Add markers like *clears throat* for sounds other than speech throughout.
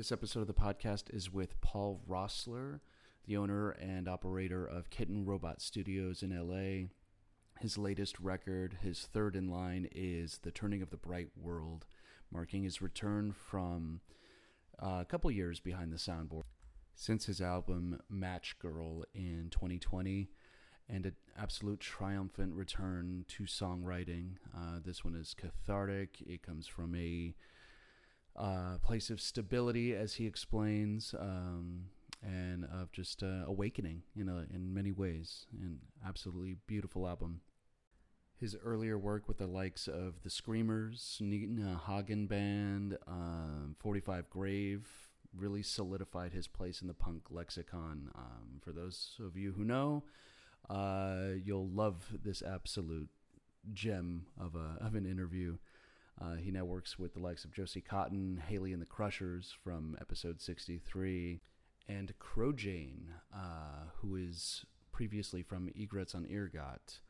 This episode of the podcast is with Paul Roessler, the owner and operator of Kitten Robot Studios in LA. His latest record, his third in line, is The Turning of the Bright World, marking his return from uh, a couple years behind the soundboard since his album Match Girl in 2020 and an absolute triumphant return to songwriting. Uh, this one is cathartic. It comes from a uh, place of stability, as he explains, um, and of just uh, awakening in a, in many ways. An absolutely beautiful album. His earlier work with the likes of the Screamers, Nina Hagen Band, um, 45 Grave really solidified his place in the punk lexicon. Um, for those of you who know, uh, you'll love this absolute gem of a of an interview. Uh, he now works with the likes of Josie Cotton, Hayley and the Crushers from episode 63, and Crojane, uh, who is previously from Egrets on Ergot.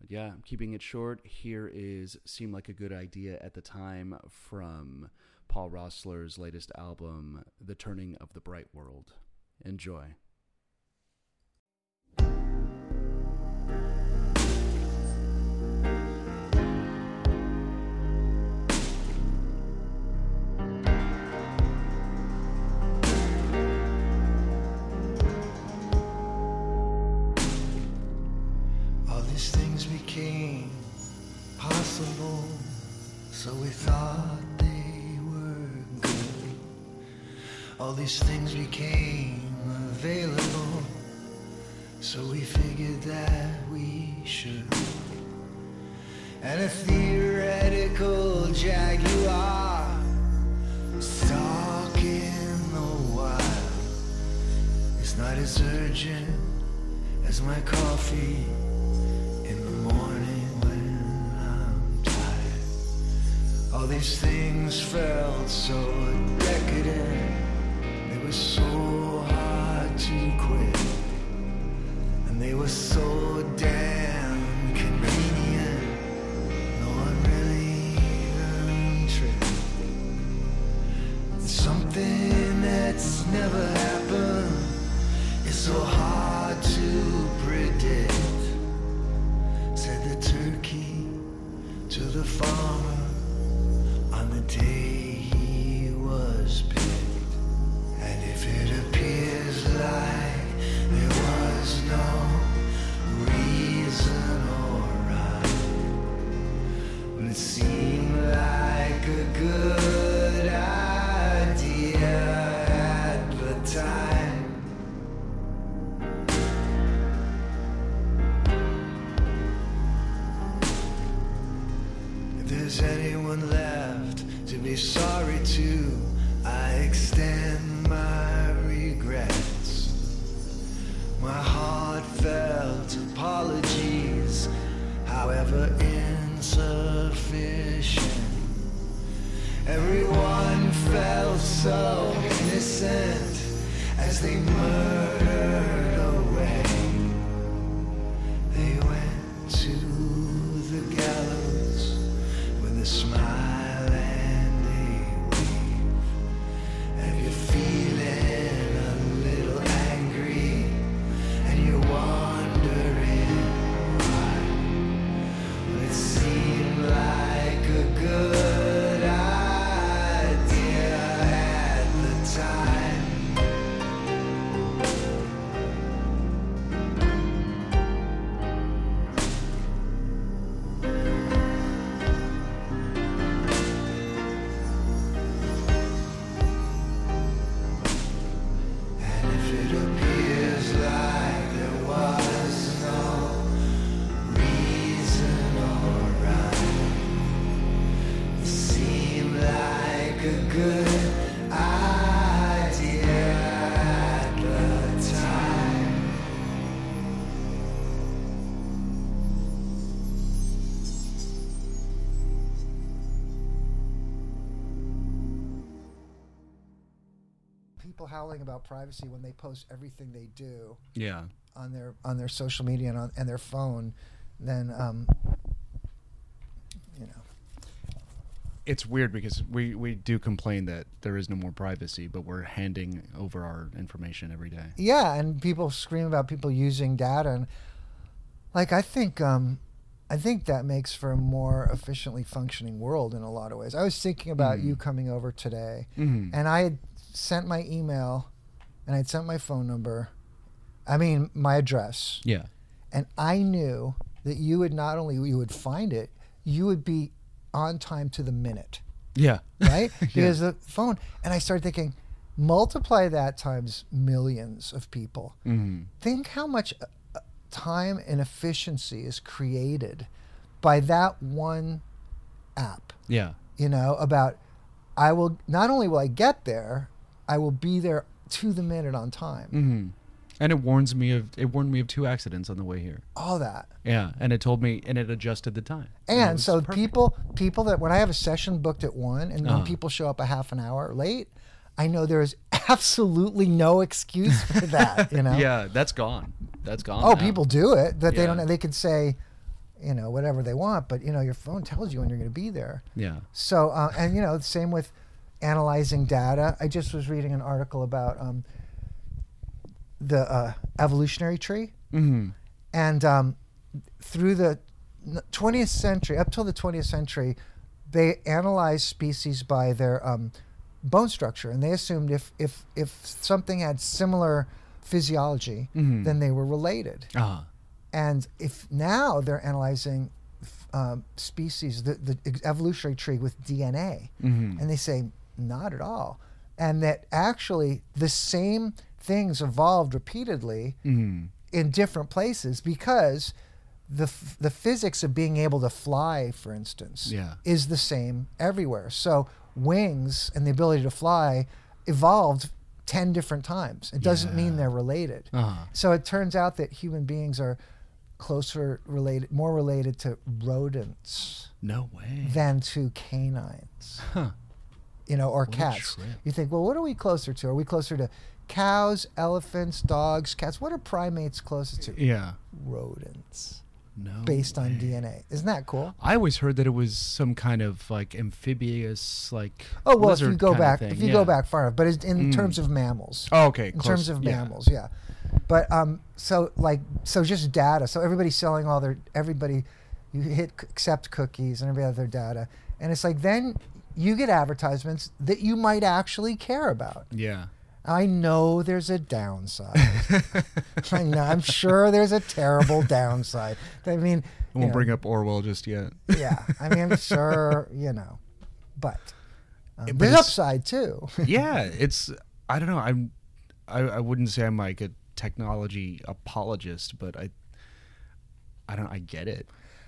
But yeah, keeping it short. Here is Seemed Like a Good Idea at the Time from Paul Roessler's latest album, The Turning of the Bright World. Enjoy. We thought they were good. All these things became available, so we figured that we should. And a theoretical jaguar stalking the wild is not as urgent as my coffee All these things felt so decadent. They were so hard to quit. And they were so damn convenient. Howling about privacy when they post everything they do Yeah. on their on their social media and on and their phone, then um, you know it's weird because we we do complain that there is no more privacy, but we're handing over our information every day. Yeah, and people scream about people using data, and like I think, um, I think that makes for a more efficiently functioning world in a lot of ways. I was thinking about Mhm. you coming over today, Mm-hmm. and I had sent my email, and I'd sent my phone number, I mean my address, Yeah. and I knew that you would not only you would find it, you would be on time to the minute Yeah. right? *laughs* Because the phone, and I started thinking, multiply that times millions of people. Mm-hmm. Think how much uh, time and efficiency is created by that one app. Yeah. You know, about I will not only will I get there, I will be there to the minute on time. Mm-hmm. And it warns me of it warned me of two accidents on the way here. All that. Yeah, and it told me and it adjusted the time. it And so perfect. people people that when I have a session booked at one and when Uh-huh. people show up a half an hour late, I know there is *laughs* absolutely no excuse for that. *laughs* You know. Yeah, that's gone. That's gone. Oh, now. people do it. That they don't. They can say, you know, whatever they want, but you know, your phone tells you when you're going to be there. Yeah. So, uh, and you know, same with analyzing data. I just was reading an article about um, the uh, evolutionary tree, Mm-hmm. and um, through the 20th century, up till the 20th century, they analyzed species by their um, bone structure, and they assumed if if if something had similar physiology, Mhm. then they were related. Ah. And if now they're analyzing um, species, the, the evolutionary tree with DNA, Mm-hmm. and they say not at all, and that actually the same things evolved repeatedly Mm-hmm. in different places because the f- the physics of being able to fly, for instance, Yeah. is the same everywhere. So wings and the ability to fly evolved ten different times. It doesn't mean they're related. Uh-huh. So it turns out that human beings are closer related, more related to rodents No way. than to canines, Huh. You know, or What cats. You think, well, what are we closer to? Are we closer to cows, elephants, dogs, cats? What are primates closest to? Yeah. Rodents, No. based on. DNA. Isn't that cool? I always heard that it was some kind of like amphibious, like. Oh well, if you go back, if you yeah. go back far enough, but in Mm. terms of mammals. Oh, okay. in close, terms of yeah. mammals yeah but um so like so just data so everybody's selling all their everybody you hit accept cookies and every other data and it's like then you get advertisements that you might actually care about Yeah. i know there's a downside *laughs* i know i'm sure there's a terrible downside i mean I won't know, bring up Orwell just yet. yeah i mean i'm *laughs* sure you know but um, But there's upside too *laughs* yeah, it's. I don't know. I'm. I, I wouldn't say I'm like a technology apologist, but I. I don't. I get it.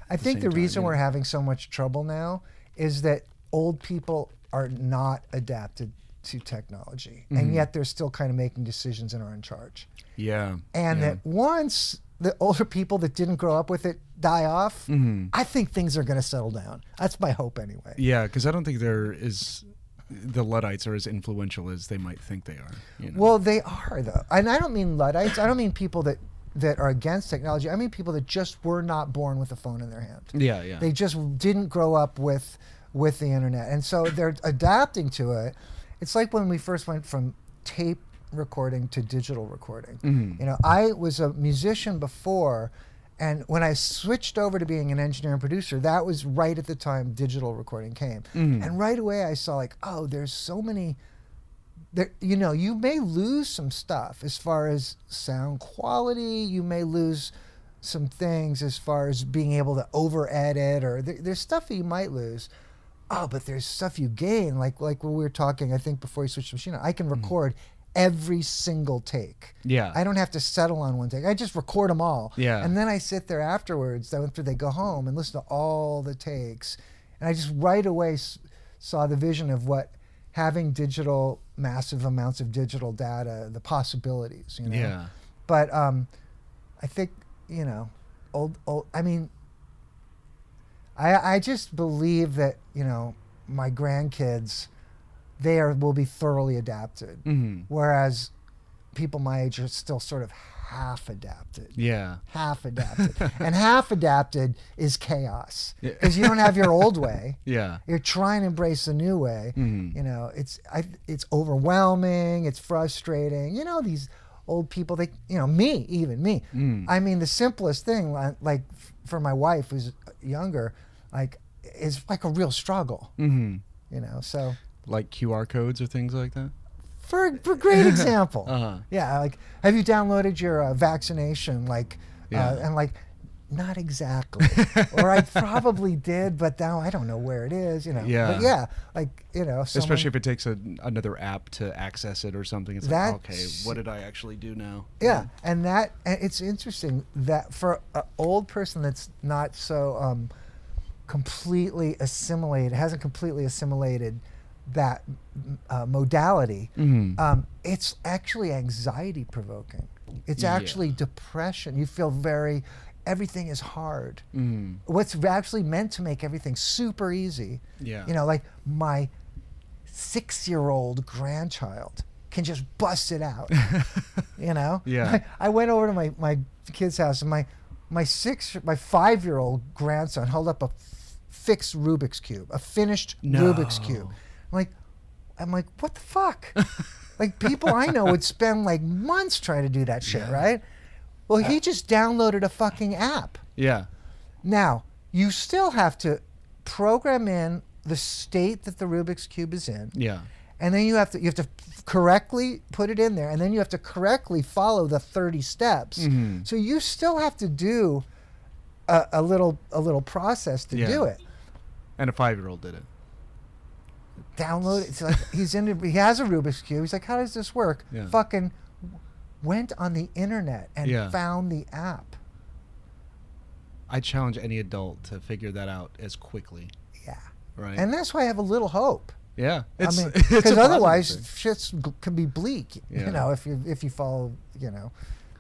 I think same the time, reason yeah. we're having so much trouble now is that old people are not adapted to technology, Mhm. and yet they're still kind of making decisions and are in charge. Yeah. And yeah. that once the older people that didn't grow up with it die off, hmm I think things are going to settle down. That's my hope, anyway. Yeah, because I don't think there is. The Luddites are as influential as they might think they are. You know? Well, they are though, and I don't mean luddites. I don't mean people that that are against technology. I mean people that just were not born with a phone in their hand. yeah, yeah. They just didn't grow up with with the internet, and so they're adapting to it. It's like when we first went from tape recording to digital recording. Mhm. You know, I was a musician before, and when I switched over to being an engineer and producer, that was right at the time digital recording came. Mhm. And right away, I saw like, oh, there's so many. There, you know, you may lose some stuff as far as sound quality. You may lose some things as far as being able to over edit, or there, there's stuff that you might lose. Oh, but there's stuff you gain, like like when we were talking. I think before you switched to machine, I can record every single take. yeah. I don't have to settle on one take. I just record them all. Yeah. And then I sit there afterwards, after they go home, and listen to all the takes. And I just right away s- saw the vision of what having digital, massive amounts of digital data, the possibilities, you know? yeah. But um, I think, you know, old, old, I mean, I, I just believe that, you know, my grandkids, they are, will be thoroughly adapted. hmm Whereas people my age are still sort of half adapted. Yeah. Half adapted. *laughs* and half adapted is chaos. Yeah. Because you don't have your old *laughs* way. Yeah. You're trying to embrace the new way. Mhm. You know, it's I, it's overwhelming, it's frustrating. You know, these old people they you know, me, even me. Mm. I mean, the simplest thing like for my wife who's younger, like is like a real struggle, hmm you know. So Like QR codes or things like that. for for great example. *laughs* Uh-huh. Yeah, like have you downloaded your uh, vaccination? Like, Yeah. uh, and like, not exactly. or I probably *laughs* did, but now I don't know where it is. You know. Yeah. But yeah, like you know, someone, Especially if it takes a, another app to access it or something. It's like, okay, what did I actually do now? Yeah, and that and it's interesting that for an old person that's not so um, completely assimilated, hasn't completely assimilated that uh, modality, Mhm. um, it's actually anxiety provoking. It's Yeah. actually depression. You feel very, everything is hard. Mm. What's actually meant to make everything super easy. Yeah. You know, like my six year old grandchild can just bust it out. *laughs* you know? Yeah. I, went over to my, my kid's house and my, my six, my five year old grandson held up a f- fixed Rubik's Cube, a finished Rubik's No. Cube. I'm like, I'm like, what the fuck? *laughs* like people I know would spend like months trying to do that shit, Yeah. right? Well, he just downloaded a fucking app. Yeah. Now, you still have to program in the state that the Rubik's cube is in, Yeah. and then you have to you have to correctly put it in there, and then you have to correctly follow the 30 steps. Mhm. So you still have to do a, a little a little process to Yeah. do it. And a five year old did it. Download it. It's like he's in. He has a Rubik's cube. He's like, how does this work? Yeah. Fucking went on the internet and Yeah. found the app. I challenge any adult to figure that out as quickly. Yeah. Right. And that's why I have a little hope. yeah. I It's, mean, *laughs* it's a because otherwise, shit's can be bleak. Yeah. You know, if you if you follow, you know,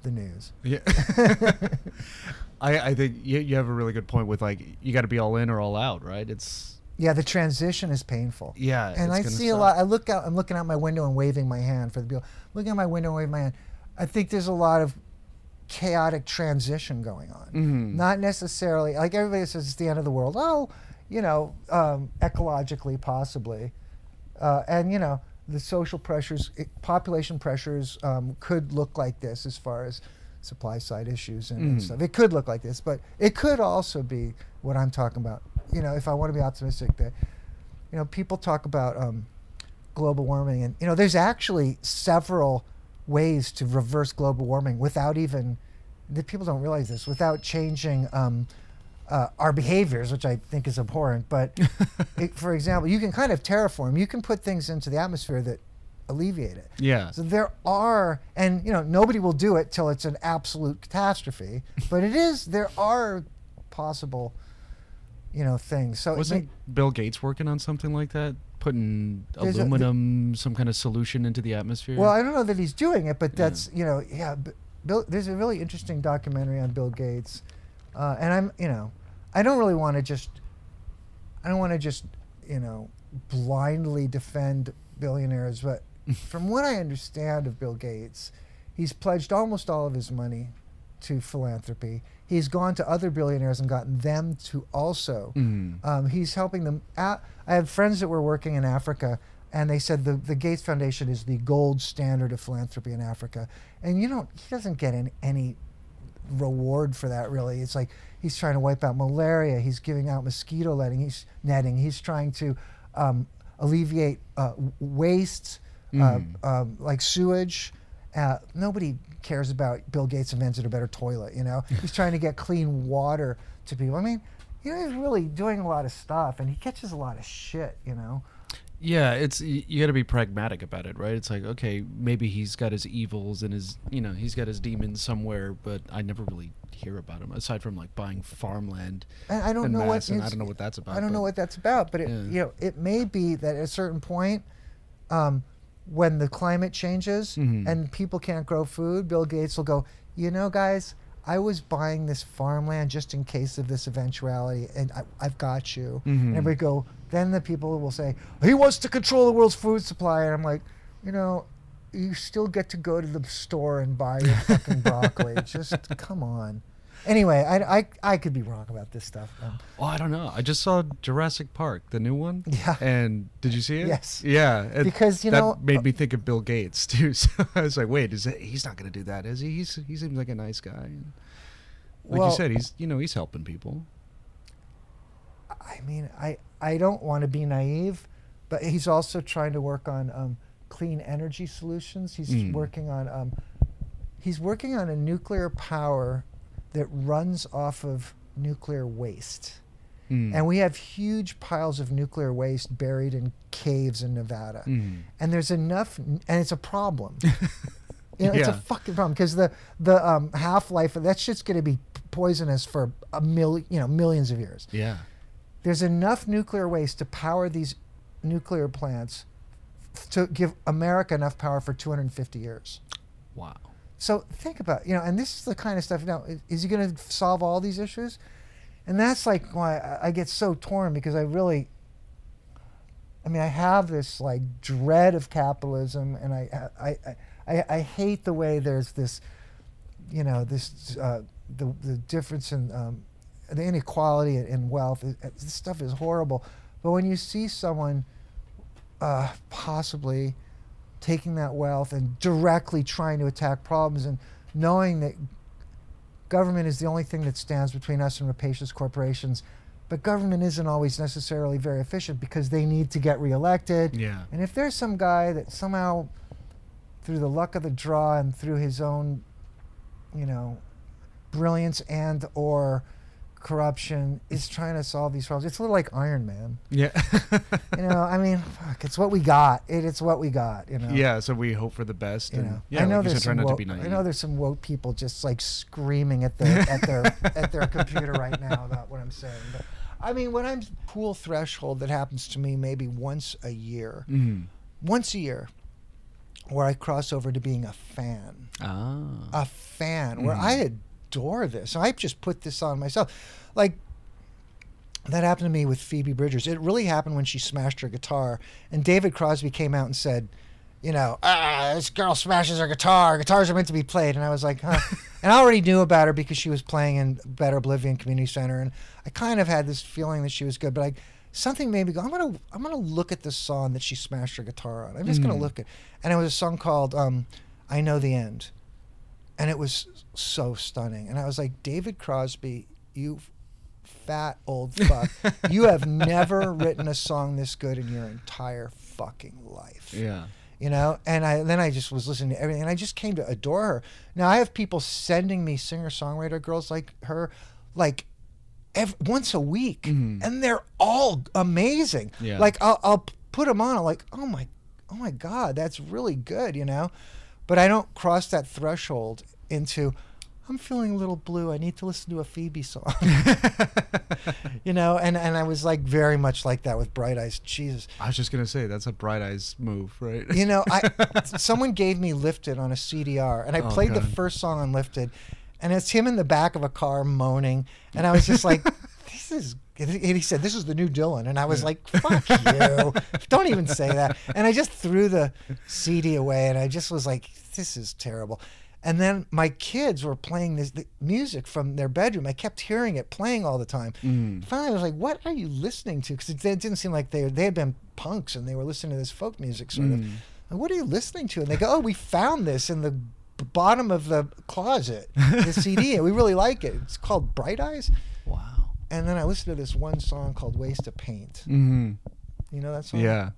the news. Yeah. *laughs* *laughs* I, I think you, you have a really good point with like you got to be all in or all out, right? It's Yeah, the transition is painful. yeah. and I see a lot. I look out. I'm looking out my window and waving my hand for the people. Looking out my window and waving my hand. I think there's a lot of chaotic transition going on. Mhm. Not necessarily like everybody says it's the end of the world. Oh, you know, um, ecologically possibly, uh, and you know the social pressures, population pressures um, could look like this as far as supply side issues and, and Mhm. stuff. It could look like this, but it could also be what I'm talking about. You know, if I want to be optimistic, that you know people talk about um, global warming, and you know there's actually several ways to reverse global warming without even the people don't realize this without changing um, uh, our behaviors, which I think is abhorrent. But *laughs* it, for example, you can kind of terraform. You can put things into the atmosphere that alleviate it. Yeah. So there are, and you know, nobody will do it till it's an absolute catastrophe. But it is. There are possible, you know, things. So Wasn't Bill Gates working on something like that? Putting There's a- aluminum, some kind of solution into the atmosphere? Well, I don't know that he's doing it, but Yeah. that's you know, yeah. Bill, there's a really interesting documentary on Bill Gates, uh, and I'm you know, I don't really want to just, I don't want to just you know blindly defend billionaires, but *laughs* from what I understand of Bill Gates, he's pledged almost all of his money to philanthropy. He's gone to other billionaires and gotten them to also. Mhm. Um, he's helping them. Out. I have friends that were working in Africa, and they said the, the Gates Foundation is the gold standard of philanthropy in Africa. And you know, he doesn't get any, any reward for that really. It's like he's trying to wipe out malaria. He's giving out mosquito netting. He's netting. He's trying to um, alleviate uh, w- waste, Mm. uh, um, like sewage. Uh, nobody cares about Bill Gates invented a better toilet. You know, he's trying to get clean water to people. I mean, you know, he's really doing a lot of stuff, and he catches a lot of shit. You know. Yeah, it's you got to be pragmatic about it, right? It's like okay, maybe he's got his evils and his you know he's got his demons somewhere, but I never really hear about him aside from like buying farmland. And I don't know what and I don't know what that's about. I don't know what that's about, but it, Yeah. you know, it may be that at a certain point, um, when the climate changes Mhm. and people can't grow food, Bill Gates will go, you know, guys, I was buying this farmland just in case of this eventuality, and I, I've got you. Mhm. And everybody go. Then the people will say he wants to control the world's food supply, and I'm like, you know, you still get to go to the store and buy your fucking broccoli. *laughs* Just come on. Anyway, I, I, I could be wrong about this stuff. Um, Oh, I don't know. I just saw Jurassic Park, the new one. Yeah. And did you see it? Yes. Yeah. it- Because, you that know, uh, made me think of Bill Gates *laughs* too. So I was like, wait, is it, he's not going to do that, is he? He's, he seems like a nice guy. And like Well- you said, he's you know he's helping people. I mean, I, I don't want to be naive, but he's also trying to work on um, clean energy solutions. He's Mm. working on um, he's working on a nuclear power that runs off of nuclear waste. Mm. And we have huge piles of nuclear waste buried in caves in Nevada. Mm. And there's enough, and it's a problem. *laughs* you know, it's a fucking problem because the the um, half life of that shit's going to be poisonous for a million, you know, millions of years. Yeah. There's enough nuclear waste to power these nuclear plants to give America enough power for 250 years. Wow. So think about you know, and this is the kind of stuff. Now, is, he going to solve all these issues? And that's like why I, get so torn because I really, I mean, I have this like dread of capitalism, and I I I, I, I hate the way there's this, you know, this uh, the the difference in um, the inequality in, wealth. This stuff is horrible. But when you see someone uh, possibly taking that wealth and directly trying to attack problems and knowing that government is the only thing that stands between us and rapacious corporations. But government isn't always necessarily very efficient because they need to get reelected. Yeah. And if there's some guy that somehow, through the luck of the draw and through his own, you know, brilliance and or corruption, is trying to solve these problems, it's a little like Iron Man. Yeah. *laughs* You know, I mean, fuck, it's what we got. It, it's what we got. You know. yeah. So we hope for the best. You know, yeah, I know like there's some woke, to be. I know there's some woke people just like screaming at their at their *laughs* at their computer right now about what I'm saying. But I mean, when I'm pool threshold that happens to me maybe once a year, Mhm. once a year, where I cross over to being a fan, Ah. a fan, where I I adore this. I just put this on myself, like. That happened to me with Phoebe Bridgers. It really happened when she smashed her guitar, and David Crosby came out and said, you know, ah, this girl smashes her guitar. Guitars are meant to be played. And I was like, huh. *laughs* and I already knew about her because she was playing in Better Oblivion Community Center, and I kind of had this feeling that she was good. But I, something made me go, I'm gonna, I'm gonna look at the song that she smashed her guitar on. I'm just gonna Mm. look at, and it was a song called um, "I Know the End," and it was so stunning. And I was like, David Crosby, you fat old fuck, *laughs* you have never written a song this good in your entire fucking life Yeah. you know and i then i just was listening to everything and i just came to adore her now i have people sending me singer songwriter girls like her like ev- once a week Mhm. and they're all amazing Yeah. like I'll, I'll put them on i'm like oh my oh my god that's really good you know but i don't cross that threshold into i'm feeling a little blue i need to listen to a phoebe song *laughs* you know and and i was like very much like that with bright eyes jesus I was just gonna say that's a bright eyes move, right? you know, I *laughs* someone gave me Lifted on a CDR, and I Oh, played the first song on Lifted, and it's him in the back of a car moaning, and I was just like, *laughs* "This is." And he said, "This is the new Dylan," and I was like, "Fuck you! Don't even say that." And I just threw the CD away, and I just was like, "This is terrible." And then my kids were playing this the music from their bedroom. I kept hearing it playing all the time. Mm. Finally, I was like, "What are you listening to?" Because it, it didn't seem like they they had been punks and they were listening to this folk music sort of. Mm. Like, what are you listening to? And they go, "Oh, we found this in the bottom of the closet, the *laughs* CD, and we really like it. It's called Bright Eyes." Wow. And then I listened to this one song called "Waste of Paint." hmm You know that song? Yeah.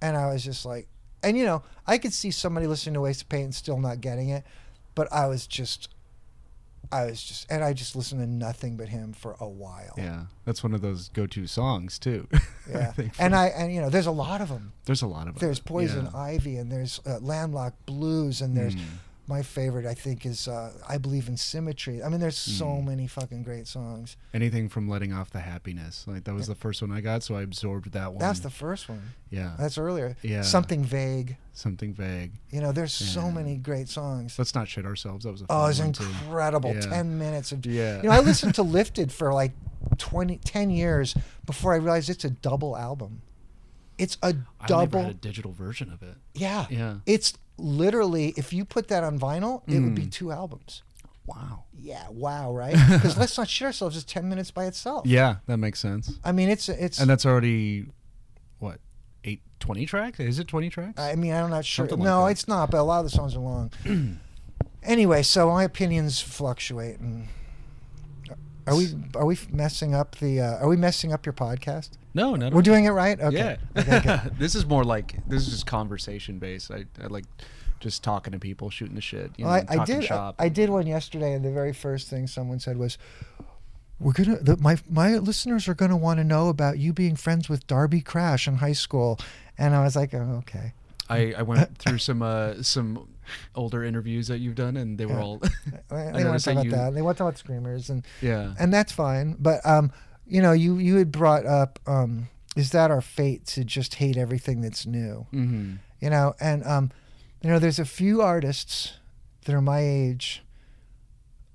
And I was just like, and you know, I could see somebody listening to Waste of Paint and still not getting it, but I was just, I was just, and I just listened to nothing but him for a while. Yeah. That's one of those go-to songs too. *laughs* Yeah. think and I, and you know, there's a lot of them. There's a lot of them. There's. Poison Yeah. Ivy, and there's uh, Landlocked Blues, and there's Mm. My favorite. I think is uh, I Believe in Symmetry. I mean, there's so Mm. many fucking great songs. Anything from letting off the happiness. Like that was the first one I got, so I absorbed that one. That's the first one. yeah. That's earlier. Yeah. Something vague. Something vague. You know, there's so many great songs. Let's not shit ourselves. That was a Oh, it's incredible. Yeah. 10 minutes of. Yeah. You know, I listened to *laughs* Lifted for like 20, 10 years before I realized it's a double album. It's a I double. never had a digital version of it. yeah. Yeah. It's literally, if you put that on vinyl, it would Mm. be two albums. Wow. Yeah, wow, right? Because *laughs* let's not shit ourselves. Just ten minutes by itself. Yeah, that makes sense. I mean, it's it's. And that's already what eight twenty tracks? Is it twenty tracks? I mean, I'm not sure. Like no, that. it's not. But a lot of the songs are long. *clears throat* anyway, so my opinions fluctuate. And are we are we messing up the? Uh, are we messing up your podcast? No, no. We're doing it right. Okay. Yeah. Okay, *laughs* this is more like this is just conversation based. I, I like just talking to people, shooting the shit. You know, Well, I, I did. I. I did one yesterday, and the very first thing someone said was, "We're gonna. The, my my listeners are gonna want to know about you being friends with Darby Crash in high school," and I was like, oh, "Okay." I, I went through some uh, some older interviews that you've done, and they were Yeah. all *laughs* They want to talk about you- that. They want to talk about screamers, and yeah. and that's fine. But um, you know, you you had brought up um, is that our fate to just hate everything that's new? Mm-hmm. You know, and um, you know, there's a few artists that are my age.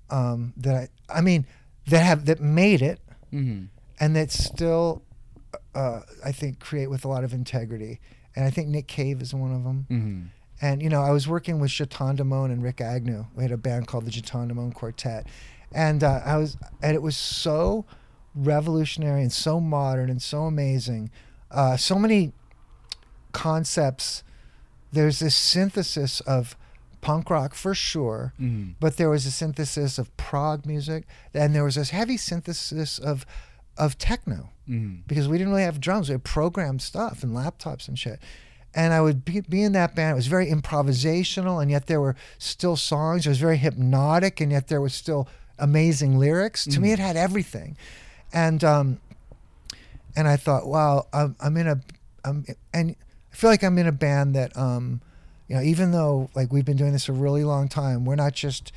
Um, that I, I mean, that have that made it, Mm-hmm. and that still, uh, I think, create with a lot of integrity. And I think Nick Cave is one of them. Mm-hmm. And you know, I was working with Jatan Damone and Rikk Agnew. We had a band called the Jatan Damone Quartet, and uh, I was, and it was so revolutionary and so modern and so amazing. Uh, so many concepts. There's this synthesis of punk rock for sure, Mm-hmm. but there was a synthesis of prog music, and there was this heavy synthesis of of techno Mm-hmm. because we didn't really have drums. We had programmed stuff and laptops and shit. And I would be, be in that band. It was very improvisational, and yet there were still songs. It was very hypnotic, and yet there was still amazing lyrics. To me, it had everything. And um, and I thought, wow, I'm, I'm in a, I'm, and I feel like I'm in a band that, um, you know, even though like we've been doing this a really long time, we're not just,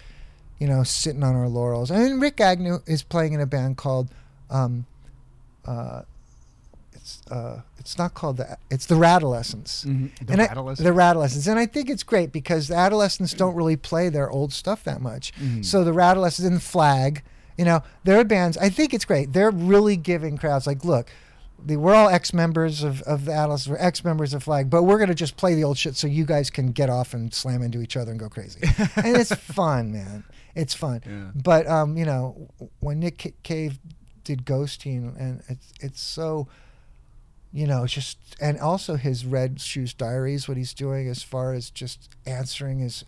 you know, sitting on our laurels. I mean, Rikk Agnew is playing in a band called, um, uh, it's uh, it's not called the, it's the Radolescents. Mm-hmm. The And I- the Radolescents, and I think it's great because the adolescents don't really play their old stuff that much. Mhm. So the Radolescents and Flag, you know, they're bands. I think it's great. They're really giving crowds like, look, the, we're all ex-members of, of the Atlas, we're ex-members of Flag, but we're gonna just play the old shit so you guys can get off and slam into each other and go crazy. *laughs* and it's fun, man. It's fun. Yeah. But um, you know, when Nick Cave did Ghosteen, and it's it's so, you know, just and also his Red Shoes Diaries, what he's doing as far as just answering his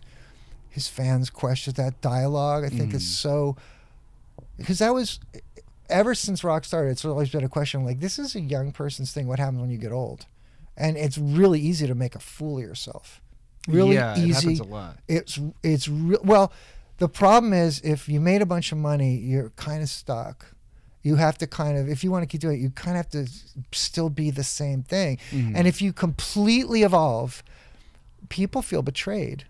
his fans' questions, that dialogue, I think is Mhm. so because that was ever since rock started. It's always been a question like this is a young person's thing. What happens when you get old? And it's really easy to make a fool of yourself. Really yeah, it easy happens a lot. it's it's real well the problem is if you made a bunch of money you're kind of stuck you have to kind of if you want to keep doing it you kind of have to still be the same thing Mhm. and if you completely evolve people feel betrayed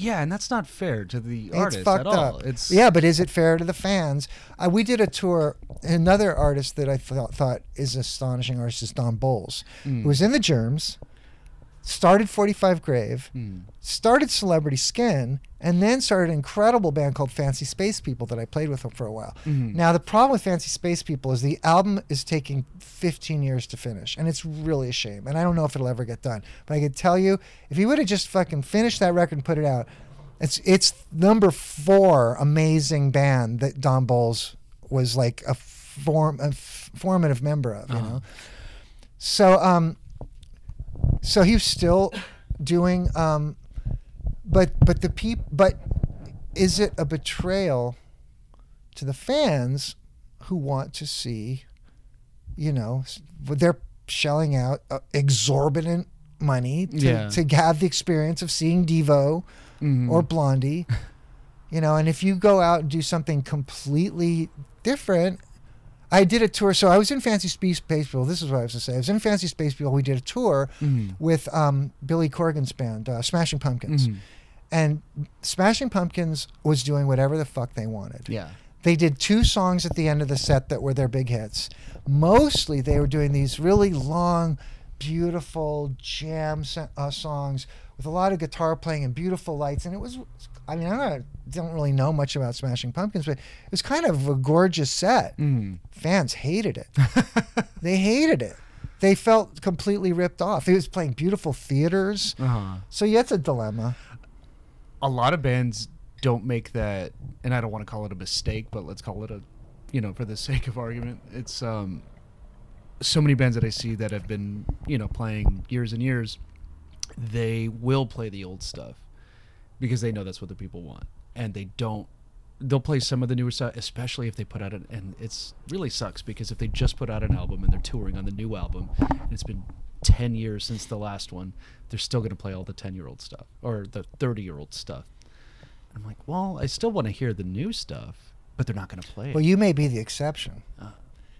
Yeah, and that's not fair to the it's artist fucked at all. up It's yeah but is it fair to the fans uh, we did a tour another artist that i thought, thought is astonishing artist is don bolles Mm. who was in the germs started 45 grave Mm. started Celebrity Skin, and then started an incredible band called Fancy Space People that I played with them for a while. Mhm. Now, the problem with Fancy Space People is the album is taking 15 years to finish, and it's really a shame. And I don't know if it'll ever get done. But I can tell you, if he would have just fucking finished that record and put it out, it's it's number four amazing band that Don Bolles was like a form a formative member of, you Uh-huh. know. So um, so he was still doing um, but but the peop but is it a betrayal to the fans who want to see you know they're shelling out uh, exorbitant money to, Yeah. to have the experience of seeing devo Mhm. or blondie *laughs* you know and if you go out and do something completely different i did a tour so i was in fancy space people this is what i was going to say i was in fancy space people we did a tour Mhm. with um, billy corgan's band uh, smashing pumpkins Mhm. and smashing pumpkins was doing whatever the fuck they wanted Yeah. they did two songs at the end of the set that were their big hits. Mostly, they were doing these really long, beautiful jam uh, songs with a lot of guitar playing and beautiful lights. And it was, I mean, I don't, don't really know much about Smashing Pumpkins, but it was kind of a gorgeous set. Mhm. Fans hated it. *laughs* they hated it. they felt completely ripped off. He was playing beautiful theaters. Uh-huh. So yeah, it's a dilemma. a lot of bands don't make that and i don't want to call it a mistake but let's call it a you know for the *laughs* sake of argument it's um so many bands that i see that have been you know playing years and years they will play the old stuff because they know that's what the people want. And they don't they'll play some of the newer stuff especially if they put out an and it's really sucks because if they just put out an album and they're touring on the new album and it's been 10 years since the last one they're still going to play all the 10 year old stuff or the 30 year old stuff i'm like well i still want to hear the new stuff but they're not going to play it. Well, you may be the exception. Uh,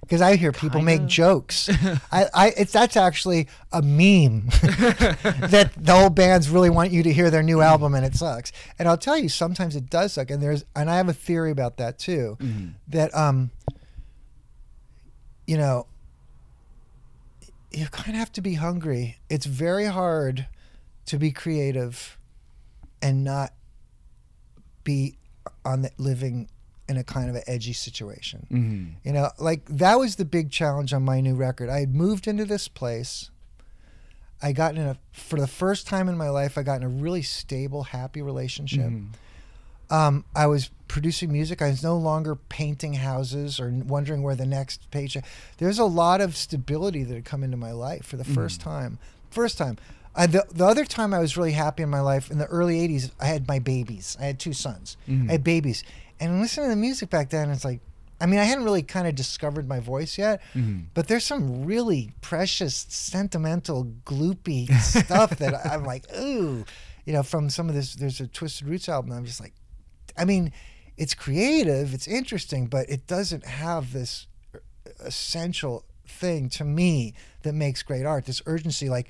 Because I hear people make kinda. jokes. *laughs* I, I, it's that's actually a meme *laughs* that the old bands really want you to hear their new album and it sucks. And I'll tell you, sometimes it does suck. And there's, and I have a theory about that too. Mhm. That um, you know, you kind of have to be hungry. It's very hard to be creative and not be on the living in a kind of an edgy situation. Mhm. You know, like that was the big challenge on my new record. I had moved into this place. I got in a for the first time in my life. I got in a really stable, happy relationship. Mhm. Um, I was producing music. I was no longer painting houses or wondering where the next paycheck. There's a lot of stability that had come into my life for the first time. First time. I, the, the other time I was really happy in my life in the early 80s, I had my babies. I had two sons. Mhm. I had babies. And listening to the music back then, it's like, I mean, I hadn't really kind of discovered my voice yet, Mhm. but there's some really precious, sentimental, gloopy *laughs* stuff that I'm like, ooh, you know, from some of this. There's a Twisted Roots album. I'm just like, I mean, it's creative, it's interesting, but it doesn't have this essential thing to me that makes great art. This urgency, like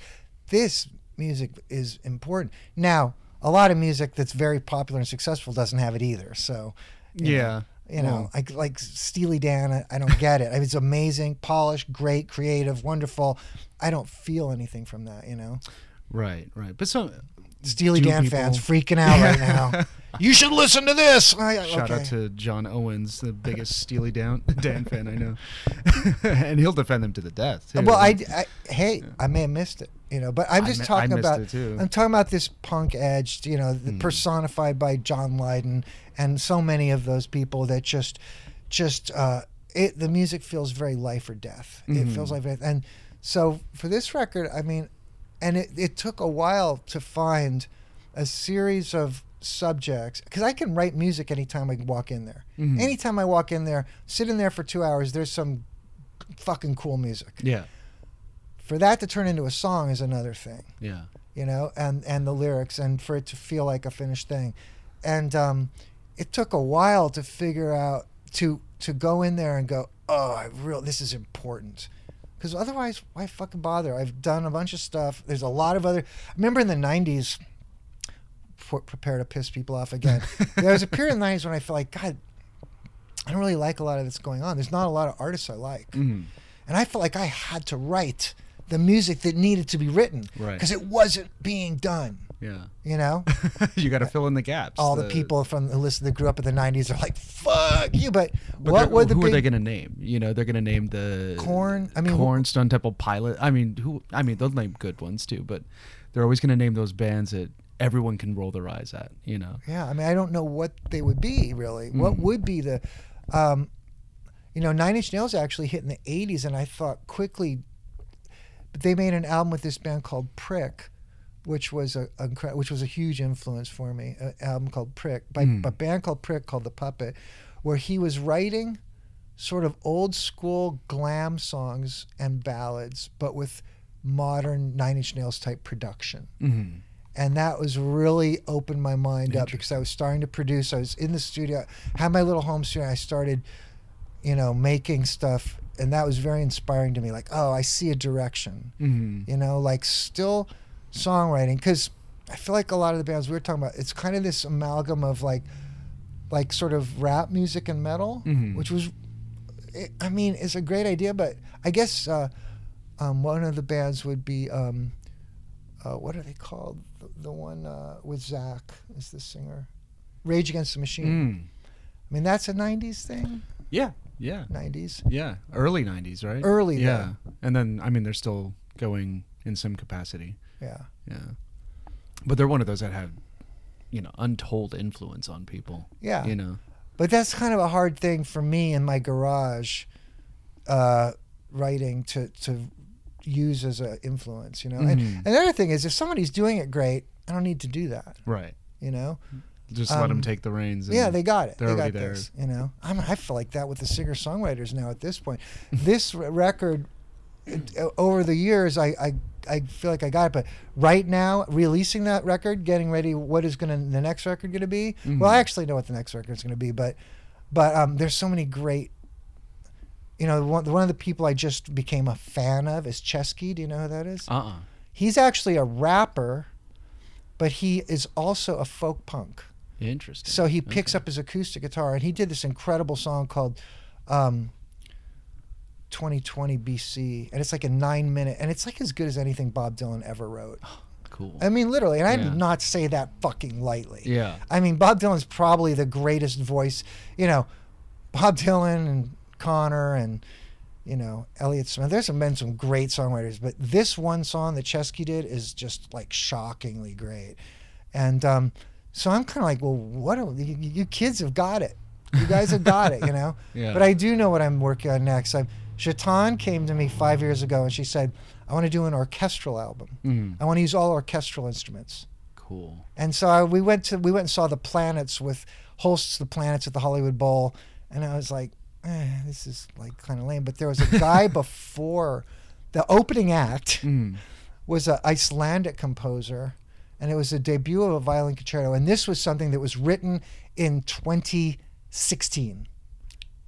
this music is important. Now, a lot of music that's very popular and successful doesn't have it either. So, you know, yeah you know, like like Steely Dan, I, I don't get it. I mean, it's amazing, polished, great, creative, wonderful. I don't feel anything from that. You know, right right but some Steely Dan people- fans freaking out right now. *laughs* you should listen to this. I- Shout okay. out to John Owens, the biggest Steely Dan, *laughs* Dan fan I know, *laughs* and he'll defend them to the death. Too. Well, I, I hey, I may have missed it, you know, but I'm just I talking about. I'm talking about this punk edged, you know, the Hmm. personified by John Lydon and so many of those people that just, just uh, it. The music feels very life or death. It Mhm. feels like, and so for this record, I mean, and it, it took a while to find a series of subjects because I can write music anytime I walk in there. Mhm. Anytime I walk in there, sit in there for two hours, there's some fucking cool music yeah for that to turn into a song is another thing yeah you know and and the lyrics and for it to feel like a finished thing and um it took a while to figure out to to go in there and go oh i real this is important because otherwise why fucking bother i've done a bunch of stuff there's a lot of other I remember in the 90s for, prepare to piss people off again *laughs* there was a period in the 90s when i felt like god i don't really like a lot of that's going on there's not a lot of artists i like Mhm. and I felt like I had to write the music that needed to be written Right. because it wasn't being done. Yeah. You know, *laughs* you got to fill in the gaps. all the, people from who listen that grew up in the '90s are like, "Fuck you!" But, But what were the who big are they going to name? You know, they're going to name the Korn? I mean, Korn, Stone Temple Pilot. I mean, who? I mean, they'll name good ones too, but they're always going to name those bands that everyone can roll their eyes at. You know. Yeah, I mean, I don't know what they would be really. What Mm. would be the, um, you know, Nine Inch Nails actually hit in the '80s, and I thought quickly, but they made an album with this band called Prick, which was a, a which was a huge influence for me. An album called Prick by Mm. a band called Prick called The Puppet, where he was writing sort of old school glam songs and ballads, but with modern Nine Inch Nails type production Mm-hmm. and that was really opened my mind up because I was starting to produce. I was in the studio, had my little home studio. And I started, you know, making stuff, and that was very inspiring to me. Like, oh, I see a direction. Mm-hmm. You know, like still songwriting because I feel like a lot of the bands we were talking about, it's kind of this amalgam of like, like sort of rap music and metal, Mhm. which was, it, I mean, it's a great idea, but I guess uh, um, one of the bands would be. Um, uh, what are they called? The, the one uh, with Zach is the singer. Rage Against the Machine. Mm. I mean, that's a '90s thing. Yeah. Yeah. 90s. Yeah. Early 90s, right? Early Yeah. And then, I mean, they're still going in some capacity. Yeah. Yeah. But they're one of those that have, you know, untold influence on people. Yeah. You know? But that's kind of a hard thing for me in my garage, uh, writing to to use as an influence. You know. And, Mhm. and the other thing is, if somebody's doing it great, I don't need to do that. Right. You know. Just let them Um, take the reins. And Yeah, they got it. they're They already got there. this. You know, I'm, I feel like that with the singer songwriters now. At this point, this record, over the years, I, I I feel like I got it. But right now, releasing that record, getting ready, what is gonna the next record gonna be? Well, I actually know what the next record is gonna be, but but um, there's so many great. You know, one, one of the people I just became a fan of is Chesky. Do you know who that is? Uh uh He's actually a rapper, but he is also a folk punk. Interesting. So he picks Okay. up his acoustic guitar and he did this incredible song called um, 2020 BC. And it's like a nine minute, and it's like as good as anything Bob Dylan ever wrote. *gasps* Cool. I mean, literally. And I Yeah. did not say that fucking lightly. yeah. I mean, Bob Dylan's probably the greatest voice. You know, Bob Dylan and Conor and, you know, Elliott Smith. There's been some great songwriters, but this one song that Chesky did is just like shockingly great. And um, so I'm kind of like, well, what? Do, you, you kids have got it. You guys have got it, you know? *laughs* Yeah. But I do know what I'm working on next. I'm, Shaitan came to me five years ago and she said, I want to do an orchestral album. Mhm. I want to use all orchestral instruments. Cool. And so I, we went to we went and saw the planets with Holst's the planets at the Hollywood Bowl, and I was like, eh, this is like kind of lame. But there was a guy *laughs* before the opening act Mm. was an Icelandic composer, and it was a debut of a violin concerto. And this was something that was written in 2016.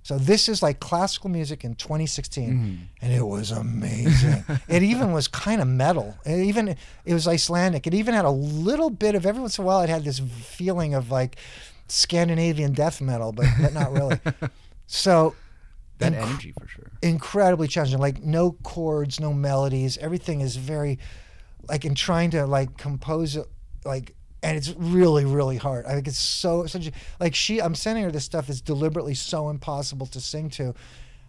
So this is like classical music in 2016, mm-hmm. and it was amazing. *laughs* it even was kind of metal. It even it was Icelandic. It even had a little bit of every once in a while. It had this feeling of like Scandinavian death metal, but, but not really. *laughs* so That inc- energy for sure. incredibly challenging. Like no chords, no melodies. Everything is very like in trying to like compose it like and it's really really hard. I think it's so such a, like she I'm sending her this stuff that's deliberately so impossible to sing to.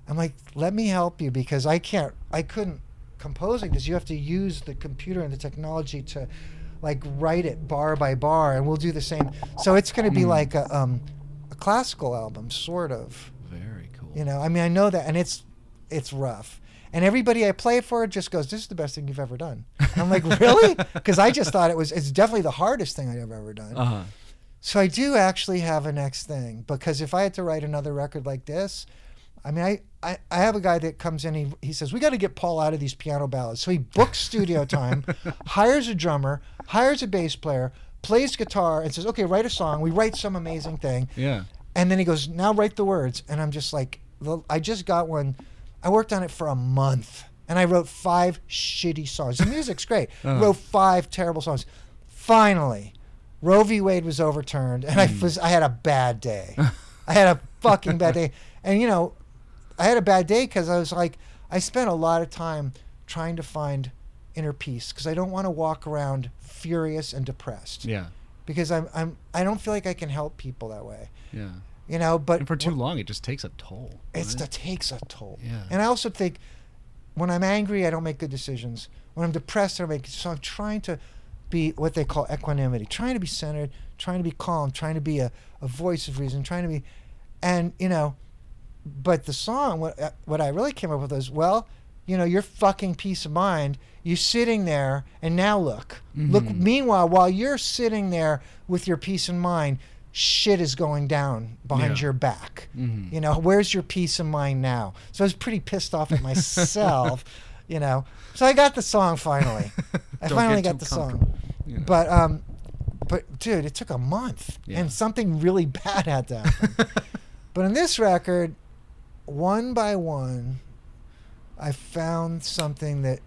I'm like, let me help you because I can't I couldn't composing this. You have to use the computer and the technology to like write it bar by bar and we'll do the same. So it's going to be like a um a classical album sort of. Very cool. You know, I mean, I know that, and it's it's rough. And everybody I play it for just goes, "This is the best thing you've ever done." I'm like, "Really?" *laughs* Because I just thought it was. It's definitely the hardest thing I've ever done. Uh huh. So I do actually have a next thing because if I had to write another record like this, I mean, I I, I have a guy that comes in. He he says we got to get Paul out of these piano ballads. So he books studio time, *laughs* hires a drummer, hires a bass player, plays guitar, and says, "Okay, write a song." We write some amazing thing. Yeah. And then he goes, now write the words. And I'm just like, I just got one. I worked on it for a month and I wrote five shitty songs. The music's great. *laughs* Uh-huh. Wrote five terrible songs. Finally, Roe v. Wade was overturned and I was, I had a bad day. *laughs* I had a fucking bad day. And you know, I had a bad day because I was like, I spent a lot of time trying to find inner peace because I don't want to walk around furious and depressed Yeah. because I'm, I'm, I don't feel like I can help people that way Yeah. You know but And for too wh- long, it just takes a toll. it's right? that takes a toll Yeah. and i also think when i'm angry i don't make good decisions when i'm depressed i don't make so i'm trying to be what they call equanimity trying to be centered trying to be calm trying to be a, a voice of reason trying to be and you know but the song what uh, what i really came up with was well you know your fucking peace of mind You're sitting there and now look look Mhm. meanwhile while you're sitting there with your peace of mind shit is going down behind Yeah. your back Mhm. you know where's your peace of mind now so i was pretty pissed off at *laughs* myself you know so i got the song finally *laughs* i finally got the song you know. but um but dude it took a month Yeah. and something really *laughs* bad had to happen but in this record one by one i found something that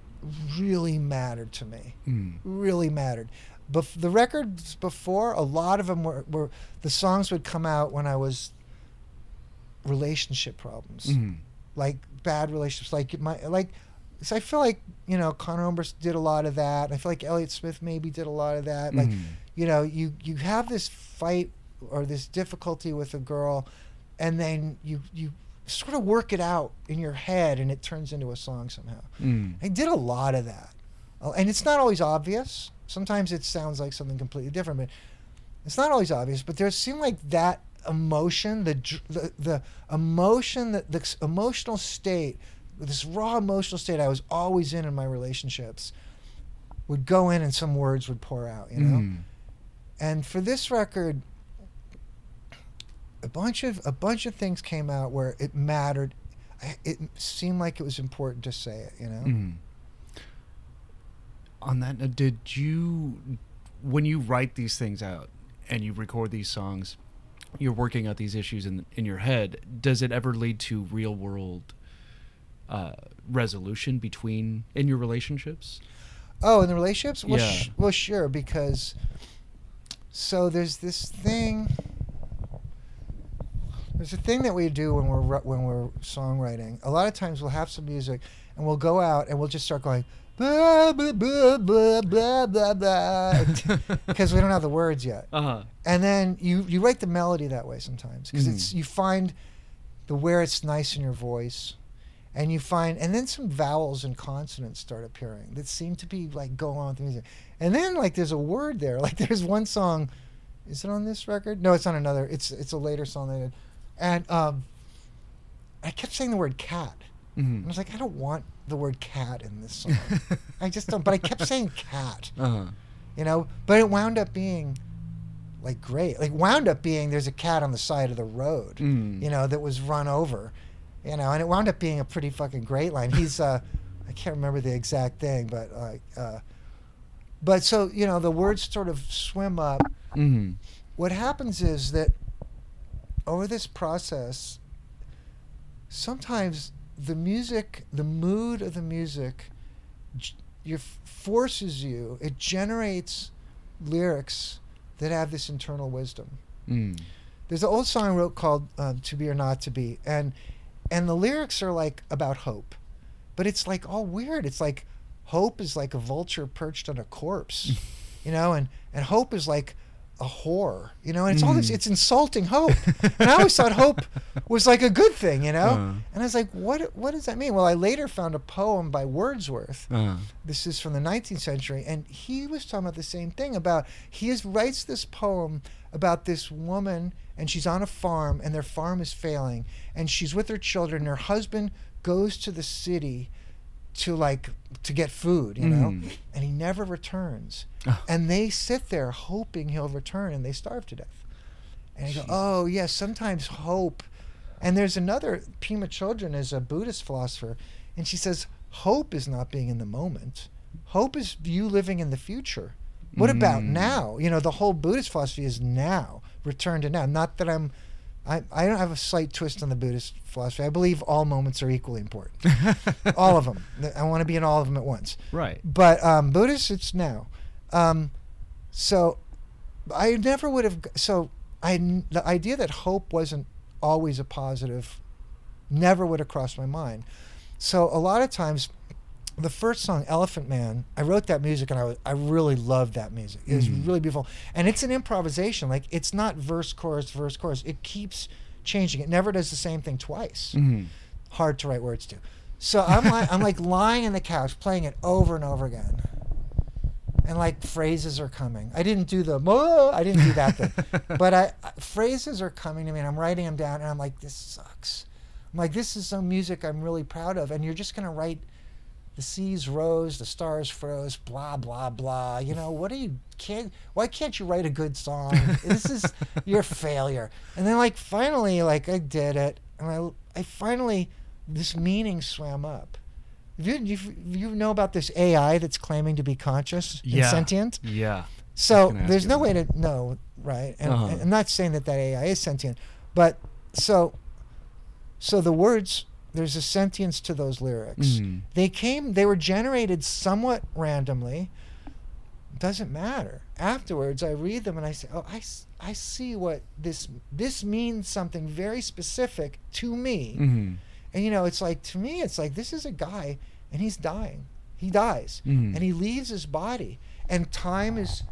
really mattered to me Mm. really mattered. But the records before, a lot of them were, were the songs would come out when I was relationship problems, Mhm. like bad relationships, like my like. So I feel like you know Conor Oberst did a lot of that. I feel like Elliott Smith maybe did a lot of that. Like Mhm. you know you you have this fight or this difficulty with a girl, and then you you sort of work it out in your head and it turns into a song somehow. Mm. I did a lot of that. Uh, And it's not always obvious. Sometimes it sounds like something completely different, but it's not always obvious. But there seemed like that emotion, the the, the emotion, that the emotional state, this raw emotional state I was always in in my relationships, would go in and some words would pour out. You know. Mm. And for this record, a bunch of a bunch of things came out where it mattered. It seemed like it was important to say it. You know. Mhm. On that did you, when you write these things out and you record these songs, you're working out these issues in in your head. Does it ever lead to real world uh, resolution between in your relationships? Oh, in the relationships? Well, Yeah. sh- well, sure, because so there's this thing. There's a thing that we do when we're when we're songwriting. A lot of times we'll have some music and we'll go out and we'll just start going blah blah blah blah blah blah blah because we don't have the words yet. Uh huh. And then you you write the melody that way sometimes because it's you find the where it's nice in your voice, and you find and then some vowels and consonants start appearing that seem to be like go on with the music, and then like there's a word there *laughs* like there's one song, is it on this record? No, it's on another. It's it's a later song they did, and um, I kept saying the word cat. And I Mm-hmm. was like, I don't want the word cat in this song. *laughs* I just don't. But I kept saying cat Uh huh. you know but it wound up being like great like wound up being there's a cat on the side of the road Mm. you know that was run over you know and it wound up being a pretty fucking great line *laughs* he's uh i can't remember the exact thing but like uh but so you know the words sort of swim up Mm-hmm. what happens is that over this process sometimes the music the mood of the music forces you it generates lyrics that have this internal wisdom Mm. there's an old song I wrote called um, "To Be or Not to Be," and and the lyrics are like about hope, but it's like all weird. It's like hope is like a vulture perched on a corpse, *laughs* you know, and and hope is like a whore, you know, and it's all this. Mm. It's insulting hope, and I always thought hope *laughs* was like a good thing, you know. Uh. And I was like, what what does that mean? Well, I later found a poem by Wordsworth Uh. this is from the 19th century and he was talking about the same thing about he is, writes this poem about this woman and she's on a farm and their farm is failing and she's with her children her husband goes to the city to like to get food you know Mm. and he never returns Ah. and they sit there hoping he'll return and they starve to death and I go oh yes sometimes hope and there's another Pema Chodron is a Buddhist philosopher, and she says hope is not being in the moment. Hope is you living in the future. What about Mm. now? You know, the whole Buddhist philosophy is now, return to now. Not that I'm, I, I don't have a slight twist on the Buddhist philosophy. I believe all moments are equally important. *laughs* all of them. I want to be in all of them at once. Right. But um, Buddhist, it's now. Um, so I never would have. So I the idea that hope wasn't always a positive never would have crossed my mind. So a lot of times, the first song, Elephant Man, I wrote that music and I was, I really loved that music. It was Mhm. really beautiful, and it's an improvisation. Like it's not verse chorus verse chorus. It keeps changing. It never does the same thing twice Mm-hmm. hard to write words to. So I'm like I'm like *laughs* lying in the couch playing it over and over again. And like phrases are coming. I didn't do the I didn't do that thing. *laughs* but I, I phrases are coming to me and I'm writing them down and I'm like this sucks. I'm like this is some music I'm really proud of and you're just going to write the seas rose, the stars froze, blah blah blah. You know, what are you can't why can't you write a good song? *laughs* this is your failure. And then like finally like I did it and I I finally this meaning swam up. You, you, you know about this AI that's claiming to be conscious and Yeah. sentient? Yeah. So there's no that. way to know, right? And, Uh-huh. and I'm not saying that that AI is sentient, but so so the words there's a sentience to those lyrics. Mhm. They came they were generated somewhat randomly. Doesn't matter. Afterwards I read them and I say, "Oh, I, I see what this this means something very specific to me." Mm-hmm. And you know, it's like to me, it's like this is a guy, and he's dying. He dies, Mhm. and he leaves his body, and time is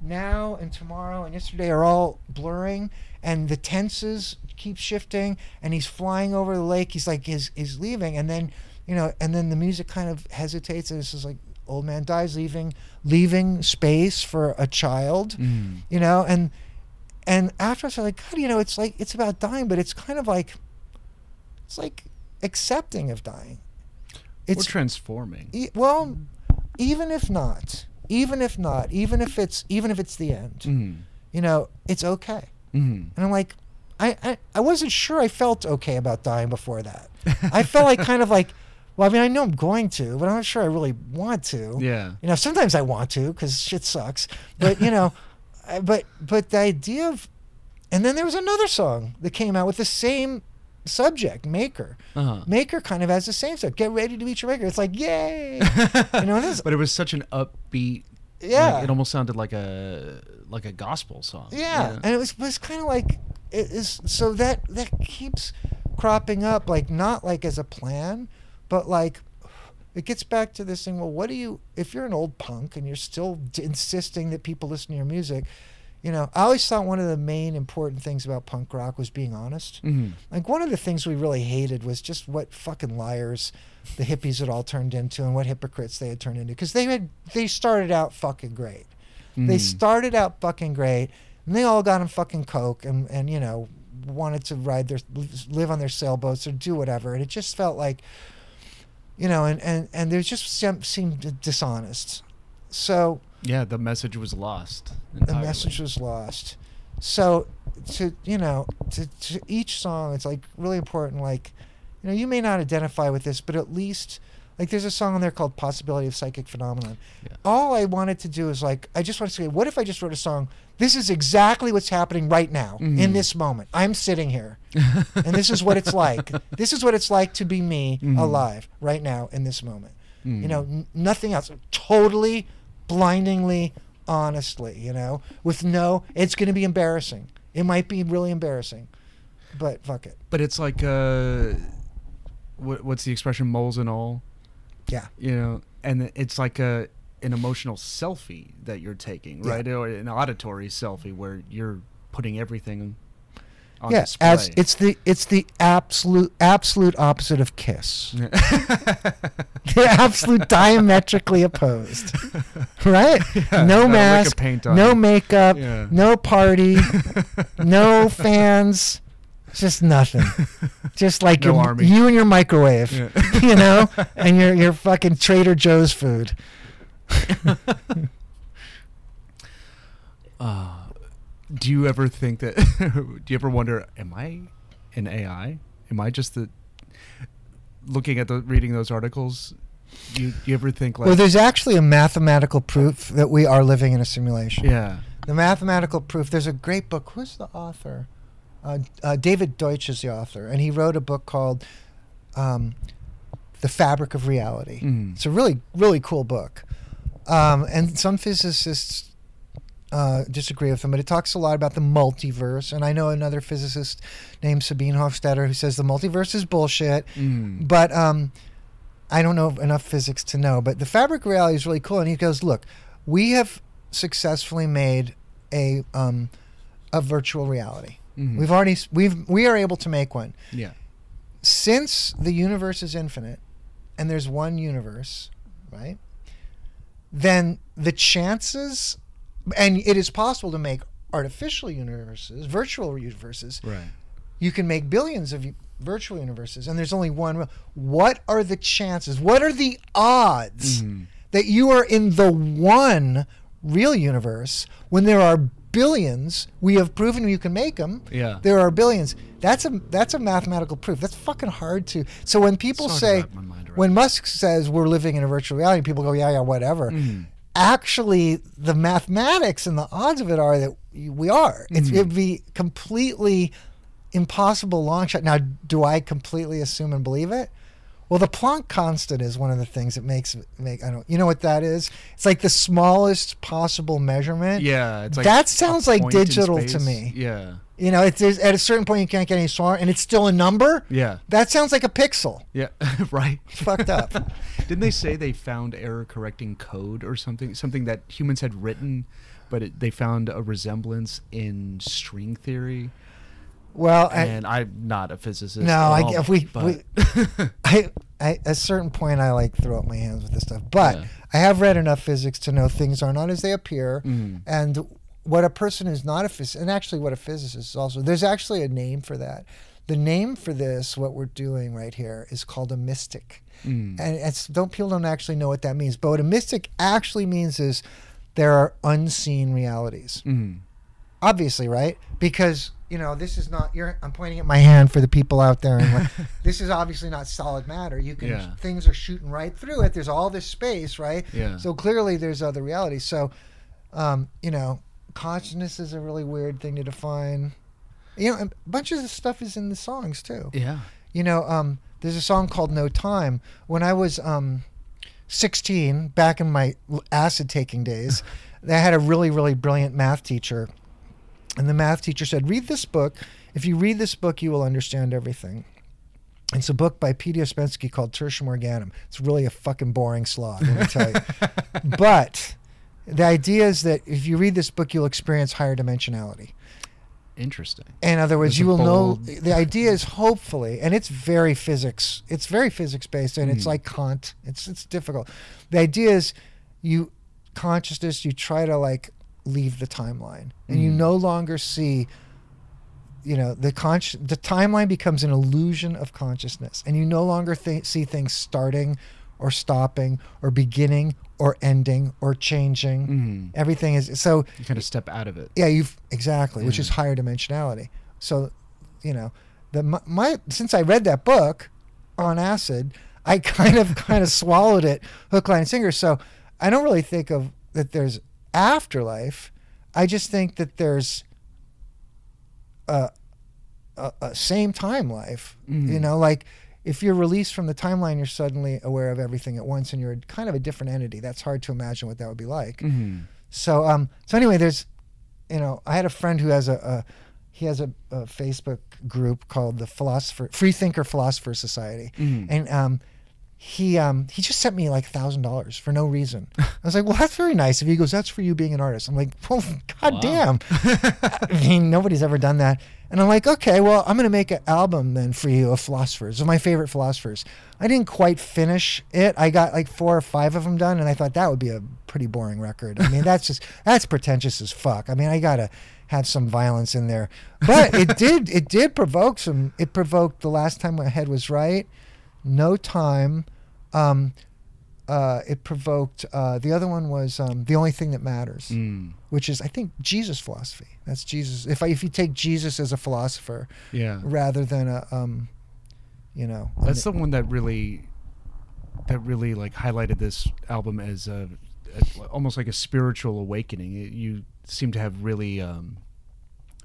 now and tomorrow and yesterday are all blurring and the tenses keep shifting and he's flying over the lake he's like he's, he's leaving and then you know and then the music kind of hesitates and it's just like old man dies leaving leaving space for a child Mm. you know and and after I was like god you know it's like it's about dying but it's kind of like it's like accepting of dying it's transforming. E- well, even if not, even if not, even if it's even if it's the end, Mm. you know, it's okay. Mm. And I'm like, I, I I wasn't sure I felt okay about dying before that. I felt like kind of like, *laughs* well, I mean, I know I'm going to, but I'm not sure I really want to. Yeah. You know, sometimes I want to because shit sucks. But you know, *laughs* I- but but the idea of, and then there was another song that came out with the same subject, Maker. Uh-huh. Maker kind of has the same stuff. Get ready to meet your maker. It's like, yay! *laughs* you know, this, but it was such an upbeat. Yeah. like, it almost sounded like a like a gospel song. yeah. and it was was kind of like it is. So that that keeps cropping up, like not like as a plan, but like it gets back to this thing. Well, what do you if you're an old punk and you're still d- insisting that people listen to your music? You know, I always thought one of the main important things about punk rock was being honest. Mhm. Like one of the things we really hated was just what fucking liars the hippies had all turned into and what hypocrites they had turned into because they had they started out fucking great. They Mhm. started out fucking great and they all got on fucking coke and and you know wanted to ride their live on their sailboats or do whatever and it just felt like you know and and and there just seemed dishonest. So Yeah, the message was lost. the message was lost. So to you know to, to each song, it's like really important. Like you know, you may not identify with this, but at least like there's a song on there called "Possibility of Psychic Phenomenon." Yeah. All I wanted to do is like I just want to say, what if I just wrote a song? This is exactly what's happening right now in Mhm. this moment. I'm sitting here, and this is what it's like. *laughs* This is what it's like to be me Mhm. alive right now in this moment Mm. you know n- nothing else totally blindingly honestly you know with no it's going to be embarrassing it might be really embarrassing but fuck it But it's like uh, what, what's the expression? Moles and all. yeah You know, and it's like a an emotional selfie that you're taking, Yeah. right? Or an auditory selfie where you're putting everything on yeah display. as it's the it's the absolute absolute opposite of kiss *laughs* the absolute diametrically opposed *laughs* right Yeah, no not a lick mask no you. makeup Yeah. no party *laughs* no fans just nothing just like No your, you and your microwave Yeah. you know, and your your fucking Trader Joe's food. *laughs* Uh, do you ever think that? *laughs* do you ever wonder, am I an AI? Am I just the looking at the reading those articles? Do you, you ever think like, well, there's actually a mathematical proof that we are living in a simulation. yeah, The mathematical proof. There's a great book. Who's the author? Uh, uh, David Deutsch is the author, and he wrote a book called um, "The Fabric of Reality." Mhm. It's a really really cool book, um, and some physicists uh, disagree with him, but it talks a lot about the multiverse. And I know another physicist named Sabine Hofstadter who says the multiverse is bullshit. Mm. But um, I don't know enough physics to know. But the fabric reality is really cool. And he goes, look, we have successfully made a um, a virtual reality. Mhm. We've already we've we are able to make one yeah, since the universe is infinite, and there's one universe, right? Then the chances, and it is possible to make artificial universes, virtual universes, right. you can make billions of virtual universes and there's only one what are the chances what are the odds Mhm. that you are in the one real universe when there are billions we have proven you can make them Yeah. there are billions that's a that's a mathematical proof that's fucking hard to so when people say wrap my mind when musk says we're living in a virtual reality people go yeah yeah whatever Mhm. actually the mathematics and the odds of it are that we are. It's, Mhm. It'd be completely impossible long shot. Now, do I completely assume and believe it? Well, the Planck constant is one of the things that makes make I don't. You know what that is? It's like the smallest possible measurement. Yeah, it's like That sounds like digital to me. Yeah, You know, it's at a certain point you can't get any smaller, and it's still a number. yeah, That sounds like a pixel. yeah. *laughs* right. It's fucked up. *laughs* Didn't they say they found error correcting code or something? Something that humans had written but it, they found a resemblance in string theory. Well, And I'm not a physicist. no, I all, if we, but we *laughs* I, I at a certain point I like throw up my hands with this stuff. But Yeah. I have read enough physics to know things are not as they appear. Mm. And what a person who's not a physicist, and actually what a physicist is also, there's actually a name for that. The name for this, what we're doing right here, is called a mystic. Mm. And it's don't people don't actually know what that means. But what a mystic actually means is there are unseen realities Mm. obviously right because you know this is not you're i'm pointing at my hand for the people out there and like, *laughs* this is obviously not solid matter. You can Yeah. things are shooting right through it. There's all this space right? Yeah. so clearly there's other realities. So um you know consciousness is a really weird thing to define. You know a bunch of this stuff is in the songs too. Yeah. you know um there's a song called no time. When i was um 16 back in my acid taking days *laughs* i had a really really brilliant math teacher and the math teacher said read this book if you read this book you will understand everything it's a book by P.D. Ouspensky called Tertium Organum. It's really a fucking boring slog, let me tell you. *laughs* but the idea is that if you read this book, you'll experience higher dimensionality. Interesting. In other words, you will know the idea is hopefully, and it's very physics. It's very physics based, and it's Hmm. like Kant. It's it's difficult. The idea is you consciousness. You try to like leave the timeline, and you Hmm. no longer see. You know the con- the timeline becomes an illusion of consciousness, and you no longer th- see things starting, or stopping, or beginning, or ending, or changing. Mm. Everything is so You kind of step out of it. yeah, you've exactly, which is higher dimensionality. So, you know, the my, my since I read that book on acid, I *laughs* kind of kind of swallowed it hook, line, and sinker. So I don't really think of that there's afterlife. I just think that there's a, a, a same time life. You Mhm. know, like if you're released from the timeline, you're suddenly aware of everything at once, and you're kind of a different entity. That's hard to imagine what that would be like. Mm. So um so anyway, there's you know I had a friend who has a, a he has a, a Facebook group called the Philosopher Free Thinker Philosopher Society, Mm. and um he um he just sent me like thousand dollars for no reason. *laughs* I was like, well, that's very nice. If he goes, that's for you being an artist. I'm like, well, *laughs* god Wow. damn. *laughs* I mean, nobody's ever done that. And I'm like, okay, well, I'm gonna make an album then for you of philosophers, of my favorite philosophers. I didn't quite finish it. I got like four or five of them done, and I thought that would be a pretty boring record. I mean, that's just that's pretentious as fuck. I mean, I gotta have some violence in there, but it did it did provoke some. It provoked the last time my head was right. No time. Um, uh, it provoked uh, the other one was um, the only thing that matters Mm. which is I think Jesus philosophy. That's Jesus. If I, if you take Jesus as a philosopher Yeah. rather than a um, you know, That's the one that really, that really like highlighted this album as a, a almost like a spiritual awakening. It, you seem to have really um,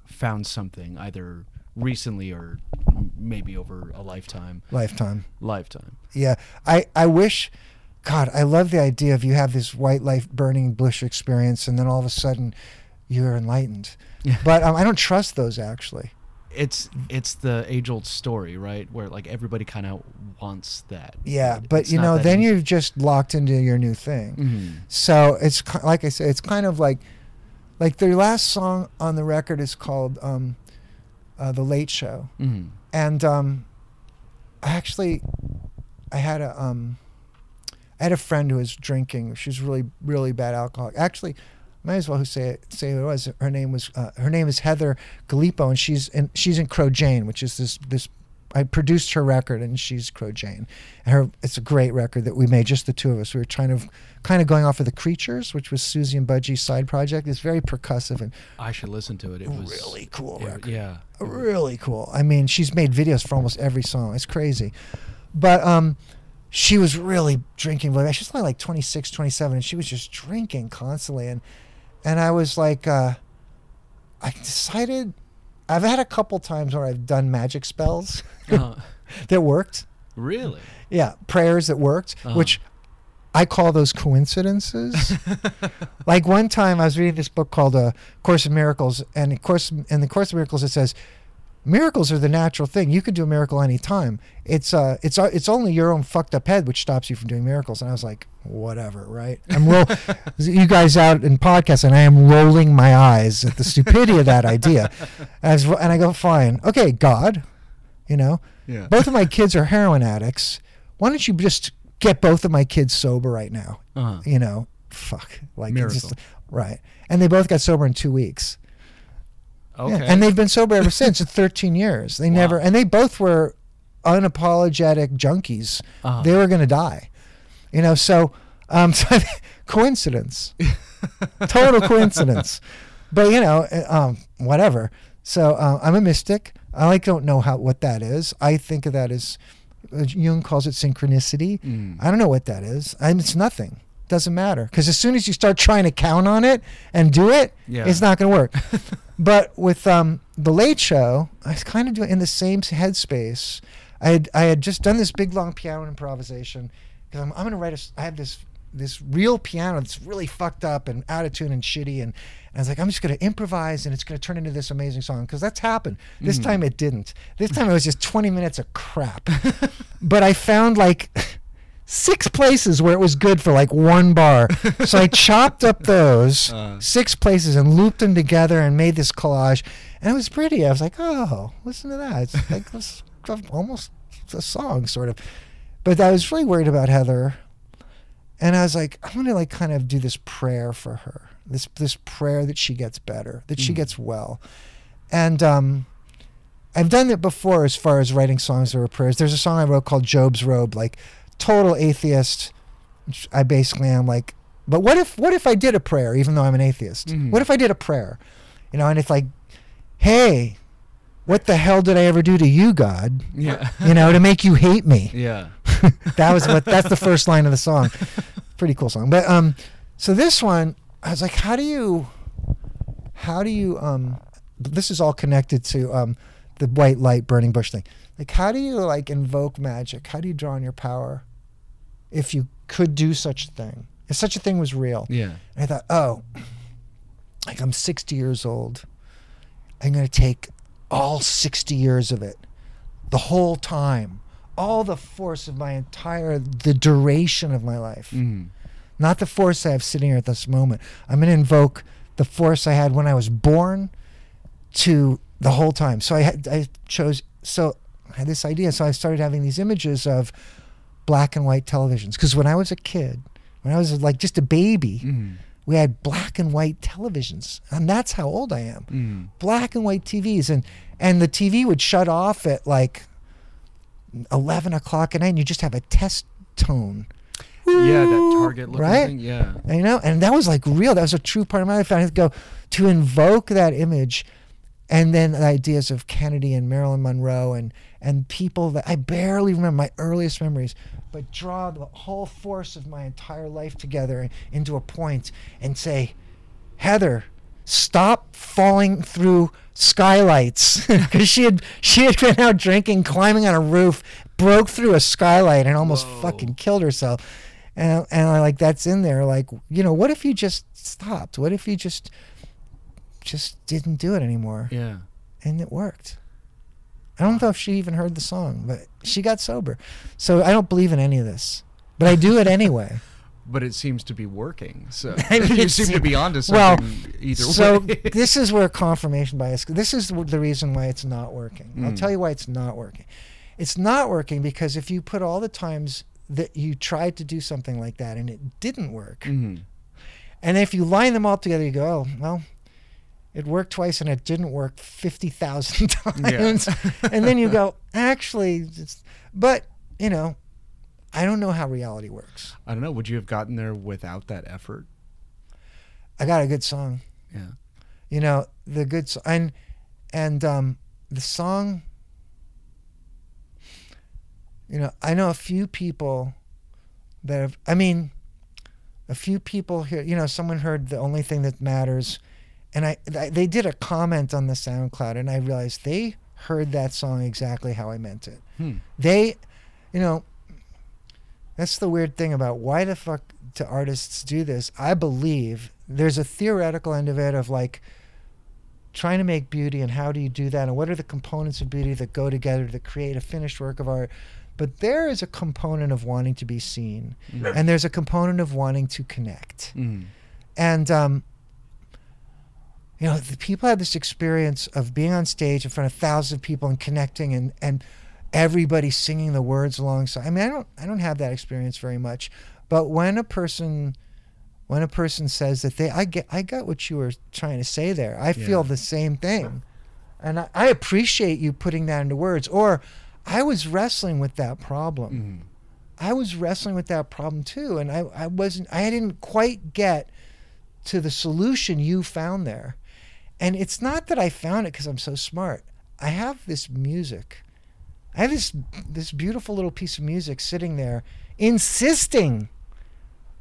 found something either recently or maybe over a lifetime. lifetime. Lifetime. Yeah, I I wish. God, I love the idea of you have this white light burning bush experience, and then all of a sudden, you're enlightened. Yeah. But um, I don't trust those actually. It's it's the age old story, right? Where like everybody kind of wants that. Yeah, but it's you know, then easy. you've just locked into your new thing. Mhm. So it's like I said, it's kind of like, like their last song on the record is called um, uh, "The Late Show," Mhm. And um, I actually, I had a um, I had a friend who was drinking. She was really really bad alcoholic. Actually, might as well say it, say who it was. Her name was uh, her name is Heather Gallipo, and she's in she's in Crow Jane, which is this this. I produced her record, and she's Crow Jane. And her it's a great record that we made, just the two of us. We were trying to kind of going off of the Creatures, which was Siouxsie and Budgie's side project. It's very percussive and I should listen to it. It was really cool it- record. yeah. really cool. I mean, she's made videos for almost every song. It's crazy. But um she was really drinking. She was only like 26, 27 and she was just drinking constantly and and I was like uh I decided I've had a couple times where I've done magic spells *laughs* Uh, that worked. really? Yeah, prayers that worked, Uh-huh. which I call those coincidences. *laughs* like one time I was reading this book called A Course of Miracles, and of course in the Course of Miracles it says, miracles are the natural thing. You can do a miracle anytime. It's uh, it's uh, it's only your own fucked up head which stops you from doing miracles. And I was like, whatever, right? I'm roll, *laughs* you guys out in podcast, and I am rolling my eyes at the stupidity of that idea. As and I go, fine, okay, God, you know, Yeah. both of my kids are heroin addicts. Why don't you just get both of my kids sober right now? Uh-huh. You know, fuck, like just right. And they both got sober in two weeks. Okay. Yeah, and they've been sober ever since. It's 13 years. They never, and they both were unapologetic junkies. Uh-huh. They were going to die, you know. So, um, *laughs* so coincidence, *laughs* total coincidence. But you know, uh, um, whatever. So uh, I'm a mystic. I like don't know how what that is. I think of that as uh, Jung calls it synchronicity. Mm. I don't know what that is. And it's nothing. Doesn't matter because as soon as you start trying to count on it and do it, Yeah. it's not going to work. *laughs* but with um, the Late Show, I was kind of doing in the same headspace. I had I had just done this big long piano improvisation because I'm, I'm going to write a. I have this this real piano that's really fucked up and out of tune and shitty and, and I was like I'm just going to improvise and it's going to turn into this amazing song because that's happened. This time it didn't. This time it was just 20 minutes of crap. *laughs* but I found like six places where it was good for like one bar. *laughs* so I chopped up those Uh. six places and looped them together and made this collage. And it was pretty. I was like, oh, listen to that. It's like this, *laughs* almost a song, sort of. But I was really worried about Heather. And I was like, I'm gonna like kind of do this prayer for her. This this prayer that she gets better, that she gets well. And um I've done it before as far as writing songs that were prayers. There's a song I wrote called Job's Robe, like total atheist. I basically am like, but what if what if I did a prayer, even though I'm an atheist? Mhm. What if I did a prayer? You know, and it's like, hey, what the hell did I ever do to you, God? Yeah. You know, to make you hate me yeah. *laughs* that was what that's the first line of the song. Pretty cool song. But um so this one I was like how do you how do you um this is all connected to um the white light burning bush thing. Like how do you like invoke magic? How do you draw on your power if you could do such a thing? If such a thing was real. Yeah. And I thought, oh, *clears throat* like I'm 60 years old. I'm going to take all 60 years of it, the whole time, all the force of my entire, the duration of my life, Mm. not the force I have sitting here at this moment. I'm going to invoke the force I had when I was born to the whole time. So I, had, I chose, so I had this idea. So I started having these images of black and white televisions. Because when I was a kid, when I was like just a baby, Mm. we had black and white televisions and that's how old i am Mm. black and white tvs and and the tv would shut off at like 11 o'clock at night and you just have a test tone Yeah, that target looking Right? thing. Yeah. you know and that was like real that was a true part of my life i had to go to invoke that image and then the ideas of kennedy and marilyn monroe and and people that i barely remember my earliest memories but draw the whole force of my entire life together into a point and say heather stop falling through skylights. *laughs* Because she had she had been out drinking climbing on a roof broke through a skylight and almost Whoa. fucking killed herself. And and I like that's in there like you know what if you just stopped? What if you just just didn't do it anymore Yeah. and it worked I don't know if she even heard the song but she got sober so I don't believe in any of this but I do it anyway *laughs* But it seems to be working. So I *laughs* mean, *laughs* you seem to be onto well, something either so way. this is where confirmation bias this is the reason why it's not working i'll Mm. tell you why it's not working it's not working because if you put all the times that you tried to do something like that and it didn't work Mhm. and if you line them all together you go oh well it worked twice and it didn't work 50,000 *laughs* times and then you go actually but you know i don't know how reality works I don't know. Would you have gotten there without that effort? i got a good song Yeah. you know the good so- and and um the song you know i know a few people that have i mean a few people here you know someone heard the only thing that matters and i th- they did a comment on the soundcloud and i realized they heard that song exactly how i meant it. Hmm. they you know that's the weird thing about why the fuck do artists do this? I believe there's a theoretical end of it of like trying to make beauty and how do you do that and what are the components of beauty that go together to create a finished work of art. But there is a component of wanting to be seen. And there's a component of wanting to connect. Mm. and um, you know the people had this experience of being on stage in front of thousands of people and connecting and and everybody singing the words alongside i mean i don't i don't have that experience very much but when a person when a person says that they i get i got what you were trying to say there. I feel the same thing. And I, I appreciate you putting that into words. Or i was wrestling with that problem. Mm. I was wrestling with that problem too, and I, I wasn't I didn't quite get to the solution you found there. And it's not that I found it because I'm so smart. I have this music. I have this this beautiful little piece of music sitting there insisting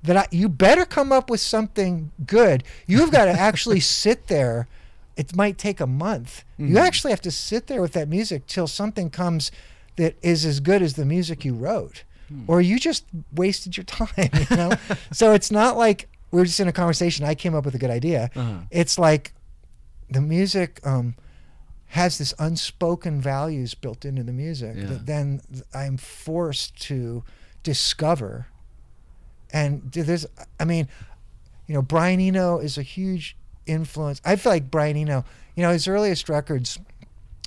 that I, you better come up with something good. You've got to *laughs* actually sit there. It might take a month. You Mhm. actually have to sit there with that music till something comes that is as good as the music you wrote or you just wasted your *laughs* time you know so it's not like we're just in a conversation i came up with a good idea Uh-huh. it's like the music um, has this unspoken values built into the music Yeah. that then i'm forced to discover and there's i mean you know brian eno is a huge influence i feel like brian eno you know his earliest records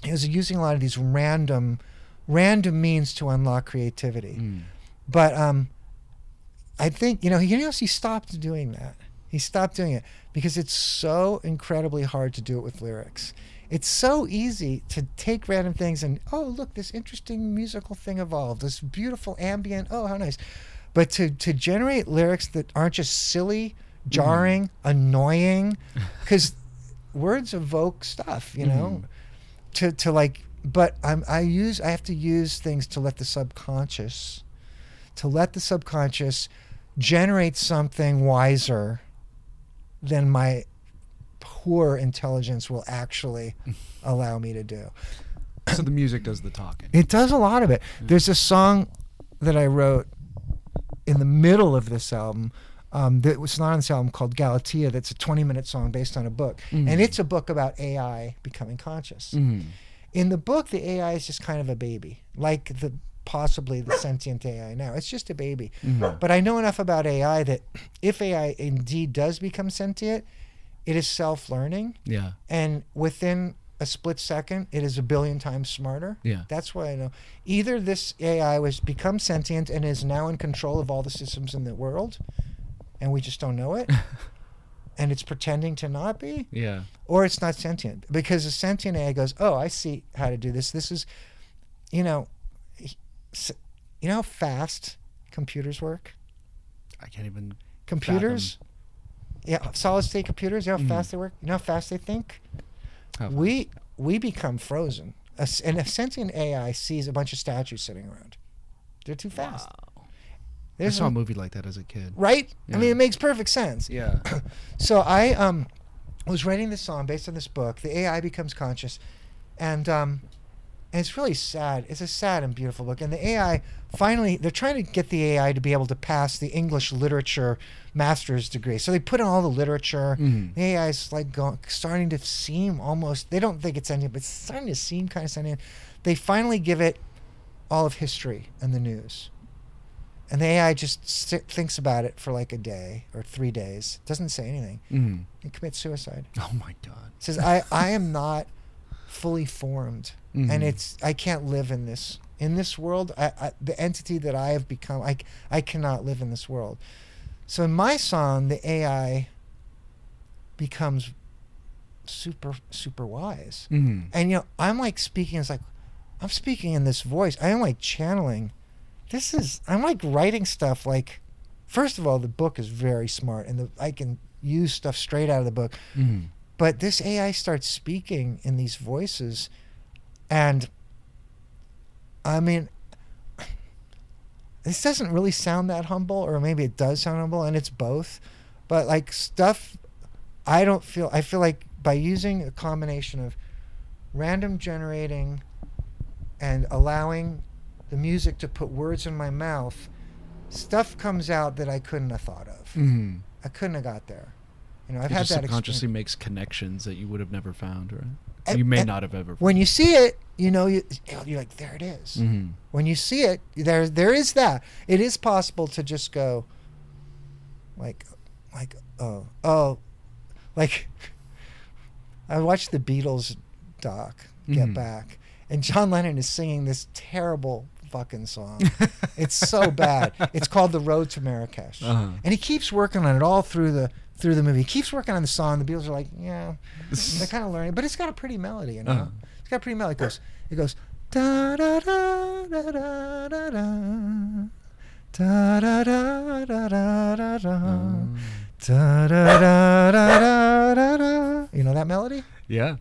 he was using a lot of these random random means to unlock creativity Mm. but um, I think you know he you know he stopped doing that. He stopped doing it because it's so incredibly hard to do it with lyrics. It's so easy to take random things and oh look this interesting musical thing evolved. This beautiful ambient. Oh how nice. But to to generate lyrics that aren't just silly, mm. jarring, annoying, *laughs* because words evoke stuff. You know, mm. to to like. But I'm I use I have to use things to let the subconscious to let the subconscious generate something wiser than my poor intelligence will actually *laughs* allow me to do. So the music does the talking. It does a lot of it. There's a song that I wrote in the middle of this album um, that was not on this album called Galatea. That's a 20 minute song based on a book. And Mhm. it's a book about AI becoming conscious. Mm. In the book, the AI is just kind of a baby, like the possibly the sentient AI now. It's just a baby. Mhm. But I know enough about AI that if AI indeed does become sentient, it is self learning. Yeah. And within a split second, it is a billion times smarter. Yeah. That's what I know. Either this AI was become sentient and is now in control of all the systems in the world, and we just don't know it, *laughs* and it's pretending to not be, Yeah. or it's not sentient because a sentient AI goes, "Oh, I see how to do this. This is, you know, you know how fast computers work. I can't even. Computers, yeah, solid state computers. You know how Mhm. fast they work. You know how fast they think. We we become frozen. And a sentient AI sees a bunch of statues sitting around. They're too fast. I saw a movie like that as a kid. right? I mean, it makes perfect sense. Yeah. *clears throat* So I um was writing this song based on this book. The AI becomes conscious, and um, and it's really sad. It's a sad and beautiful book. And the AI finally they're trying to get the AI to be able to pass the English literature master's degree. So they put in all the literature. Mhm. The AI is like going, starting to seem almost. They don't think it's sentient, but it's starting to seem kind of sentient. They finally give it all of history and the news. And the AI just sit, thinks about it for like a day or three days. Doesn't say anything. Mm. It commits suicide. Oh my god. says I, I am not fully formed. And Mhm. it's I can't live in this in this world. I, I, the entity that I have become I, I cannot live in this world. So in my song the AI becomes super super wise. Mm. and you know I'm like speaking it's like I'm speaking in this voice. I am like channeling. This is I'm like writing stuff like first of all the book is very smart and the, I can use stuff straight out of the book. Mm. But this AI starts speaking in these voices, and I mean, this doesn't really sound that humble, or maybe it does sound humble, and it's both. But like stuff, I don't feel. I feel like by using a combination of random generating and allowing the music to put words in my mouth, stuff comes out that I couldn't have thought of. Mm. I couldn't have got there. You know, I've it had just that subconsciously experience. makes connections that you would have never found, right? And- you may not have ever. When you see it, you know, you, you're like, there it is. hmm When you see it, there there is that. It is possible to just go, like, like, oh, oh, like. *laughs* I watched the Beatles doc, Get Mhm. Back, and John Lennon is singing this terrible fucking song. *laughs* it's so bad. It's called "The Road to Marrakesh," Uh-huh. and he keeps working on it all through the through the movie. He keeps working on the song. The Beatles are like, yeah, they're kind of learning, but it's got a pretty melody, you know. Uh-huh. It's got a pretty melody. It goes, it goes da da da da da da da. Da da da da da da da. Um, Da da da da da da. You know that melody? yeah.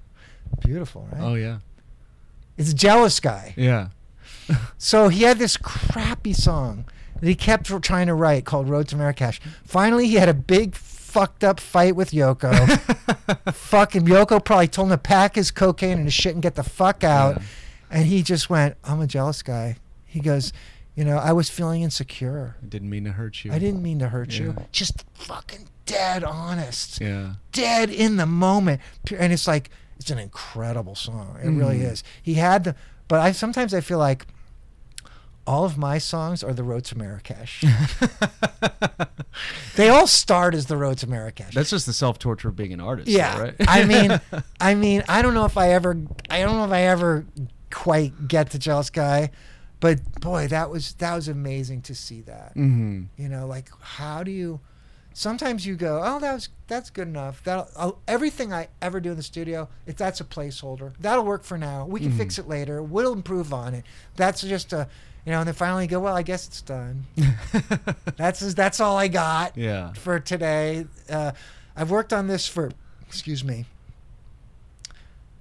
Beautiful, right? Oh yeah. It's Jealous Guy. Yeah. So he had this crappy song that he kept tr- trying to write called Road to Marrakesh. Finally, he had a big fucked up fight with Yoko. *laughs* Fucking Yoko probably told him to pack his cocaine and his shit and get the fuck out. Yeah. And he just went, I'm a jealous guy. He goes, You know, I was feeling insecure. I didn't mean to hurt you. I didn't mean to hurt you. Just fucking dead honest. Yeah. Dead in the moment. And it's like, it's an incredible song. It really Mhm. is. He had the, but I sometimes I feel like all of my songs are the road to Marrakesh. *laughs* they all start as the road to Marrakesh. That's just the self torture of being an artist. yeah. though, right? I mean, *laughs* I mean, I don't know if I ever, I don't know if I ever quite get the jealous guy, but boy, that was that was amazing to see that. hmm You know, like how do you? Sometimes you go, oh, that was that's good enough. That everything I ever do in the studio, if that's a placeholder, that'll work for now. We can Mhm. fix it later. We'll improve on it. That's just a, you know. And then finally go, well, I guess it's done. *laughs* that's that's all I got yeah. for today. Uh, I've worked on this for, excuse me.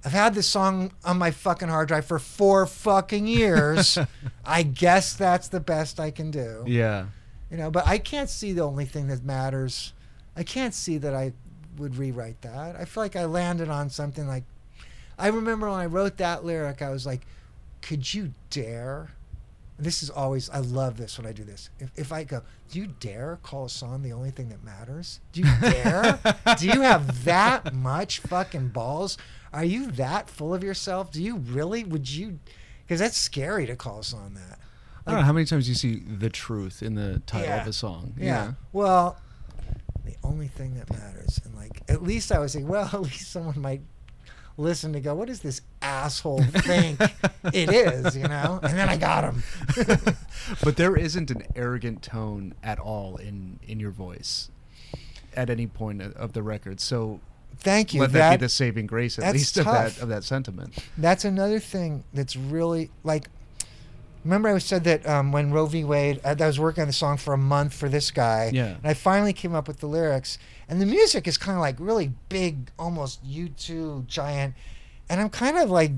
I've had this song on my fucking hard drive for four fucking years. *laughs* I guess that's the best I can do. Yeah. You know, but I can't see the only thing that matters. I can't see that I would rewrite that. I feel like I landed on something like I remember when I wrote that lyric, I was like, could you dare? This is always I love this when I do this. If, if I go, do you dare call a song the only thing that matters? Do you dare? *laughs* do you have that much fucking balls? Are you that full of yourself? Do you really? Would you? Because that's scary to call a song that. I don't know how many times you see the truth in the title Yeah. of a song. Yeah. Well, the only thing that matters, and like at least I was saying, well, *laughs* at least someone might listen to go, what does this asshole think *laughs* it is, you know? And then I got him. *laughs* but there isn't an arrogant tone at all in in your voice at any point of- the record. So Thank you. let that, That, be the saving grace, at least of that of that sentiment. that's another thing that's really like. Remember, I said that um, when Roe v. Wade, I, I was working on the song for a month for this guy, Yeah. and I finally came up with the lyrics. And the music is kind of like really big, almost U2 giant, and I'm kind of like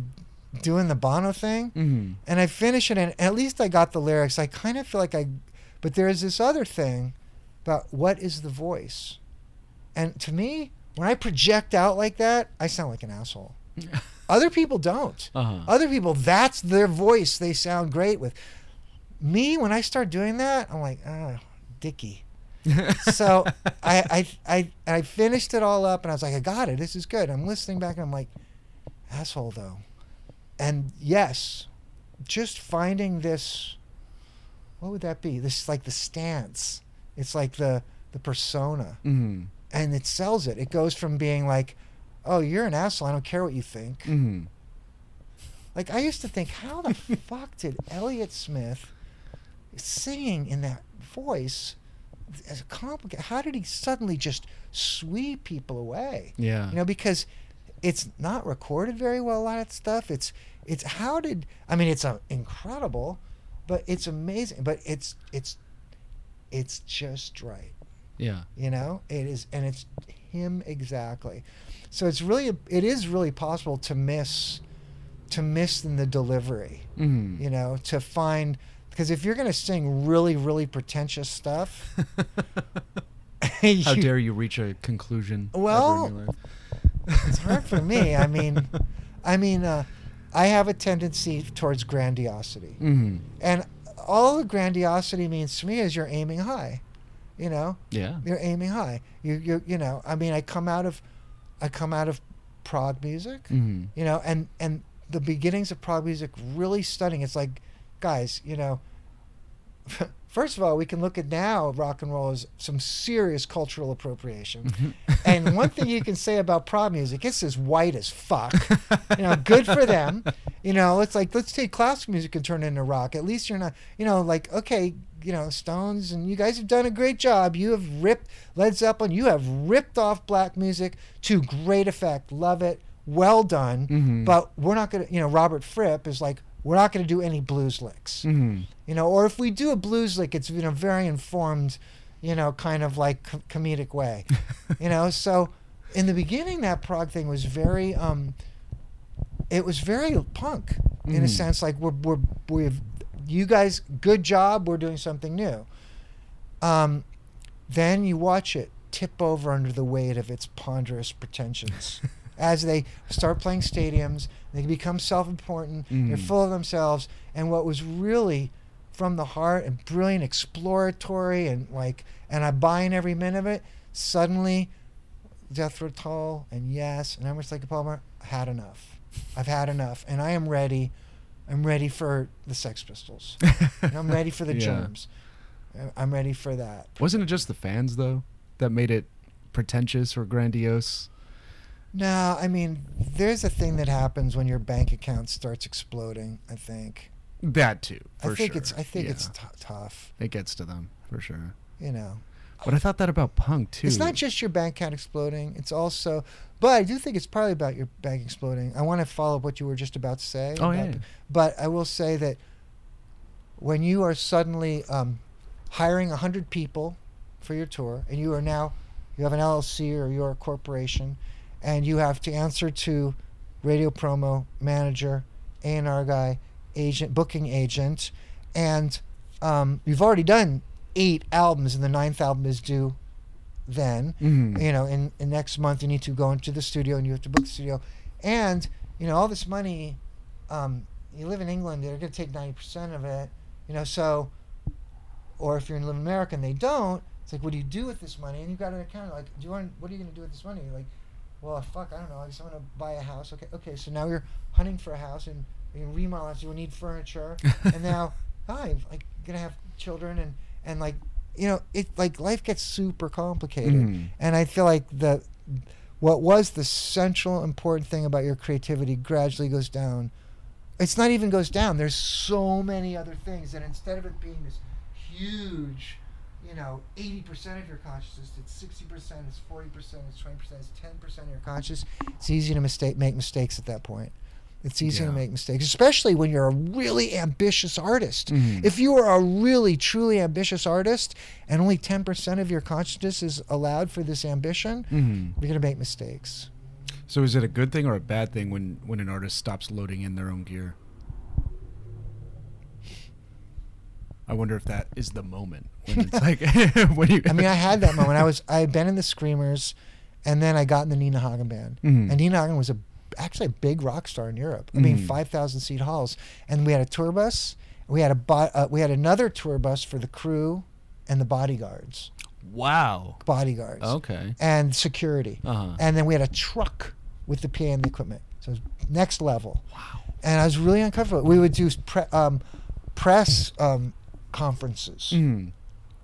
doing the Bono thing. Mm-hmm. and I finish it, and at least I got the lyrics. I kind of feel like I, but there's this other thing about what is the voice, and to me, when I project out like that, I sound like an asshole. *laughs* Other people don't. Uh-huh. Other people, that's their voice. They sound great with. Me, when I start doing that, I'm like, ah, Dicky. So *laughs* I, I I I finished it all up, and I was like, I got it. This is good. I'm listening back, and I'm like, asshole though. And yes, just finding this. What would that be? This is like the stance. It's like the the persona, Mm-hmm. and it sells it. It goes from being like, oh, you're an asshole. I don't care what you think. Mm-hmm. Like I used to think, how the *laughs* fuck did Elliott Smith singing in that voice as a complicated? How did he suddenly just sweep people away? Yeah. You know, because it's not recorded very well. A lot of stuff. It's it's how did I mean? It's uh, incredible, but it's amazing. But it's it's it's just right. yeah. You know, it is, and it's him exactly. So it's really it is really possible to miss to miss in the delivery. Mm-hmm. You know, to find because if you're going to sing really really pretentious stuff, *laughs* How *laughs* dare you reach a conclusion? Well, it's hard for me. I mean, I mean, uh, I have a tendency towards grandiosity, Mhm. and all the grandiosity means to me is you're aiming high. You know, Yeah. you're aiming high. You you you know. I mean, I come out of, I come out of prog music. Mm-hmm. You know, and and the beginnings of prog music really stunning. It's like, guys, you know. *laughs* First of all, we can look at now rock and roll as some serious cultural appropriation. and one thing you can say about prog music, it's as white as fuck. You know, good for them. You know, it's like let's take classical music and turn it into rock. At least you're not, you know, like okay, you know, Stones and you guys have done a great job. You have ripped Led Zeppelin. You have ripped off black music to great effect. Love it. Well done. Mhm. But we're not gonna, you know, Robert Fripp is like, we're not gonna do any blues licks Mm-hmm. you know or if we do a blues lick it's in a very informed you know kind of like co- comedic way *laughs* you know so in the beginning that prog thing was very um it was very punk in a Mhm. sense like we're we're we've you guys good job we're doing something new um then you watch it tip over under the weight of its ponderous pretensions *laughs* as they start playing stadiums they become self-important they're Mhm. full of themselves and what was really from the heart and brilliant exploratory and like and i buy in every minute of it suddenly Jethro Tull and Yes and I'm Lake and Palmer had enough. I've had enough, and I am ready. I'm ready for the Sex Pistols. *laughs* I'm ready for the Yeah. Germs. I'm ready for that. Wasn't it just the fans though that made it pretentious or grandiose? No, I mean, there's a thing that happens when your bank account starts exploding. I think. That too. I think sure. it's. I think it's t- tough. it gets to them for sure. You know, But I thought that about punk too. it's not just your bank account exploding. It's also, but I do think it's probably about your bank exploding. I want to follow up what you were just about to say. Oh, yeah. But I will say that when you are suddenly um, hiring 100 people for your tour and you are now you have an LLC or you're a corporation and you have to answer to radio promo manager, A&R guy, agent, booking agent, and um, you've already done eight albums and the ninth album is due then. Mhm. you know in, in next month you need to go into the studio and you have to book the studio. And you know all this money um, you live in england they're going to take 90% of it you know so or if you're in live in america and they don't it's like what do you do with this money? And you've got an account like do you want what are you going to do with this money? Like well fuck i don't know i guess i'm going to buy a house okay okay so now you're hunting for a house and you can remodel it so you need furniture. *laughs* And now i'm like gonna have children and and like you know it like life gets super complicated. Mhm. and i feel like the what was the central important thing about your creativity gradually goes down. It's not even goes down there's so many other things and instead of it being this huge you know 80% of your consciousness it's 60% it's 40% it's 20% it's 10% of your conscious it's easy to mistake make mistakes at that point it's easy Yeah. to make mistakes especially when you're a really ambitious artist Mhm. if you are a really truly ambitious artist and only 10% of your consciousness is allowed for this ambition Mhm. you're going to make mistakes So is it a good thing or a bad thing when when an artist stops loading in their own gear? I wonder if that is the moment *laughs* when it's like *laughs* when you. i mean i had that moment i was i had been in the screamers and then i got in the nina hagen band Mhm. and nina hagen was a actually a big rock star in europe i mean Mhm. 5000 seat halls and we had a tour bus we had a bo- uh, we had another tour bus for the crew and the bodyguards wow. bodyguards Okay. and security Uh huh. and then we had a truck with the PA and the equipment. So it was next level. Wow. And I was really uncomfortable. We would do pre- um, press um, conferences Mm.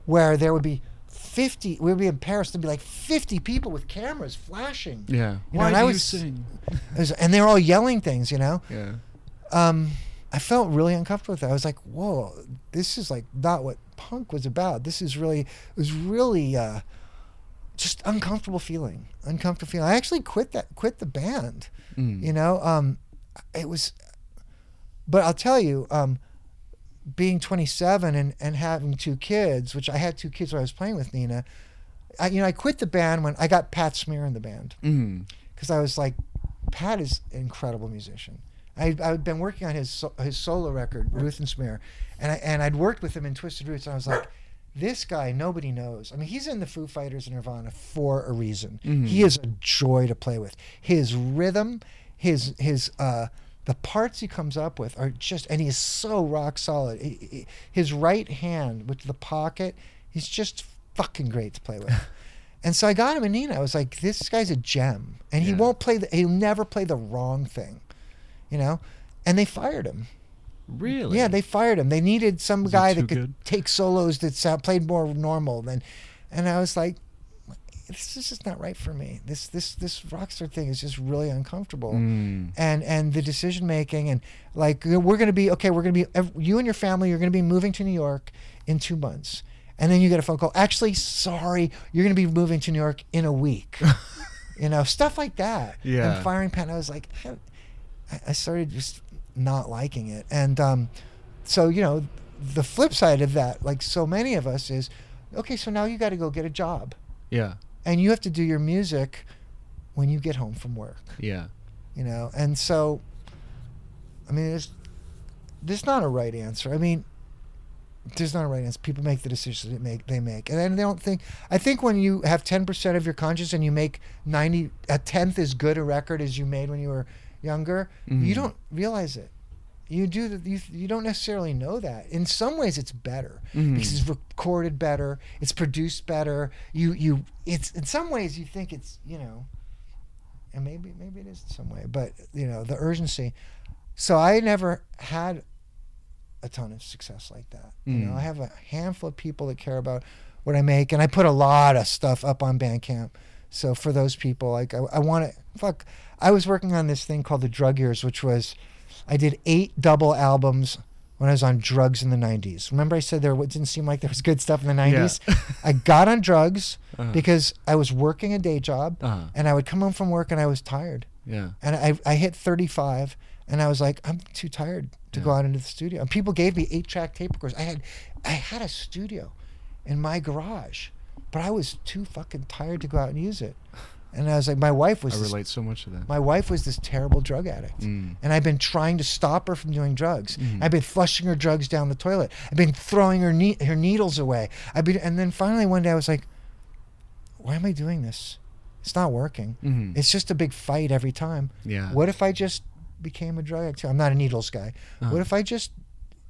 where there would be 50, we would be in Paris, there'd be like 50 people with cameras flashing. Yeah. You know, Why and do I you was- sing? Was- and they're all yelling things, you know? Yeah. Um, I felt really uncomfortable with that. I was like, whoa, this is like not what punk was about. This is really, it was really uh, just uncomfortable feeling. Uncomfortable feeling. I actually quit that, quit the band. Mm. you know um it was but i'll tell you um being 27 and and having two kids which i had two kids when i was playing with nina I, you know i quit the band when i got pat smear in the band. Mm. because i was like pat is an incredible musician. I, i'd been working on his his solo record Ruthensmear and I, and i'd worked with him in twisted roots and i was like this guy nobody knows. I mean he's in the foo fighters and nirvana for a reason. Mhm. he is a joy to play with. His rhythm his his uh the parts he comes up with are just and he's so rock solid He- he- his right hand with the pocket he's just fucking great to play with. *laughs* and so I got him a Nina. I was like, this guy's a gem, and he won't play. The, he'll never play the wrong thing, you know. And they fired him. Really? Yeah, they fired him. They needed some Was guy that could good? take solos that sound, played more normal than. And I was like, this is just not right for me. This this this rockstar thing is just really uncomfortable. Mm. And and the decision making and like we're gonna be okay. We're gonna be you and your family. You're gonna be moving to New York in two months, and then you get a phone call. Actually, sorry, you're gonna be moving to New York in a week. *laughs* you know, stuff like that. Yeah. And firing Pan. I was like, I, I started just not liking it, and um, so you know, the flip side of that, like so many of us, is okay. So now you got to go get a job, Yeah. And you have to do your music when you get home from work. Yeah. You know, and so, I mean, there's there's not a right answer. I mean, there's not a right answer. People make the decisions they make. They make, and then they don't think. I think when you have ten percent of your conscience and you make ninety, a tenth as good a record as you made when you were younger, you Mhm. don't realize it. You do. the- You, you don't necessarily know that. In some ways, it's better Mhm. because it's recorded better. It's produced better. You you. It's in some ways you think it's you know. And maybe maybe it is in some way, but you know the urgency. So I never had a ton of success like that. You know, Mm. I have a handful of people that care about what I make, and I put a lot of stuff up on Bandcamp. So for those people, like I, I want to fuck. I was working on this thing called the Drug Years, which was I did eight double albums when I was on drugs in the '90s. Remember, I said there didn't seem like there was good stuff in the '90s. I got on drugs Uh-huh. because I was working a day job, Uh-huh. and I would come home from work and I was tired Yeah. and I, I hit 35 and I was like I'm too tired to go out into the studio and people gave me eight track tape recorders I had I had a studio in my garage but I was too fucking tired to go out and use it and I was like my wife was I this, relate so much to that. my wife was this terrible drug addict Mm. and I've been trying to stop her from doing drugs. Mhm. I've been flushing her drugs down the toilet. I've been throwing her ne- her needles away. I've been and then finally one day I was like why am I doing this? It's not working. Mhm. It's just a big fight every time. yeah. What if I just became a drug addict? I'm not a needles guy. Uh-huh. What if I just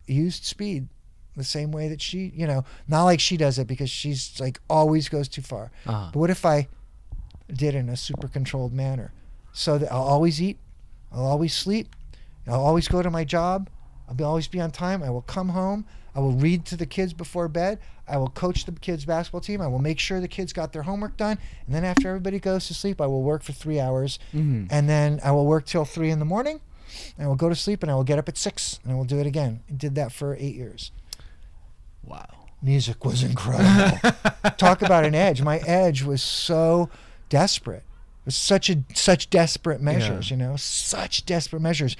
used speed the same way that she, you know, not like she does it because she's like always goes too far. Uh-huh. But what if I did in a super controlled manner so that I'll always eat, I'll always sleep, I'll always go to my job, I'll be, always be on time, I will come home, I will read to the kids before bed, I will coach the kids' basketball team, I will make sure the kids got their homework done, and then after everybody goes to sleep, I will work for three hours, Mhm. and then I will work till three in the morning, and I will go to sleep, and I will get up at six, and I will do it again. I did that for eight years. Wow. Music was incredible. *laughs* Talk about an edge. My edge was so desperate. It was such a such desperate measures, you know, such desperate measures.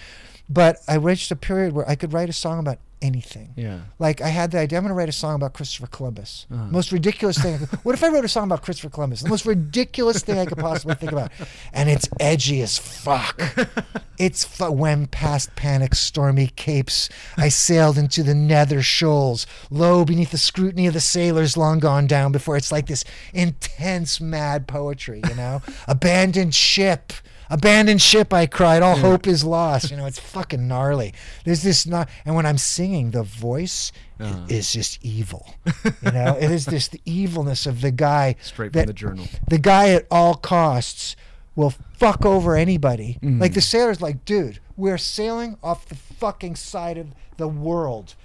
But I reached a period where I could write a song about anything. Yeah. Like I had the idea, I'm gonna write a song about Christopher Columbus. Uh-huh. Most ridiculous thing. what if I wrote a song about Christopher Columbus? The most ridiculous thing I could possibly think about, and it's edgy as fuck. *laughs* It's fu- when past panic stormy capes, I sailed into the nether shoals, low beneath the scrutiny of the sailors long gone down. Before it's like this intense mad poetry, you know, *laughs* abandoned ship. Abandoned ship, I cried. All hope is lost. You know, it's *laughs* fucking gnarly. There's this not, and when I'm singing, the voice Uh-huh. is just evil. *laughs* You know, it is this the evilness of the guy. Straight that- from the journal. the guy at all costs will fuck over anybody. Mhm. Like the sailor's like, dude, we're sailing off the fucking side of the world.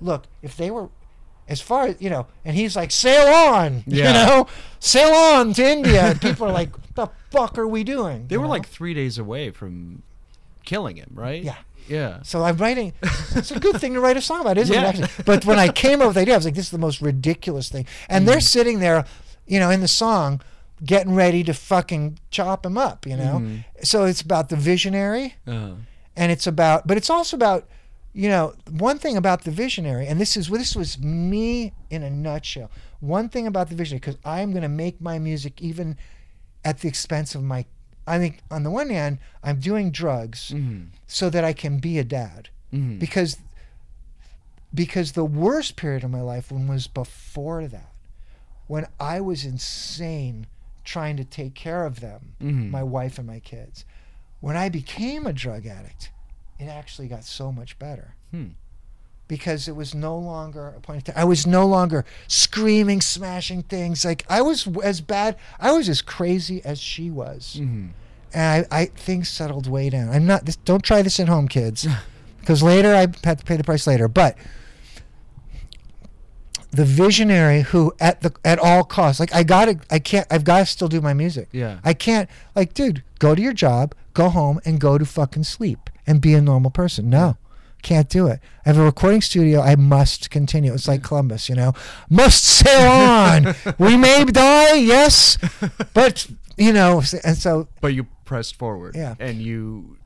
Look, if they were as far as you know, and he's like, sail on, *laughs* you know, sail on to India. And people are like, the fuck are we doing? They You were know? like three days away from killing him, right? Yeah. Yeah. So I'm writing. It's a good thing to write a song about, isn't Yeah. it? Actually? But when I came up with the idea, I was like, "This is the most ridiculous thing." And Mm. they're sitting there, you know, in the song, getting ready to fucking chop him up, you know. Mhm. So it's about the visionary, Uh, and it's about, but it's also about, you know, one thing about the visionary, and this is this was me in a nutshell. One thing about the visionary, because I'm going to make my music even at the expense of my. I think on the one hand, I'm doing drugs mhm. so that I can be a dad Mhm. because because the worst period of my life when was before that when I was insane trying to take care of them Mhm. my wife and my kids when I became a drug addict it actually got so much better Hmm. because it was no longer a point of time. I was no longer screaming, smashing things. Like I was as bad. I was as crazy as she was, Mm-hmm. and I, I things settled way down. I'm not. This, don't try this at home, kids, *laughs* because later I had to pay the price later. But the visionary who at the at all costs, like I gotta, I can't, I've got to still do my music. Yeah. I can't, like, dude, go to your job, go home, and go to fucking sleep and be a normal person. No, can't do it. I have a recording studio. I must continue. It's like Columbus, you know, must sail on. *laughs* we may die, yes, but you know, and so But you pressed forward. Yeah. And you.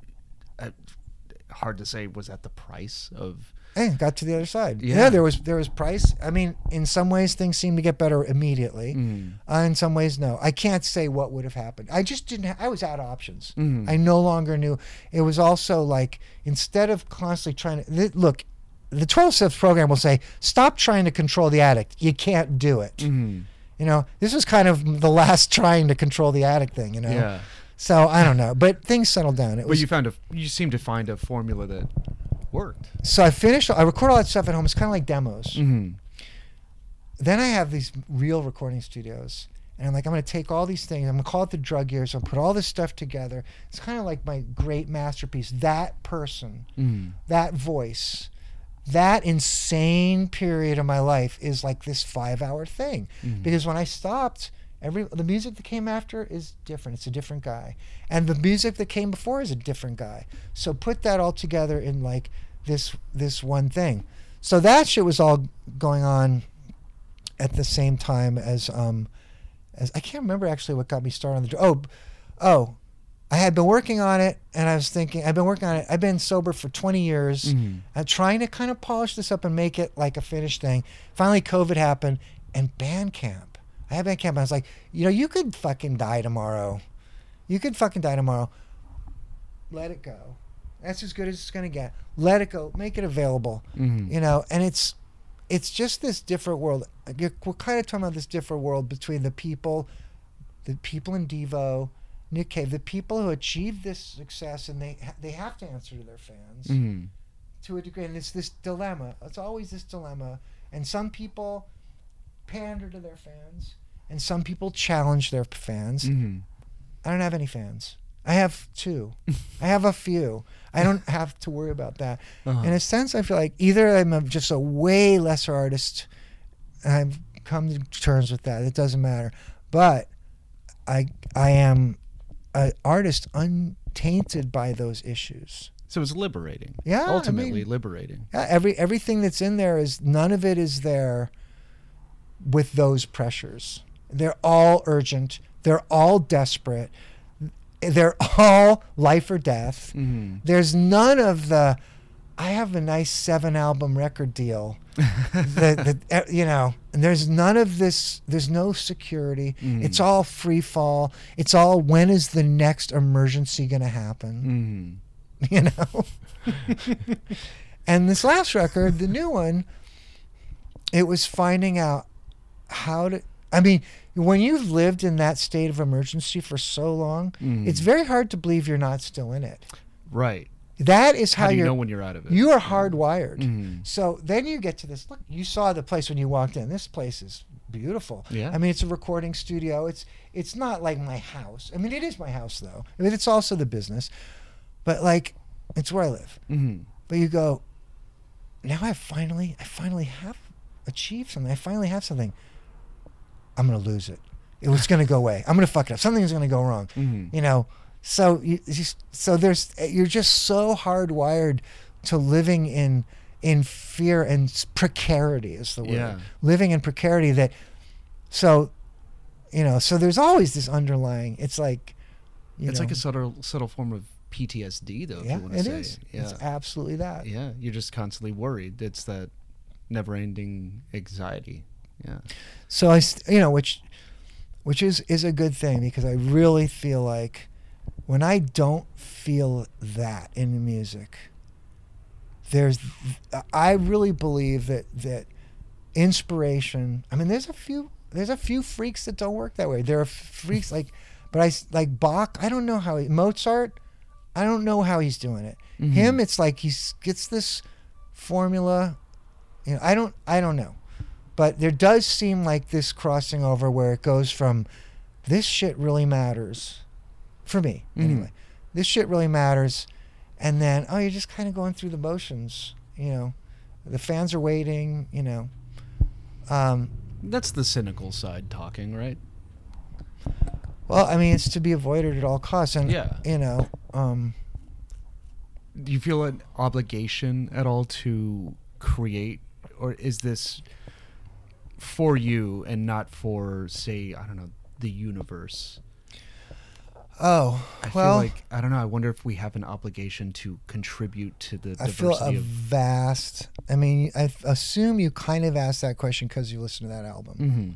Uh, hard to say. Was that the price of? Hey, got to the other side. Yeah. Yeah. there was there was price. I mean, in some ways things seem to get better immediately. Mm. Uh, in some ways, no. I can't say what would have happened. I just didn't. Ha- I was out of options. Mhm. I no longer knew. It was also like instead of constantly trying to th- look, the 12 steps program will say stop trying to control the addict. You can't do it. Mm-hmm. You know, this was kind of the last *laughs* trying to control the addict thing. You know. Yeah. So I don't know, but things settled down. It But was you found a. You seem to find a formula that worked. so I finished. I record all that stuff at home. It's kind of like demos. Mm-hmm. then I have these real recording studios. And I'm like, I'm going to take all these things. I'm going to call it the drug years. I'll put all this stuff together. It's kind of like my great masterpiece. That person, Mm. that voice, that insane period of my life is like this five hour thing. Because when I stopped, every the music that came after is different. It's a different guy. And the music that came before is a different guy. So put that all together in like this this one thing. So that shit was all going on at the same time as um as I can't remember actually what got me started on the oh oh I had been working on it and I was thinking I've been working on it I've been sober for 20 years Mhm. I'm trying to kind of polish this up and make it like a finished thing finally COVID happened and Bandcamp I had Bandcamp and I was like you know you could fucking die tomorrow. You could fucking die tomorrow. Let it go. That's as good as it's gonna get. Let it go. Make it available. Mm-hmm. you know and it's it's just this different world. You're- we're kind of talking about this different world between the people the people in devo nick cave the people who achieve this success and they they have to answer to their fans Mm-hmm. to a degree and it's this dilemma. It's always this dilemma and some people pander to their fans and some people challenge their fans Mm-hmm. I don't have any fans. I have two. *laughs* I have a few. I don't have to worry about that. Uh-huh. In a sense, I feel like either I'm a, just a way lesser artist, and I've come to terms with that. It doesn't matter. But I I am an artist untainted by those issues. So it's liberating. Yeah, I Ultimately mean- liberating. Yeah, every everything that's in there is none of it is there with those pressures. They're all urgent. They're all desperate. They're all life or death. Mm-hmm. There's none of the I have a nice seven album record deal. *laughs* the, the, uh, you know, and there's none of this. There's no security. Mm. It's all free fall. It's all when is the next emergency going to happen? Mm-hmm. *laughs* you know. and this last record, the new one, it was finding out how to. I mean, when you've lived in that state of emergency for so long, Mm. it's very hard to believe you're not still in it. Right. That is how, How you know when you're out of it? you are hardwired. Mhm. So then you get to this. Look, you saw the place when you walked in. This place is beautiful. Yeah. I mean, it's a recording studio. It's it's not like my house. I mean, it is my house though. I mean, it's also the business, but like, it's where I live. Mm-hmm. But you go, now I finally, I finally have achieved something. I finally have something. I'm gonna lose it. It was gonna go away. I'm gonna fuck it up. Something's gonna go wrong. Mhm. You know. So you, so there's you're just so hardwired to living in in fear and precarity is the word. Yeah. Living in precarity that. So, you know, so there's always this underlying. It's like. You It's know, like a subtle, subtle form of PTSD, though. yeah, if you want to it say. is. Yeah. It's absolutely that. yeah. You're just constantly worried. It's that never-ending anxiety. Yeah. So I, you know, which, which is is a good thing because I really feel like when I don't feel that in the music, there's, I really believe that that inspiration. I mean, there's a few there's a few freaks that don't work that way. There are freaks like, but I like Bach. I don't know how he, Mozart. I don't know how he's doing it. Mhm. Him, it's like he gets this formula You know, I don't I don't know. But there does seem like this crossing over where it goes from this shit really matters for me Mhm. anyway. This shit really matters and then oh you're just kind of going through the motions, you know. The fans are waiting, you know. Um That's the cynical side talking, right? well, I mean it's to be avoided at all costs and Yeah. you know, um Do you feel an obligation at all to create, or is this for you and not for, say, I don't know, the universe? oh, I well feel like I don't know. I wonder if we have an obligation to contribute to the I feel a of. vast. I mean, I assume you kind of asked that question because you listened to that album. hmm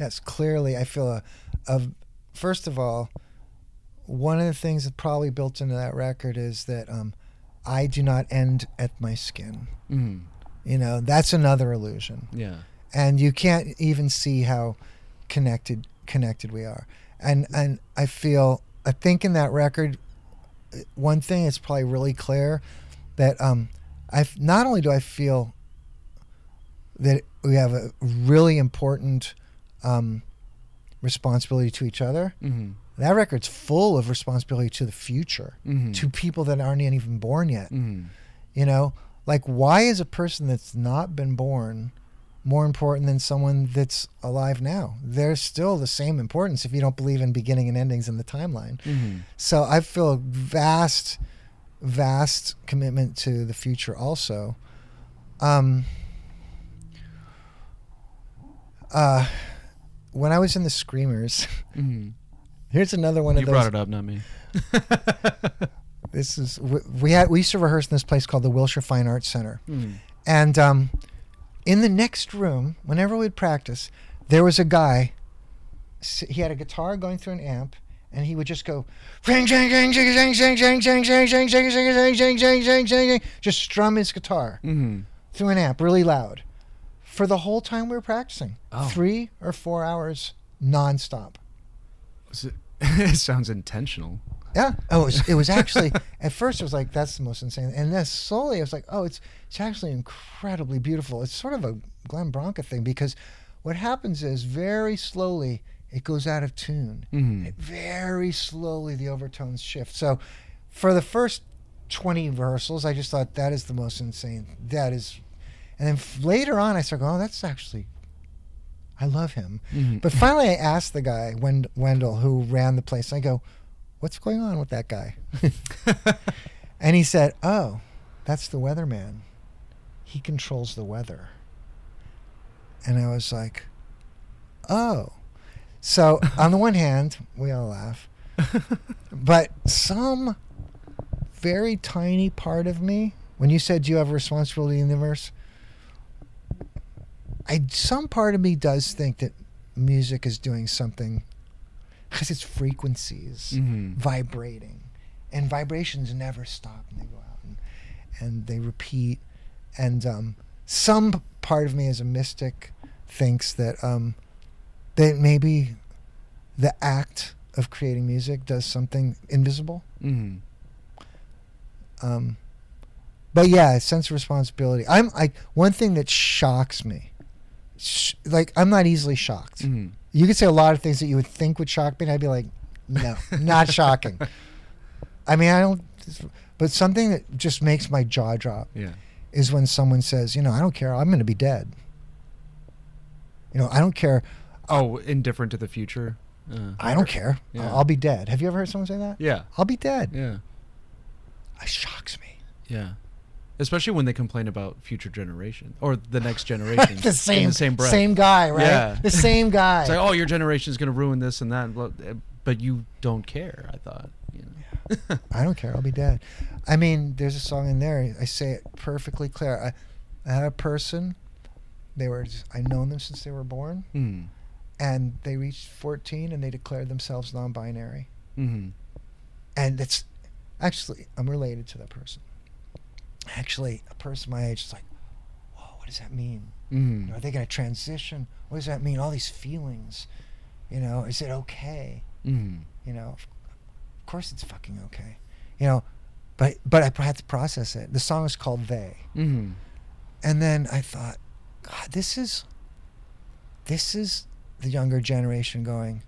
Yes, clearly, I feel a, a. First of all, one of the things that probably built into that record is that um, I do not end at my skin. hmm You know, that's another illusion, Yeah. And you can't even see how connected connected we are. And and I feel I think in that record, uh, one thing is probably really clear that um, I not only do I feel that we have a really important um, responsibility to each other. hmm That record's full of responsibility to the future, hmm to people that aren't even born yet. hmm You know, like why is a person that's not been born more important than someone that's alive now? They're still the same importance if you don't believe in beginning and endings in the timeline. hmm So I feel vast, vast commitment to the future also. Um, uh, when I was in the Screamers, hmm *laughs* here's another one You of those. You brought it up, not me. *laughs* This is we, we had we used to rehearse in this place called the Wilshire Fine Arts Center, Mm. and um, in the next room, whenever we'd practice, there was a guy. He had a guitar going through an amp, and he would just go, just strum his guitar mm-hmm. through an amp really loud for the whole time we were practicing. Oh. Three or four hours nonstop. It, it sounds intentional. Yeah. Oh, it was, it was actually *laughs* at first it was like that's the most insane, and then slowly I was like, oh, it's it's actually incredibly beautiful. It's sort of a Glenn Branca thing because what happens is very slowly it goes out of tune. hmm It very slowly the overtones shift. So for the first twenty rehearsals, I just thought that is the most insane. That is, and then f- later on I started going, oh, that's actually. I love him. hmm But finally, I asked the guy, Wend- Wendell, who ran the place. I go, "What's going on with that guy?" *laughs* and he said, "Oh, that's the weatherman. He controls the weather." And I was like, "Oh." So on the one hand, we all laugh, *laughs* but some very tiny part of me, when you said you have a responsibility in the universe, I some part of me does think that music is doing something because it's frequencies hmm vibrating, and vibrations never stop and they go out and, and they repeat. And um, some part of me, as a mystic, thinks that um, that maybe the act of creating music does something invisible. hmm Um, but yeah, a sense of responsibility. I'm I one thing that shocks me. Sh- like I'm not easily shocked. hmm You could say a lot of things that you would think would shock me, and I'd be like, no, not *laughs* shocking. I mean, I don't. But something that just makes my jaw drop Yeah. is when someone says, you know, I don't care. I'm going to be dead. You know, I don't care. Oh, indifferent to the future. Uh, I don't care. Yeah. I'll be dead. Have you ever heard someone say that? yeah. I'll be dead. Yeah. It shocks me. Yeah. Especially when they complain about future generation or the next *laughs* generation. the same, the same breath. same guy, right? Yeah. The same *laughs* guy. It's like, oh, your generation is going to ruin this and that, and blah- but you don't care. I thought. You know. I don't care. I'll be dead. I mean, there's a song in there. I say it perfectly clear. I, I had a person. They were. Just, I known them since they were born, Hmm. and they reached 14 and they declared themselves non-binary. Hmm. And it's actually I'm related to that person. Actually, a person my age is like, whoa, what does that mean? You know, are they going to transition? What does that mean? All these feelings. You know, is it okay? Hmm. You know, of course it's fucking okay. You know, but but I had to process it. The song is called "They," Hmm. and then I thought, God, this is this is the younger generation going.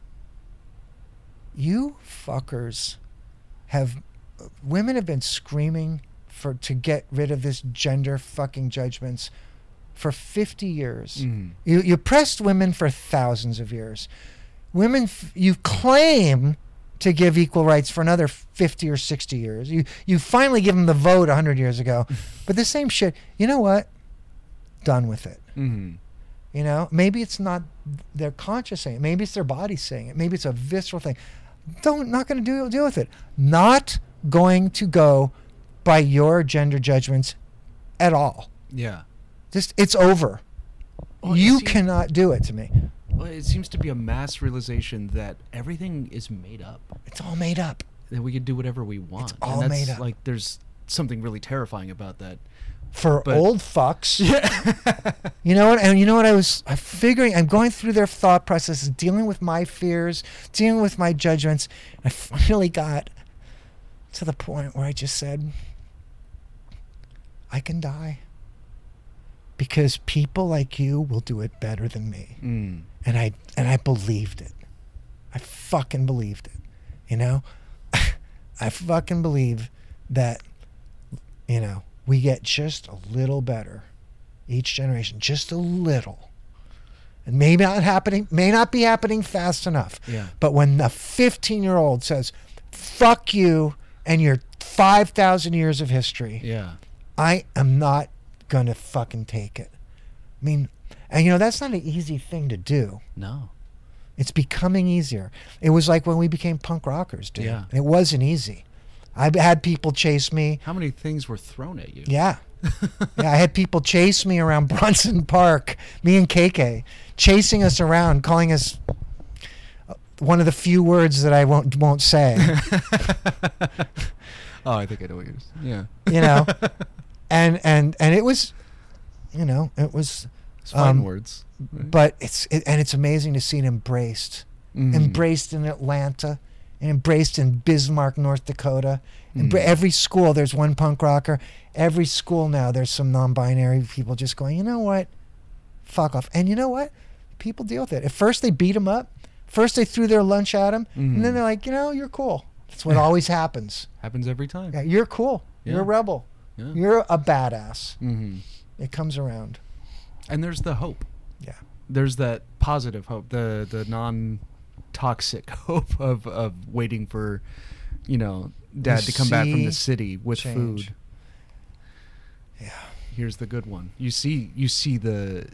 You fuckers have women have been screaming for to get rid of this gender fucking judgments for 50 years. Mhm. You you pressed women for thousands of years. Women f- you claim to give equal rights for another 50 or 60 years. You you finally give them the vote 100 years ago. *laughs* but the same shit. You know what? Done with it. Mhm. You know, maybe it's not their conscious saying it. Maybe it's their body saying it. Maybe it's a visceral thing. Don't not going to deal with it. Not going to go by your gender judgments at all. Yeah. Just it's over. Well, you you see- cannot do it to me. Well, it seems to be a mass realization that everything is made up. It's all made up. That we can do whatever we want. It's all and that's made up. like there's something really terrifying about that. For But- old fucks. *laughs* Yeah. You know what? And you know what? I was I'm figuring. I'm going through their thought processes, dealing with my fears, dealing with my judgments. I finally got to the point where I just said, "I can die because people like you will do it better than me." Mm. And I and I believed it. I fucking believed it. You know, *laughs* I fucking believe that. You know, we get just a little better each generation, just a little. And maybe not happening, may not be happening fast enough. Yeah. But when the 15 year old says, fuck you and your 5,000 years of history, Yeah. I am not going to fucking take it. I mean, and you know, that's not an easy thing to do. No. It's becoming easier. It was like when we became punk rockers, dude. Yeah. It wasn't easy. I had people chase me. How many things were thrown at you? Yeah. *laughs* yeah, I had people chase me around *laughs* Bronson Park, me and KK, chasing us around, calling us uh, one of the few words that I won't won't say. *laughs* oh, I think I know what you're. Yeah. you know, and and and it was, you know, it was, It's fine Um, words. right? but it's it, and it's amazing to see it embraced, Mhm. embraced in Atlanta, and embraced in Bismarck, North Dakota. Embra- Mm. Every school there's one punk rocker. Every school now there's some non-binary people just going, you know what, fuck off. And you know what, people deal with it. At first they beat them up. First they threw their lunch at him, and Mhm. then they're like, you know, you're cool. That's what *laughs* always happens. Happens every time. Yeah, you're cool. You're a rebel. Yeah. You're a badass. hmm It comes around. And there's the hope. Yeah. There's that positive hope, the the non toxic *laughs* hope of of waiting for, you know, dad to come back from the city with change. food. Yeah. Here's the good one. You see you see the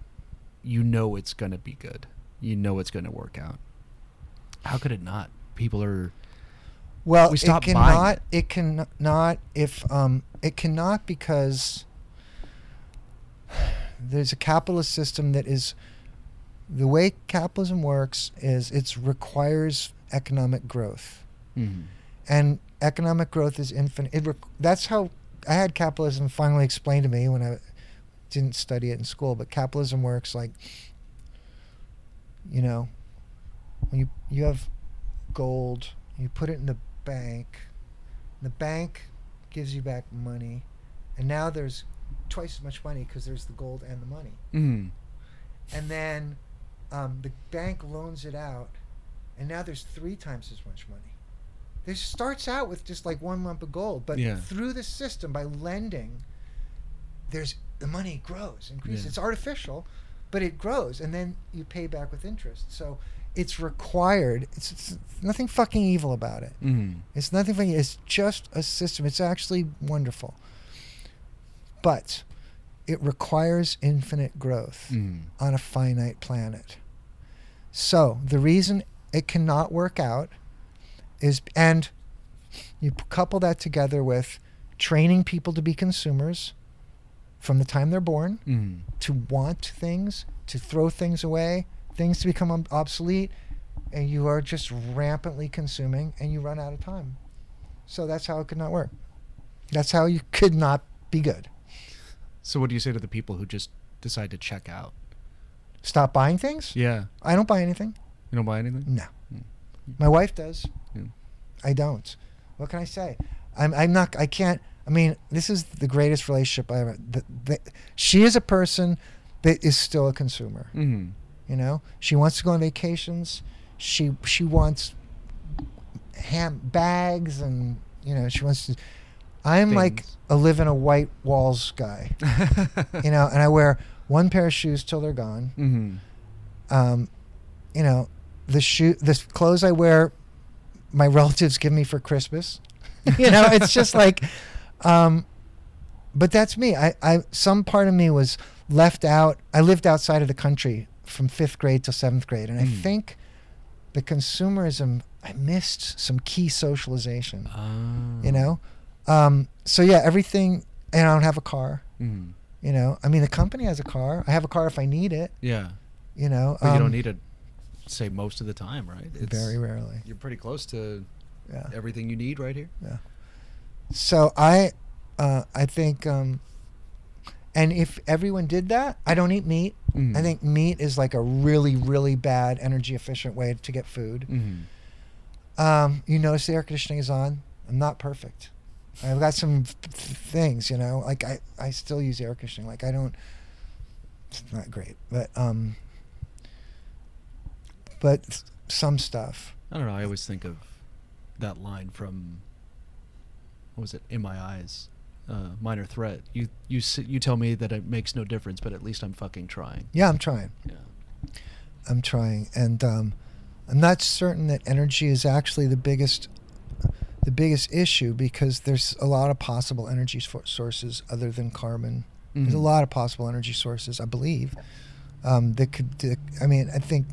you know it's going to be good. You know it's going to work out. How could it not? People are Well, We it cannot. it. Cannot if um, it cannot because there's a capitalist system that is the way capitalism works is it requires economic growth, Mhm. and economic growth is infinite. It rec- that's how I had capitalism finally explained to me when I didn't study it in school. But capitalism works like you know when you you have gold, you put it in the bank. The bank gives you back money, and now there's twice as much money because there's the gold and the money. Mhm. And then um, the bank loans it out, and now there's three times as much money. This starts out with just like one lump of gold, but Yeah. through the system by lending, there's the money grows, increases. Yeah. It's artificial, but it grows, and then you pay back with interest. So it's required. It's, it's nothing fucking evil about it. Mhm. It's nothing funny. It's just a system. It's actually wonderful. But it requires infinite growth Mhm. on a finite planet. So the reason it cannot work out is, and you couple that together with training people to be consumers from the time they're born, Mhm. to want things, to throw things away, things to become obsolete, and you are just rampantly consuming and you run out of time. So that's how it could not work. That's how you could not be good. So what do you say to the people who just decide to check out? Stop buying things? Yeah. I don't buy anything. You don't buy anything? No. Mm. My wife does. Yeah. I don't. What can I say? I'm I'm not I can't I mean, this is the greatest relationship I ever. The, the, she is a person that is still a consumer. Mm-hmm. You know, she wants to go on vacations. She she wants ham bags and you know she wants to. I'm like a live in a white walls guy. *laughs* you know, and I wear one pair of shoes till they're gone. mm-hmm. Um, you know, the shoe, the clothes I wear, my relatives give me for Christmas. *laughs* you know, it's just like, um, but that's me. I, I, some part of me was left out. I lived outside of the country from fifth grade to seventh grade, and I Mm. think the consumerism. I missed some key socialization. Ah. You know, um, so yeah, everything. And I don't have a car. Mm-hmm. You know, I mean, the company has a car. I have a car if I need it. Yeah. You know, But you um, don't need it. Say most of the time, right? very rarely. You're pretty close to Yeah. everything you need right here. Yeah. So I, uh, I think, um, and if everyone did that, I don't eat meat. Mm. I think meat is like a really, really bad energy efficient way to get food. Mm-hmm. Um, you notice the air conditioning is on. I'm not perfect. I've got some th- th- things, you know, like I, I still use air conditioning. Like I don't, it's not great, but, um, but some stuff. I don't know. I always think of that line from what was it? In my eyes, uh, minor threat. You you you tell me that it makes no difference, but at least I'm fucking trying. Yeah, I'm trying. Yeah. I'm trying, and um, I'm not certain that energy is actually the biggest the biggest issue because there's a lot of possible energy sources other than carbon. There's a Mhm. lot of possible energy sources, I believe, um, that could. that- I mean, I think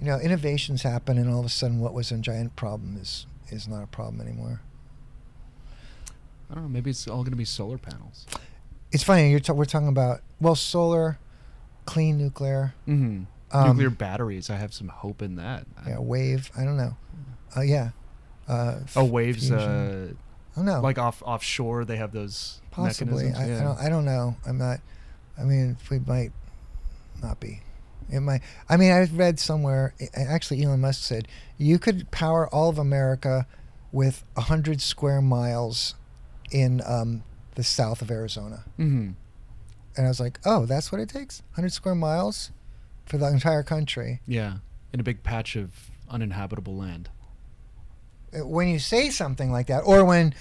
you know innovations happen, and all of a sudden, what was a giant problem is is not a problem anymore. I don't know. Maybe it's all going to be solar panels. It's funny you're ta- we're talking about well, solar, clean nuclear, Mm-hmm. Um, Nuclear batteries. I have some hope in that. Yeah, wave. I don't know. Uh, yeah. Uh, Oh, waves. Uh, Oh no. like off offshore, they have those Possibly. mechanisms. I, yeah. I don't. I don't know. I'm not. I mean, we might not be. It might. I mean, I read somewhere. Actually, Elon Musk said you could power all of America with hundred square miles in um, the south of Arizona. mm-hmm. And I was like, oh, that's what it takes. Hundred square miles for the entire country. Yeah, in a big patch of uninhabitable land. Uh, When you say something like that, or when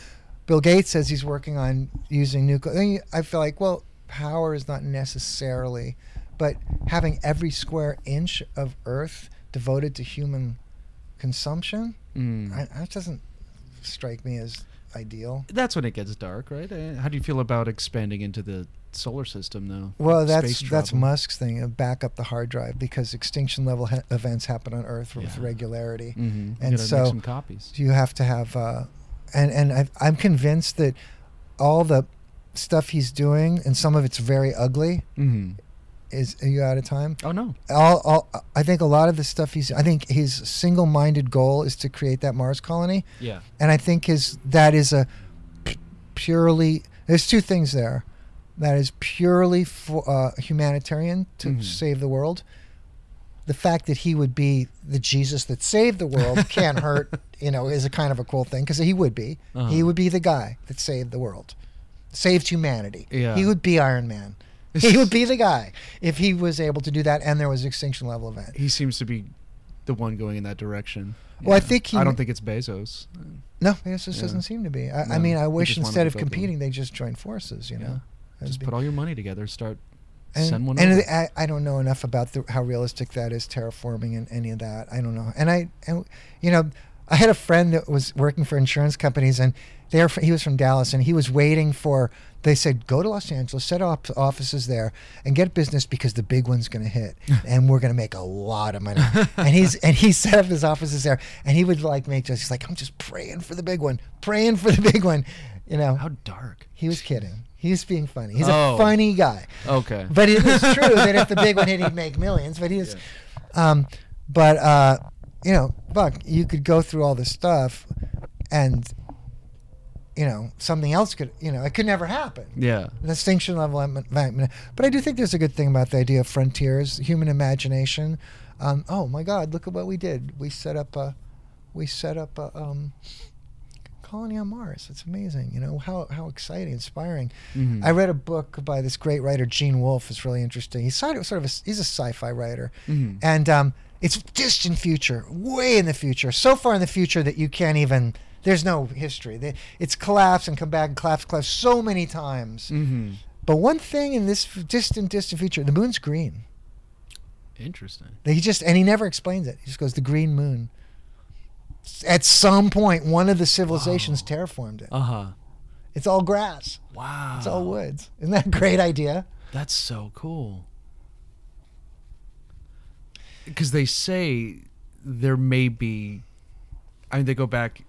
Bill Gates says he's working on using nuclear, I feel like, well, power is not necessarily, but having every square inch of Earth devoted to human consumption, Mm. I, that doesn't strike me as ideal. That's when it gets dark, right? Uh, How do you feel about expanding into the solar system, though? Well, that's that's? Musk's thing. uh, Back up the hard drive because extinction level ha- events happen on Earth with Yeah. regularity. Mm-hmm. And so- make some copies. you have to have uh, and and i i'm convinced that all the stuff he's doing and some of it's very ugly Mm-hmm. Is are you out of time Oh no. all, all i think a lot of the stuff he's i think his single-minded goal is to create that mars colony Yeah. and i think his that is a p- purely there's two things there that is purely for, uh, humanitarian to Mhm. save the world the fact that he would be the jesus that saved the world *laughs* can't hurt you know is a kind of a cool thing because he would be Uh-huh. he would be the guy that saved the world saved humanity Yeah. he would be iron man *laughs* he would be the guy if he was able to do that and there was extinction level event He seems to be the one going in that direction. Well, I think he I don't think it's Bezos. no just Yeah. doesn't seem to be i, I mean i wish instead of competing they just join forces you know Just be- put all your money together. Start. and, send one and over. I, I don't know enough about the, how realistic that is terraforming and any of that i don't know and i and you know i had a friend that was working for insurance companies and they're he was from dallas and he was waiting for they said go to los angeles set up offices there and get business because the big one's going to hit *laughs* and we're going to make a lot of money and he's and he set up his offices there and he would like make just he's like i'm just praying for the big one praying for the big one you know How dark. he was kidding he was being funny he's Oh. a funny guy Okay. but it was true that if the big one hit, he'd *laughs* make millions. But he's, um, but uh, you know, Buck, you could go through all this stuff, and you know, something else could, you know, it could never happen. yeah. Extinction level event. But I do think there's a good thing about the idea of frontiers, human imagination. Um, oh my God, look at what we did. We set up a, we set up a, um, colony on Mars. It's amazing. You know how how exciting, inspiring. Mhm. I read a book by this great writer Gene Wolfe. It's really interesting. He's sort of sort of a, he's a sci-fi writer, Mhm. and um, it's distant future, way in the future, so far in the future that you can't even. There's no history. It's collapsed and come back and collapse, collapse so many times. Mhm. But one thing in this distant, distant future, the moon's green. Interesting. He just and he never explains it. He just goes the green moon. At some point, one of the civilizations terraformed it. Uh huh. It's all grass. Wow. It's all woods. Isn't that a great idea? That's so cool. Because they say there may be, I mean, they go back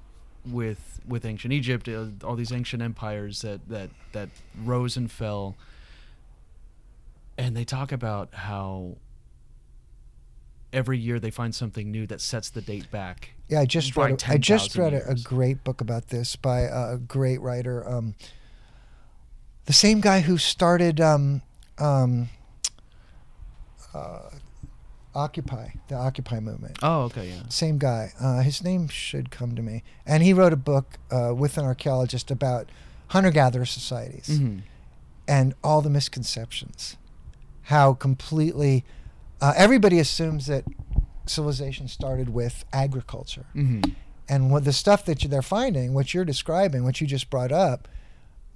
with with ancient Egypt, uh, all these ancient empires that that that rose and fell, and they talk about how every year they find something new that sets the date back. Yeah, I just read. A, I just read a, a great book about this by a great writer. Um, the same guy who started um, um, uh, Occupy, the Occupy movement. Oh, okay, yeah. Same guy. Uh, his name should come to me. And he wrote a book uh, with an archaeologist about hunter-gatherer societies hmm and all the misconceptions. How completely uh, everybody assumes that civilization started with agriculture hmm and what the stuff that you, they're finding, what you're describing, what you just brought up,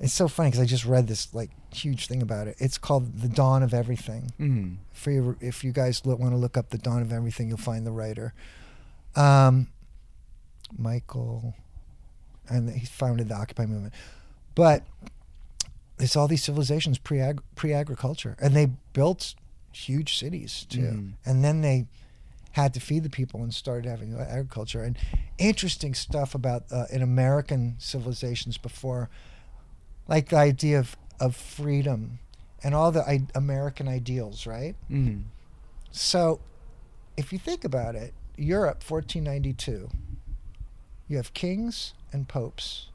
it's so funny because I just read this like huge thing about it. It's called the dawn of everything. hmm For you, if you guys want to look up the dawn of everything, you'll find the writer, um, Michael, and he founded the Occupy movement. But it's all these civilizations pre pre agriculture, and they built huge cities too, Mhm. and then they had to feed the people and started having agriculture and interesting stuff about uh, in American civilizations before, like the idea of of freedom and all the I- American ideals, right? hmm So, if you think about it, Europe, 1492, you have kings and popes.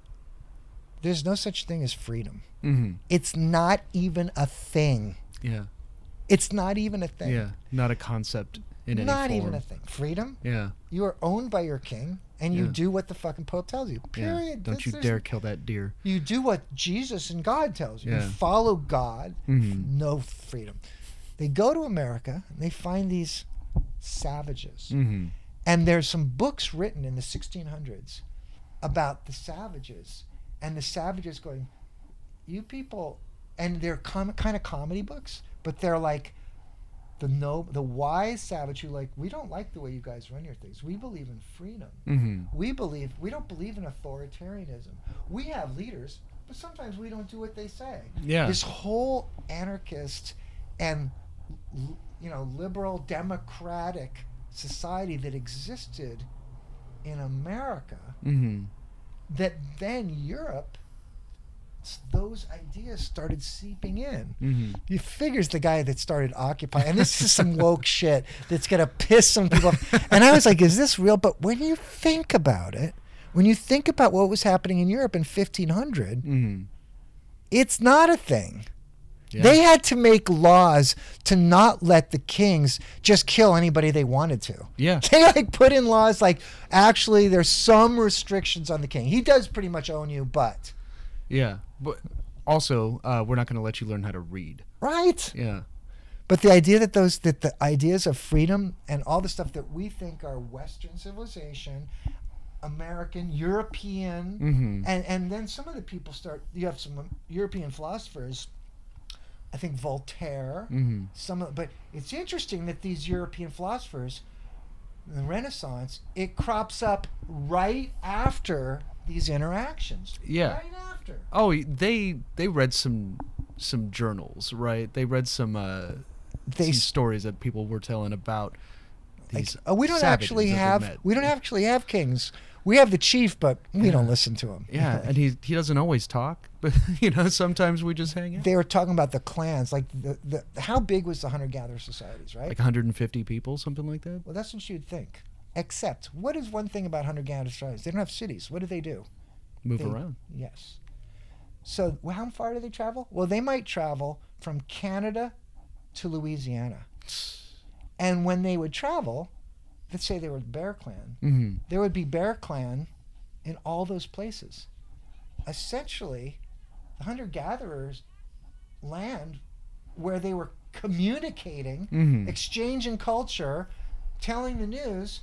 There's no such thing as freedom. hmm It's not even a thing. Yeah. It's not even a thing. Yeah. Not a concept in any not even a thing. Freedom. Yeah. You are owned by your king, and you Yeah. do what the fucking pope tells you. Yeah. Period. Don't That's- you dare kill that deer. You do what Jesus and God tells you. Yeah. You follow God. Mhm. No freedom. They go to America and they find these savages. hmm And there's some books written in the 1600s about the savages, and the savages going, "You people," and they're com- kind of comedy books, but they're like the no, the wise savage who like, we don't like the way you guys run your things. We believe in freedom. hmm We believe we don't believe in authoritarianism. We have leaders, but sometimes we don't do what they say. Yeah. This whole anarchist and you know liberal democratic society that existed in America hmm that then Europe those ideas started seeping in. hmm You figures the guy that started Occupy, and this is some woke *laughs* shit that's gonna piss some people off. And I was like, is this real? But when you think about it, when you think about what was happening in Europe in 1500, hmm it's not a thing. Yeah. They had to make laws to not let the kings just kill anybody they wanted to. Yeah. *laughs* They like put in laws like actually there's some restrictions on the king. He does pretty much own you, but Yeah. But also, uh, we're not going to let you learn how to read. right? Yeah. But the idea that those that the ideas of freedom and all the stuff that we think are Western civilization, American, European, hmm and and then some of the people start. You have some European philosophers. I think Voltaire. hmm Some, of, but it's interesting that these European philosophers, the Renaissance, it crops up right after these interactions. Yeah. Right after. Oh, they they read some some journals, right? They read some uh, They some stories that people were telling about Like, these. oh, we don't actually have we don't actually have kings. We have the chief, but we don't listen to him. Yeah, *laughs* and he he doesn't always talk, *laughs* but you know sometimes we just hang out. they were talking about the clans, like the, the how big was the hunter gatherer societies, right? Like 150 people, something like that. well, that's what you'd think. Except, what is one thing about hunter gatherer societies? They don't have cities. What do they do? Move They- around. Yes. So how far do they travel? Well, they might travel from Canada to Louisiana. And when they would travel, let's say they were Bear Clan, hmm there would be Bear Clan in all those places. Essentially, the hunter gatherers land where they were communicating, Mhm. exchanging culture, telling the news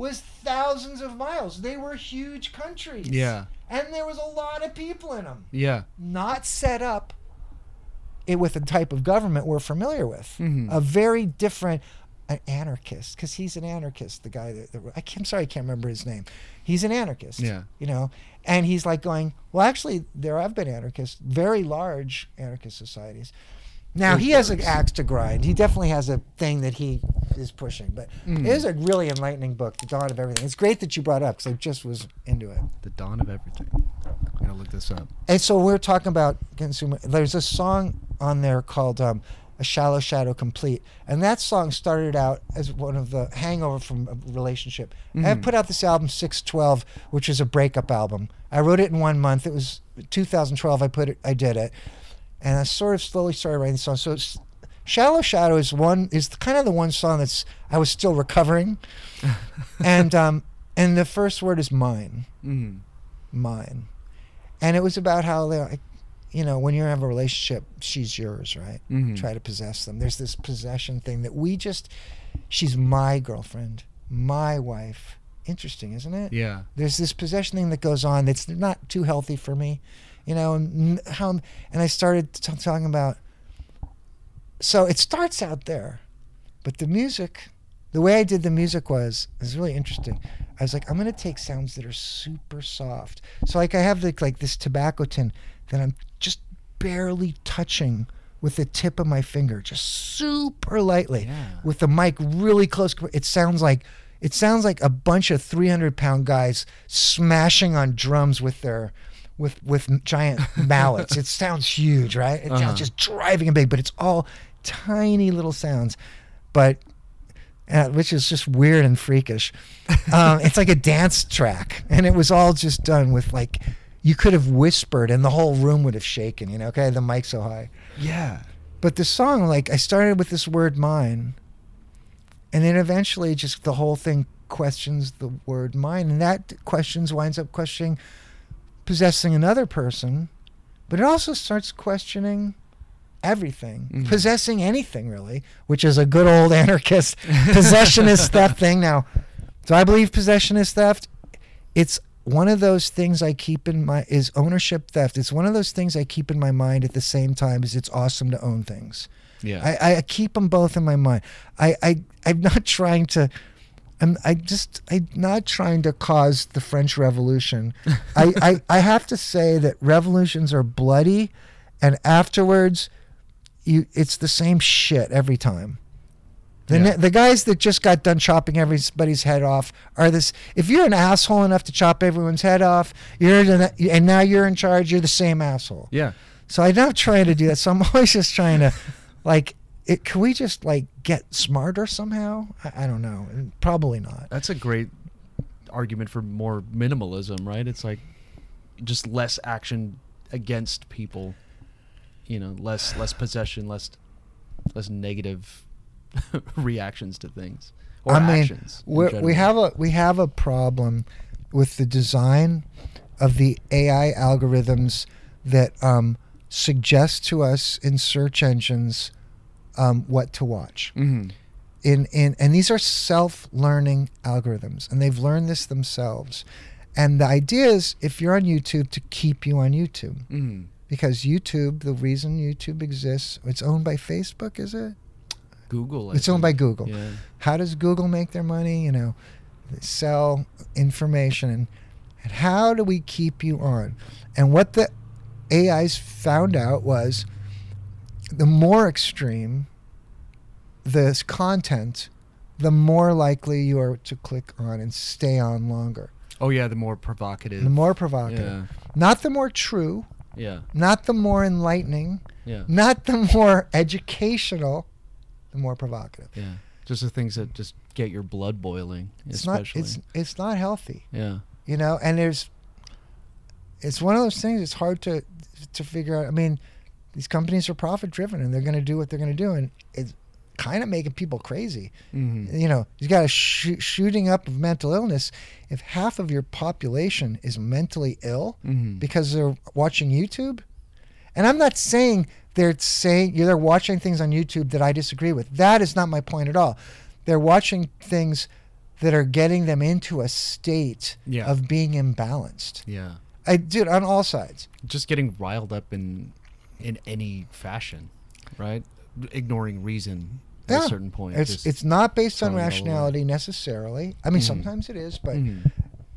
was thousands of miles. They were huge countries. Yeah. And there was a lot of people in them. Yeah. Not set up it with the type of government we're familiar with. Mhm. A very different an anarchist because he's an anarchist. The guy that, that I can't, I'm sorry I can't remember his name. He's an anarchist. Yeah. You know, and he's like going, well, actually, there have been anarchists, very large anarchist societies. Now he has an axe to grind. He definitely has a thing that he is pushing. But Mm. it is a really enlightening book, The Dawn of Everything. It's great that you brought it up because I just was into it. The dawn of everything. I'm gonna look this up. And so we're talking about consumer. There's a song on there called um, "A Shallow Shadow Complete," and that song started out as one of the hangover from a relationship. I put out this album Six Twelve, which is a breakup album. I wrote it in one month. It was 2012. I put it. I did it, and I sort of slowly started writing the song. So. It's, Shallow Shadow is one is kind of the one song that's I was still recovering, *laughs* and um, and the first word is mine Mm. mine. And it was about how they, like, you know, when you have a relationship, she's yours, right? Mhm. Try to possess them. There's this possession thing that we just, she's my girlfriend, my wife. Interesting, isn't it? Yeah. There's this possession thing that goes on that's not too healthy for me, you know. And how, and I started t- talking about. So it starts out there, but the music, the way I did the music was is really interesting. I was like, I'm gonna take sounds that are super soft. So like I have the, like this tobacco tin that I'm just barely touching with the tip of my finger, just super lightly, Yeah. with the mic really close. It sounds like it sounds like a bunch of 300 pound guys smashing on drums with their with with giant *laughs* mallets. it sounds huge, right? It Uh-huh. sounds just driving and big, but it's all tiny little sounds, but uh, which is just weird and freakish. Um, *laughs* it's like a dance track, and it was all just done with like you could have whispered, and the whole room would have shaken. You know, okay, the mic's so high. Yeah. But the song, like, I started with this word mine, and then eventually just the whole thing questions the word mine, and that questions winds up questioning possessing another person, but it also starts questioning everything, Mhm. possessing anything really, which is a good old *laughs* anarchist possessionist theft thing. Now, do I believe possession is theft? It's one of those things I keep in my is ownership theft. It's one of those things I keep in my mind at the same time as it's awesome to own things. Yeah. I, I keep them both in my mind. I, I I'm not *laughs* trying to. I'm I just I'm not trying to cause the French Revolution. I, *laughs* I I have to say that revolutions are bloody, and afterwards, you it's the same shit every time. The, Yeah. ne- the guys that just got done chopping everybody's head off are this. If you're an asshole enough to chop everyone's head off, you're the, and now you're in charge. You're the same asshole. yeah. So I'm not trying to do that. So I'm *laughs* always just trying to, like, it, can we just like get smarter somehow? I, I don't know. Probably not. That's a great argument for more minimalism, right? It's like just less action against people. You know, less less possession, less less negative *laughs* reactions to things or I mean, actions. we have a we have a problem with the design of the AI algorithms that um, suggest to us in search engines um, what to watch. Mhm. in in and these are self-learning algorithms and they've learned this themselves and the idea is if you're on youtube to keep you on youtube Mhm. because youtube the reason youtube exists it's owned by facebook is it Google. I it's owned by google Yeah. how does google make their money you know they sell information and, and how do we keep you on and what the ais found out was the more extreme the content the more likely you are to click on and stay on longer Oh yeah, the more provocative. the more provocative Yeah. not the more true Yeah. not the more enlightening Yeah. not the more educational the more provocative Yeah. Just the things that just get your blood boiling, it's not it's it's not healthy yeah. you know and there's it's one of those things it's hard to to figure out i mean these companies are profit driven and they're going to do what they're going to do and it's kind of making people crazy. Mhm. You know, you got a sh- shooting up of mental illness. If half of your population is mentally ill Mhm. because they're watching YouTube, and I'm not saying they're saying they're watching things on YouTube that I disagree with. That is not my point at all. They're watching things that are getting them into a state Yeah. of being imbalanced. Yeah. I did on all sides. Just getting riled up in in any fashion, right? Ignoring reason Yeah. a certain point. It's it's not based on throwing it all away. rationality necessarily. I mean, Mhm. sometimes it is, but Mhm.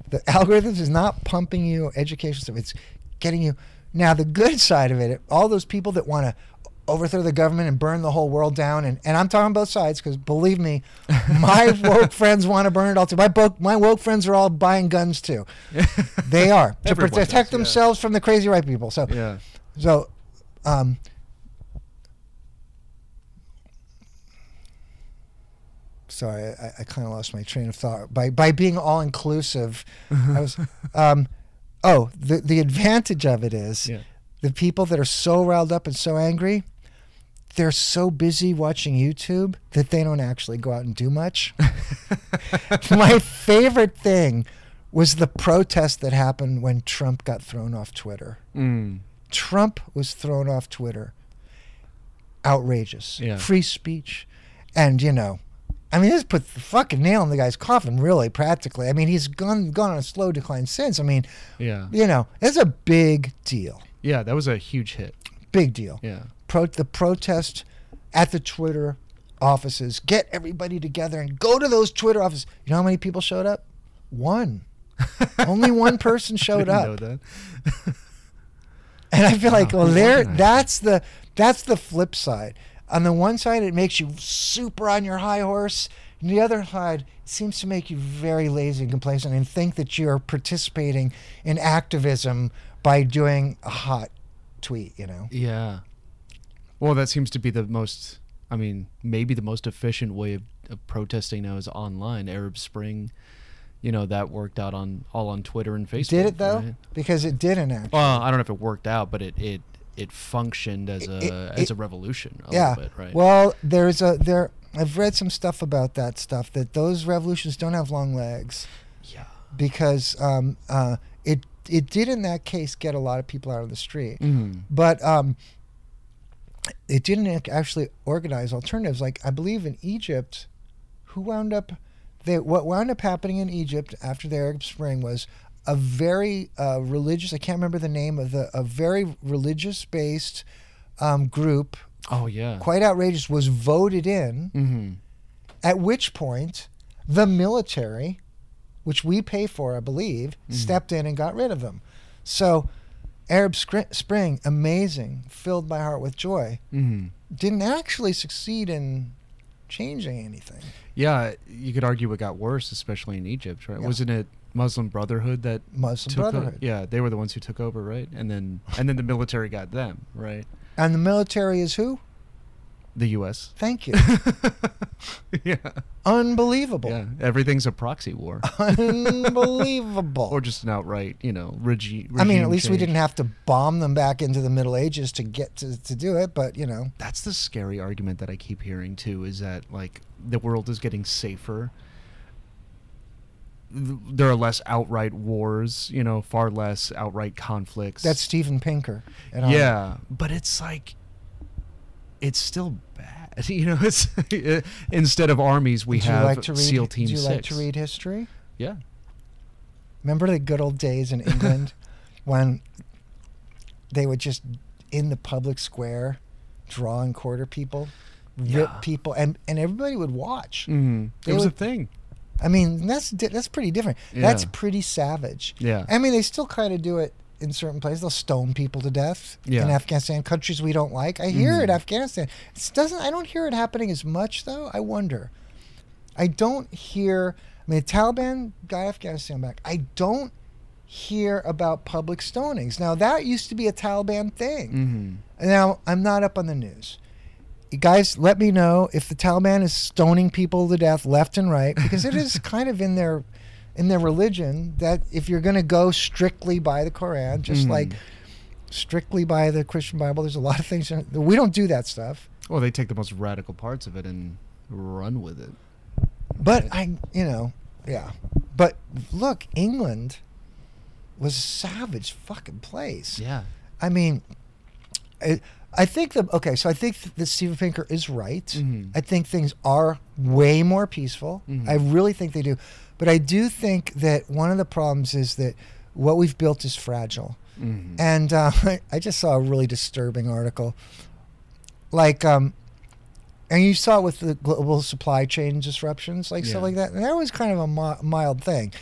the *laughs* algorithms is not pumping you education stuff. It's getting you. Now, the good side of it, all those people that want to overthrow the government and burn the whole world down, and, and I'm talking both sides because believe me, my *laughs* woke friends want to burn it all too. My woke, my woke friends are all buying guns too. *laughs* They are to Everyone protect does, yeah. themselves from the crazy right people. So, Yeah. so, um, sorry, I, I kind of lost my train of thought. By by being all inclusive, I was, *laughs* um, oh, the the advantage of it is Yeah. the people that are so riled up and so angry, they're so busy watching YouTube that they don't actually go out and do much. *laughs* my favorite thing was the protest that happened when Trump got thrown off Twitter. Mm. Trump was thrown off Twitter. Outrageous. Yeah. Free speech. And, you know, I mean, this put the fucking nail in the guy's coffin, really, practically. I mean, he's gone, gone on a slow decline since. I mean, Yeah. you know, it's a big deal. Yeah. That was a huge hit. Big deal. Yeah. Pro- the protest at the Twitter offices. Get everybody together and go to those Twitter offices. You know how many people showed up? One. *laughs* Only one person showed up. know that. And I feel like, Wow, *laughs* oh, well, there, that's the that's the flip side. On the one side, it makes you super on your high horse. And the other side, it seems to make you very lazy and complacent and think that you're participating in activism by doing a hot tweet. You know, Yeah. Well, that seems to be the most. I mean, maybe the most efficient way of, of protesting now is online. Arab Spring, you know, that worked out on all on Twitter and Facebook. did it though? right? Because it didn't actually. Well, I don't know if it worked out, but it it it functioned as a It- as a revolution a yeah. little bit, right? Well, there's a there. I've read some stuff about that stuff that those revolutions don't have long legs. yeah. because um, uh, it it did in that case get a lot of people out of the street, Mm. but um, it didn't actually organize alternatives. Like I believe in Egypt, who wound up they what wound up happening in Egypt after the Arab Spring was a very uh, religious. I can't remember the name of the a very religious based um, group, Oh yeah. quite outrageous, was voted in. Mm-hmm. At which point, the military, which we pay for, I believe, Mm-hmm. stepped in and got rid of them. So, Arab Spring, amazing, filled my heart with joy, Mm-hmm. didn't actually succeed in changing anything. Yeah, you could argue it got worse, especially in Egypt, right? Yeah. Wasn't it Muslim Brotherhood that Muslim took o- yeah, they were the ones who took over, right? And then and then the military got them, right? And the military is who? The U.S. Thank you. *laughs* yeah, Unbelievable. yeah. Everything's a proxy war, Unbelievable. *laughs* or just an outright, you know, regi- regime. I mean, at least we didn't have to bomb them back into the Middle Ages to get to, to do it, but you know. That's the scary argument that I keep hearing too. Is that like the world is getting safer. Th- There are less outright wars, you know, far less outright conflicts. That's Steven Pinker. yeah, but it's like it's still bad. *laughs* You know, it's *laughs* instead of armies, we Would you have like read, SEAL Team Do you Six. like to read history? Yeah. Remember the good old days in England *laughs* when they would just in the public square draw and quarter people, rip Yeah. people, and, and everybody would watch. Mm-hmm. It was a thing. I mean, that's di- that's pretty different. That's pretty savage. Yeah. I mean, they still kind of do it in certain places. They'll stone people to death in Afghanistan, countries we don't like. I hear it, Mhm. Afghanistan. It doesn't. I don't hear it happening as much though. I wonder. I don't hear. I mean, the Taliban got Afghanistan back. I don't hear about public stonings. Now that used to be a Taliban thing. Mm-hmm. Now I'm not up on the news. Guys, let me know if the Taliban is stoning people to death left and right because it is *laughs* kind of in their in their religion that if you're going to go strictly by the Quran, just Mhm. like strictly by the Christian Bible, there's a lot of things we don't do that stuff. Well, they take the most radical parts of it and run with it. But Right. I, you know, yeah. But look, England was a savage fucking place. Yeah. I mean, I, I think the okay. So I think that Steven Pinker is right. Mhm. I think things are way more peaceful. Mhm. I really think they do. But I do think that one of the problems is that what we've built is fragile. Mhm. And uh, *laughs* I, I just saw a really disturbing article. Like, um, and you saw it with the global supply chain disruptions, like Yeah. stuff like that. And that was kind of a mi- mild thing.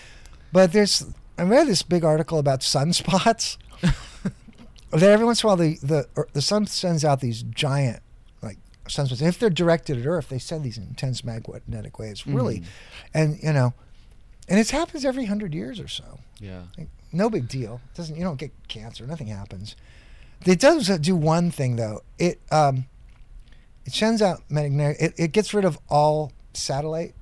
But there's, I read this big article about sunspots. *laughs* that every once in a while the, the, or the sun sends out these giant, like, sunspots. If they're directed at Earth, they send these intense magnetic waves. Really. Mhm. And, you know, and it happens every hundred years or so. Yeah. Like, no big deal. It doesn't you don't get cancer? Nothing happens. It does do one thing though. It um, it sends out magnetic. It, it gets rid of all satellite,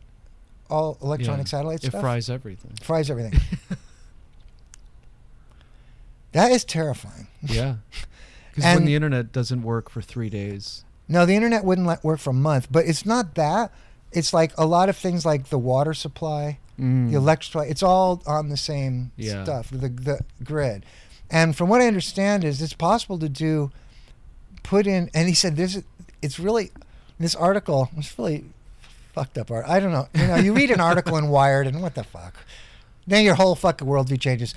all electronic Yeah. satellite It stuff. fries everything. Fries everything. *laughs* that is terrifying. *laughs* Yeah. Because when the internet doesn't work for three days. No, the internet wouldn't let work for a month, but it's not that. It's like a lot of things like the water supply, Mm. the electric. It's all on the same Yeah. stuff, the the grid. And from what I understand is it's possible to do put in and he said there's it's really this article was really fucked up art. I don't know. You know, you read an article in Wired and what the fuck? Then your whole fucking worldview changes.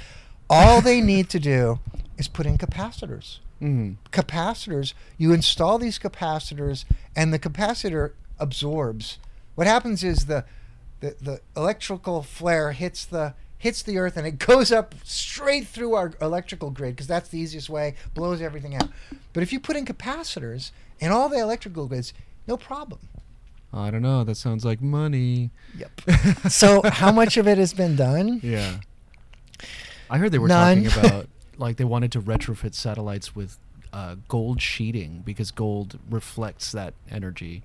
All they need to do is put in capacitors Mm. capacitors you install these capacitors and the capacitor absorbs what happens is the the, the electrical flare hits the hits the earth and it *laughs* goes up straight through our electrical grid because that's the easiest way blows everything out but if you put in capacitors in all the electrical grids no problem I don't know. That sounds like money. yep so how much of it has been done *laughs* Yeah. I heard they were None. talking about *laughs* like they wanted to retrofit satellites with uh, gold sheeting because gold reflects that energy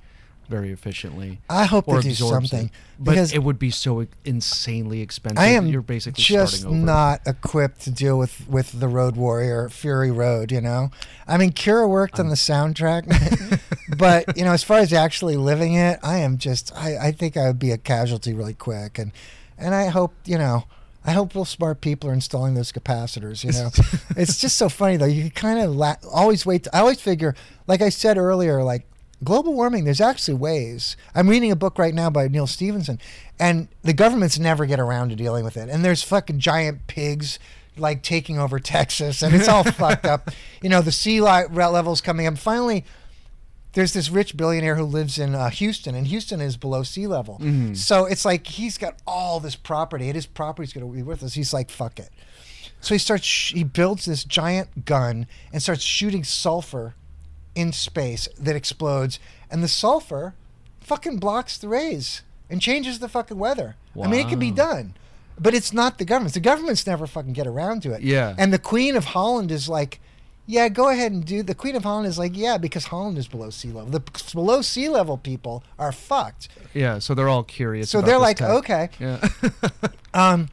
very efficiently. i hope they do something it. But because it would be so insanely expensive. I am You're basically just starting over. not equipped to deal with with the Road Warrior Fury Road. You know, I mean, Kira worked on the soundtrack, *laughs* but you know, as far as actually living it, I am just. I, I think I would be a casualty really quick, and and I hope you know. I hope real smart people are installing those capacitors. You know, *laughs* it's just so funny though. You kind of la- always wait. To, I always figure, like I said earlier, like global warming. There's actually ways. I'm reading a book right now by Neal Stephenson, and the governments never get around to dealing with it. And there's fucking giant pigs like taking over Texas, and it's all *laughs* fucked up. You know, the sea li- levels coming up. Finally, there's this rich billionaire who lives in uh, Houston, and Houston is below sea level. Mhm. So it's like he's got all this property, and his property's going to be worthless. He's like, fuck it. So he starts. Sh- he builds this giant gun and starts shooting sulfur in space that explodes, and the sulfur fucking blocks the rays and changes the fucking weather. I mean, it can be done, but it's not the governments. The governments never fucking get around to it. Yeah. And the Queen of Holland is like, yeah, go ahead and do. The Queen of Holland is like, yeah, because Holland is below sea level. The below sea level people are fucked. Yeah, so they're all curious. So they're like, tech. okay. Yeah. *laughs* Um,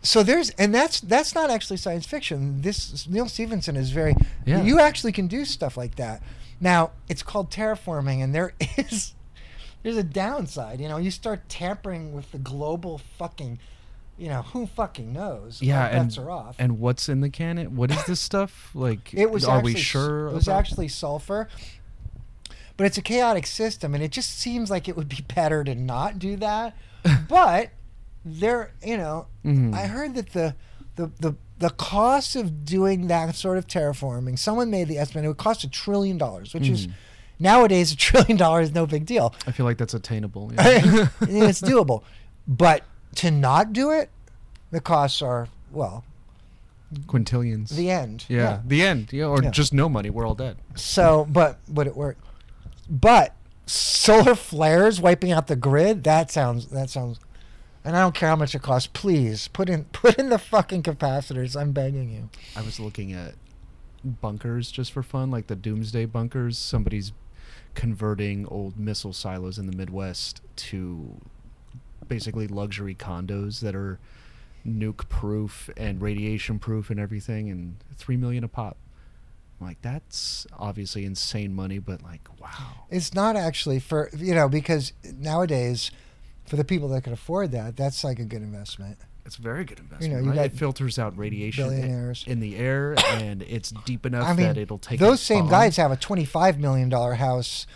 so there's, and that's that's not actually science fiction. This Neal Stephenson is very. Yeah. You actually can do stuff like that. Now it's called terraforming, and there *laughs* is there's a downside. You know, you start tampering with the global fucking. You know who fucking knows? yeah, and bets are off. and what's in the can? What is this *laughs* stuff? Like, It was are actually, we sure? It was about- actually sulfur, but it's a chaotic system, and it just seems like it would be *laughs* better to not do that. *laughs* but there, you know, Mhm. I heard that the the the the cost of doing that sort of terraforming, someone made the estimate it would cost a trillion dollars, which is Mhm. nowadays a trillion dollars is no big deal. I feel like that's attainable. Yeah. it's doable, but to not do it, the costs are well Quintillions. the end. yeah, the end. Yeah, or Yeah. just no money. We're all dead. So, but would it work? But solar flares wiping out the grid. That sounds. That sounds. And I don't care how much it costs. Please put in *laughs* put in the fucking capacitors. I'm begging you. I was looking at bunkers just for fun, like the doomsday bunkers. Somebody's converting old missile silos in the Midwest to basically luxury condos that are nuke proof and radiation proof and everything, and three million a pop. I'm like that's obviously insane money, but like wow. It's not actually for you know because nowadays, for the people that can afford that, that's like a good investment. It's a very good investment. know, you right? it filters out radiation in the air, and it's deep enough I mean, that it'll take those same bomb. guys have a twenty-five million dollar house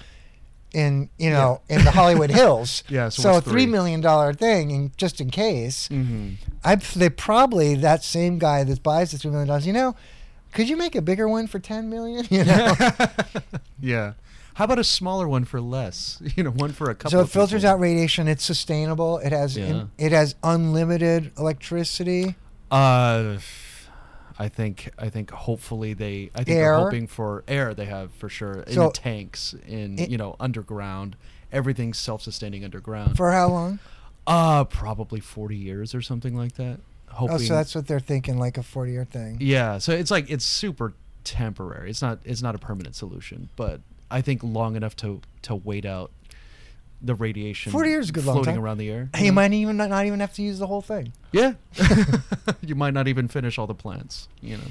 in you know in the Hollywood Hills. *laughs* Yeah, so so a three million dollar thing, and just in case, Mhm. I they probably that same guy that buys the three million dollars. You know, could you make a bigger one for ten million? *laughs* You know, *laughs* Yeah. How about a smaller one for less? You know, one for a couple. so it filters people. out radiation. It's sustainable. It has in- it has unlimited electricity. Uh, I think I think hopefully they I think Air. they're hoping for air. They have for sure in So- tanks in It- you know underground. Everything's self-sustaining underground. For how long? uh probably forty years or something like that. Hoping. Oh, so that's what they're thinking, like a forty-year thing. yeah. So it's like it's super temporary. It's not it's not a permanent solution, but I think long enough to to wait out the radiation 40 years is a good long floating time. around the air. You might even not, not even have to use the whole thing. Yeah. *laughs* *laughs* you might not even finish all the plants, you know.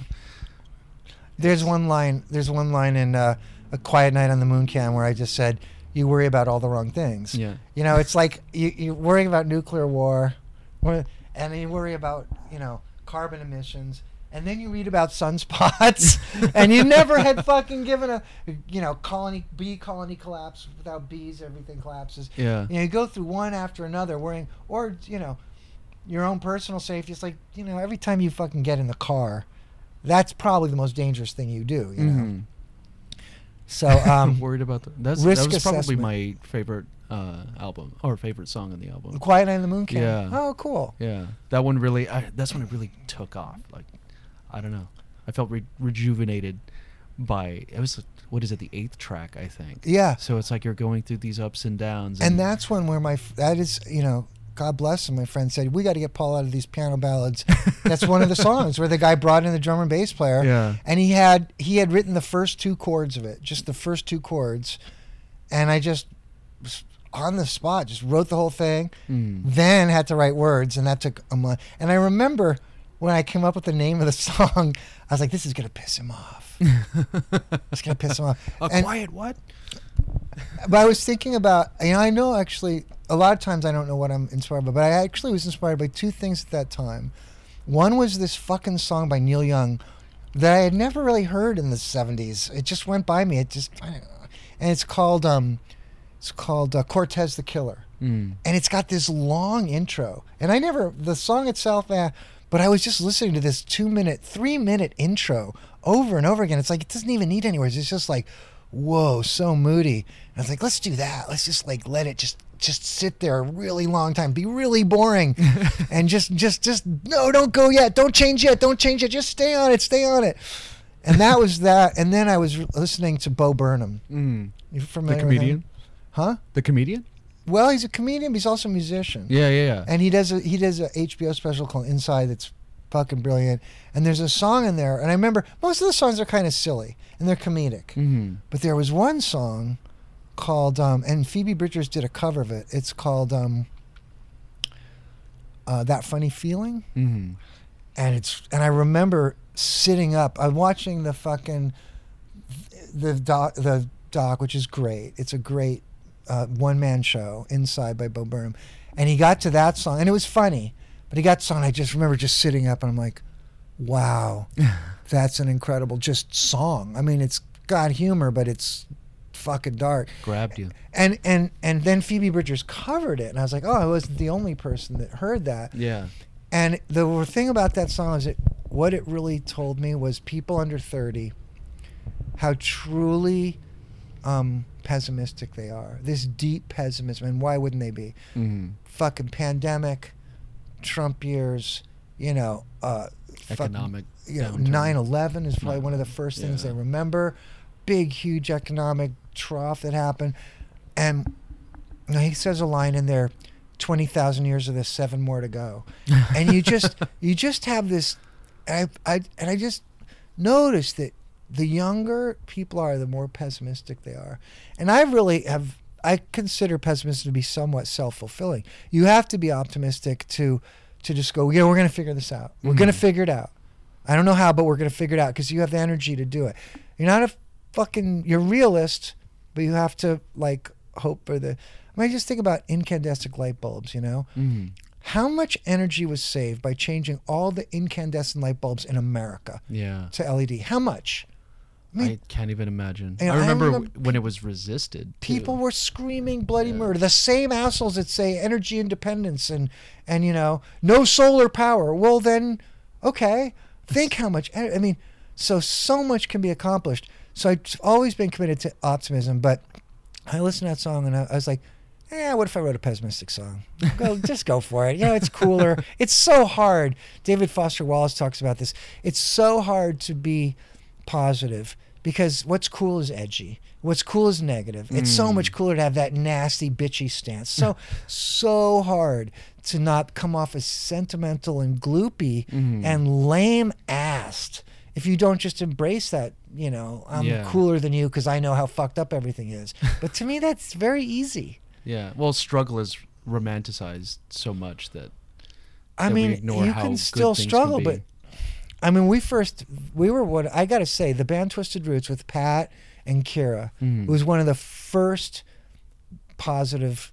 There's one line. There's one line in uh, a quiet night on the moon cam where I just said, "You worry about all the wrong things." Yeah. You know, it's like *laughs* you, you're worrying about nuclear war, or- and you worry about you know carbon emissions, and then you read about sunspots, *laughs* and you never had fucking given a you know colony bee colony collapse without bees, everything collapses. Yeah. You know, you go through one after another, worrying, or you know, your own personal safety. It's like you know, every time you fucking get in the car, that's probably the most dangerous thing you do. You know. Mhm. So um, *laughs* worried about the, that's risk that was probably my favorite uh, album or favorite song on the album. Quiet Night on the Moon Cam. Yeah. Oh, cool. Yeah, that one really. I, that's when it really took off. Like, I don't know. I felt re- rejuvenated by it was what is it the eighth track I think. Yeah. So it's like you're going through these ups and downs. And that's one where my that is you know God bless him. My friend said we got to get Paul out of these piano ballads. *laughs* That's one of the songs where the guy brought in the drummer and bass player. Yeah. And he had he had written the first two chords of it, just the first two chords, and I just was on the spot just wrote the whole thing. Mm. Then had to write words, and that took a month. And I remember when I came up with the name of the *laughs* song, I was like, "This is gonna piss him off. *laughs* it's gonna piss him off." a And- quiet what? but I was thinking about, you know, I know actually a lot of times I don't know what I'm inspired by, but I actually was inspired by two things at that time. One was this fucking song by Neil Young that I had never really heard in the 70s. It just went by me. It just, I don't know. and it's called, um, it's called uh, Cortez the Killer Mm. and it's got this long intro. And I never the song itself, eh, but I was just listening to this two minute, three minute intro over and over again. It's like it doesn't even need any words. It's just like, whoa, so moody. And I was like, let's do that. Let's just like let it just just sit there a really long time, be really boring, *laughs* and just just just no, don't go yet, don't change yet, don't change it, just stay on it, stay on it. And that was that. And then I was listening to Bo Burnham. Mm. You The familiar him? comedian. Huh? The comedian. Well, he's a comedian, but he's also a musician Yeah, yeah, yeah. and he does a he does a HBO special called Inside that's fucking brilliant. And there's a song in there, and I remember most of the songs are kind of silly and they're comedic, mm-hmm. but there was one song called um, and Phoebe Bridgers did a cover of it. It's called um, uh, that funny feeling, Mm-hmm. and it's and I remember sitting up. I'm watching the fucking the doc the doc, which is great. It's a great uh, one man show, Inside by Bo Burnham, and he got to that song, and it was funny. But he got to song. I just remember just sitting up, and I'm like, wow, *laughs* that's an incredible just song. I mean, it's got humor, but it's fucking dark. Grabbed you. And and and then Phoebe Bridgers covered it, and I was like, oh, I wasn't the only person that heard that. Yeah. And the thing about that song is that what it really told me was people under 30, how truly um, pessimistic they are. This deep pessimism. And why wouldn't they be? Mm-hmm. Fucking pandemic, Trump years, you know, uh, fucking- Economic. you know. 9 11 is probably one of the first things Yeah. they remember. Big, huge economic trough that happened. And you know, he says a line in there 20,000 years of this, seven more to go. *laughs* And you just, you just have this, I, I, and I just noticed that the younger people are, the more pessimistic they are. And I really have, I consider pessimism to be somewhat self fulfilling. You have to be optimistic to, to just go, yeah, we're going to figure this out. We're going to figure it out. I don't know how, but we're gonna figure it out because you have the energy to do it. You're not a fucking you're realist, but you have to like hope for the. I mean, just think about incandescent light bulbs. You know, Mhm. how much energy was saved by changing all the incandescent light bulbs in America Yeah. to LED? How much? I mean, I can't even imagine. I I remember, w- when it was resisted. too. people were screaming bloody Yeah. murder. The same assholes that say energy independence and and you know no solar power. Well then, okay, think how much. I mean, so so much can be accomplished. So I've always been committed to optimism, but I listened to that song and I, I was like. Yeah, what if I wrote a pessimistic song? Go, *laughs* just go for it. You know, it's cooler. *laughs* it's so hard. David Foster Wallace talks about this. It's so hard to be positive because what's cool is edgy. What's cool is negative. It's so much mm. cooler to have that nasty, bitchy stance. So, *laughs* so hard to not come off as sentimental and gloopy mm-hmm. and lame assed if you don't just embrace that, you know, I'm Yeah. cooler than you because I know how fucked up everything is. *laughs* But to me, that's very easy. Yeah. Well, struggle is romanticized so much that. I that mean, ignore you can still things can struggle, but I mean, we first we were what I got to say, the band Twisted Roots with Pat and Kira Mhm. was one of the first positive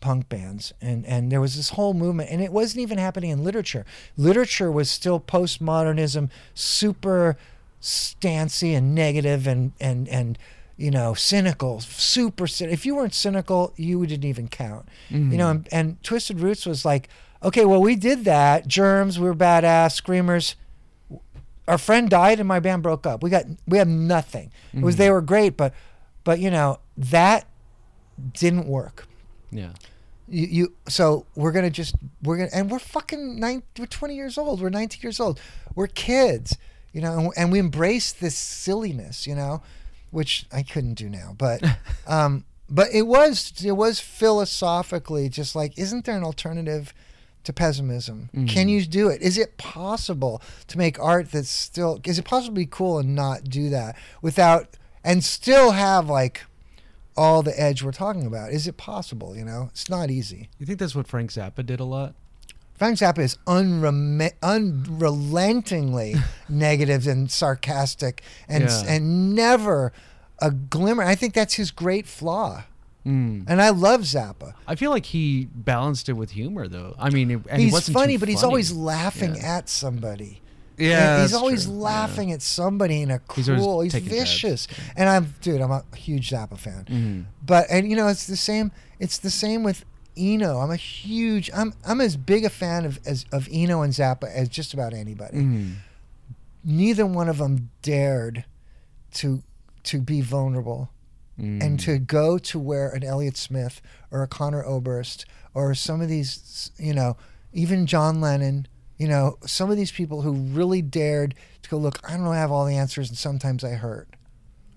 punk bands. And and there was this whole movement and it wasn't even happening in literature. Literature was still postmodernism super stancy and negative and and and you know cynical super if you weren't cynical you didn't even count. You know and, and twisted roots was like okay well we did that. Germs we were badass. Screamers our friend died and my band broke up. We got we have nothing. It was they were great but but you know that didn't work. Yeah. you, you so we're gonna just we're gonna and we're fucking nine we're 20 years old. We're 19 years old. We're kids you know and, and we embrace this silliness you know which i couldn't do now but *laughs* um but it was it was philosophically just like isn't there an alternative to pessimism can mm. you do it is it possible to make art that's still is it possible to be cool and not do that without and still have like all the edge we're talking about. Is it possible? You know, it's not easy. You think that's what Frank Zappa did a lot? Frank Zappa is unrelentingly *laughs* negative and sarcastic, and Yeah. and never a glimmer. I think that's his great flaw. Mm. And I love Zappa. I feel like he balanced it with humor, though. I mean, it- he he's wasn't funny, but he's always laughing Yeah. at somebody. Yeah, And he's always true. Yeah. laughing at somebody in a He's cruel. He's, jabs. vicious, and I'm dude. I'm a huge Zappa fan. Mhm. But and you know it's the same. It's the same with Eno. I'm a huge. I'm I'm as big a fan of as of Eno and Zappa as just about anybody. Mhm. Neither one of them dared to to be vulnerable Mm. and to go to where an Elliott Smith or a Connor Oberst or some of these, you know, even John Lennon, you know, some of these people who really dared to go, look, I don't have all the answers and sometimes I hurt.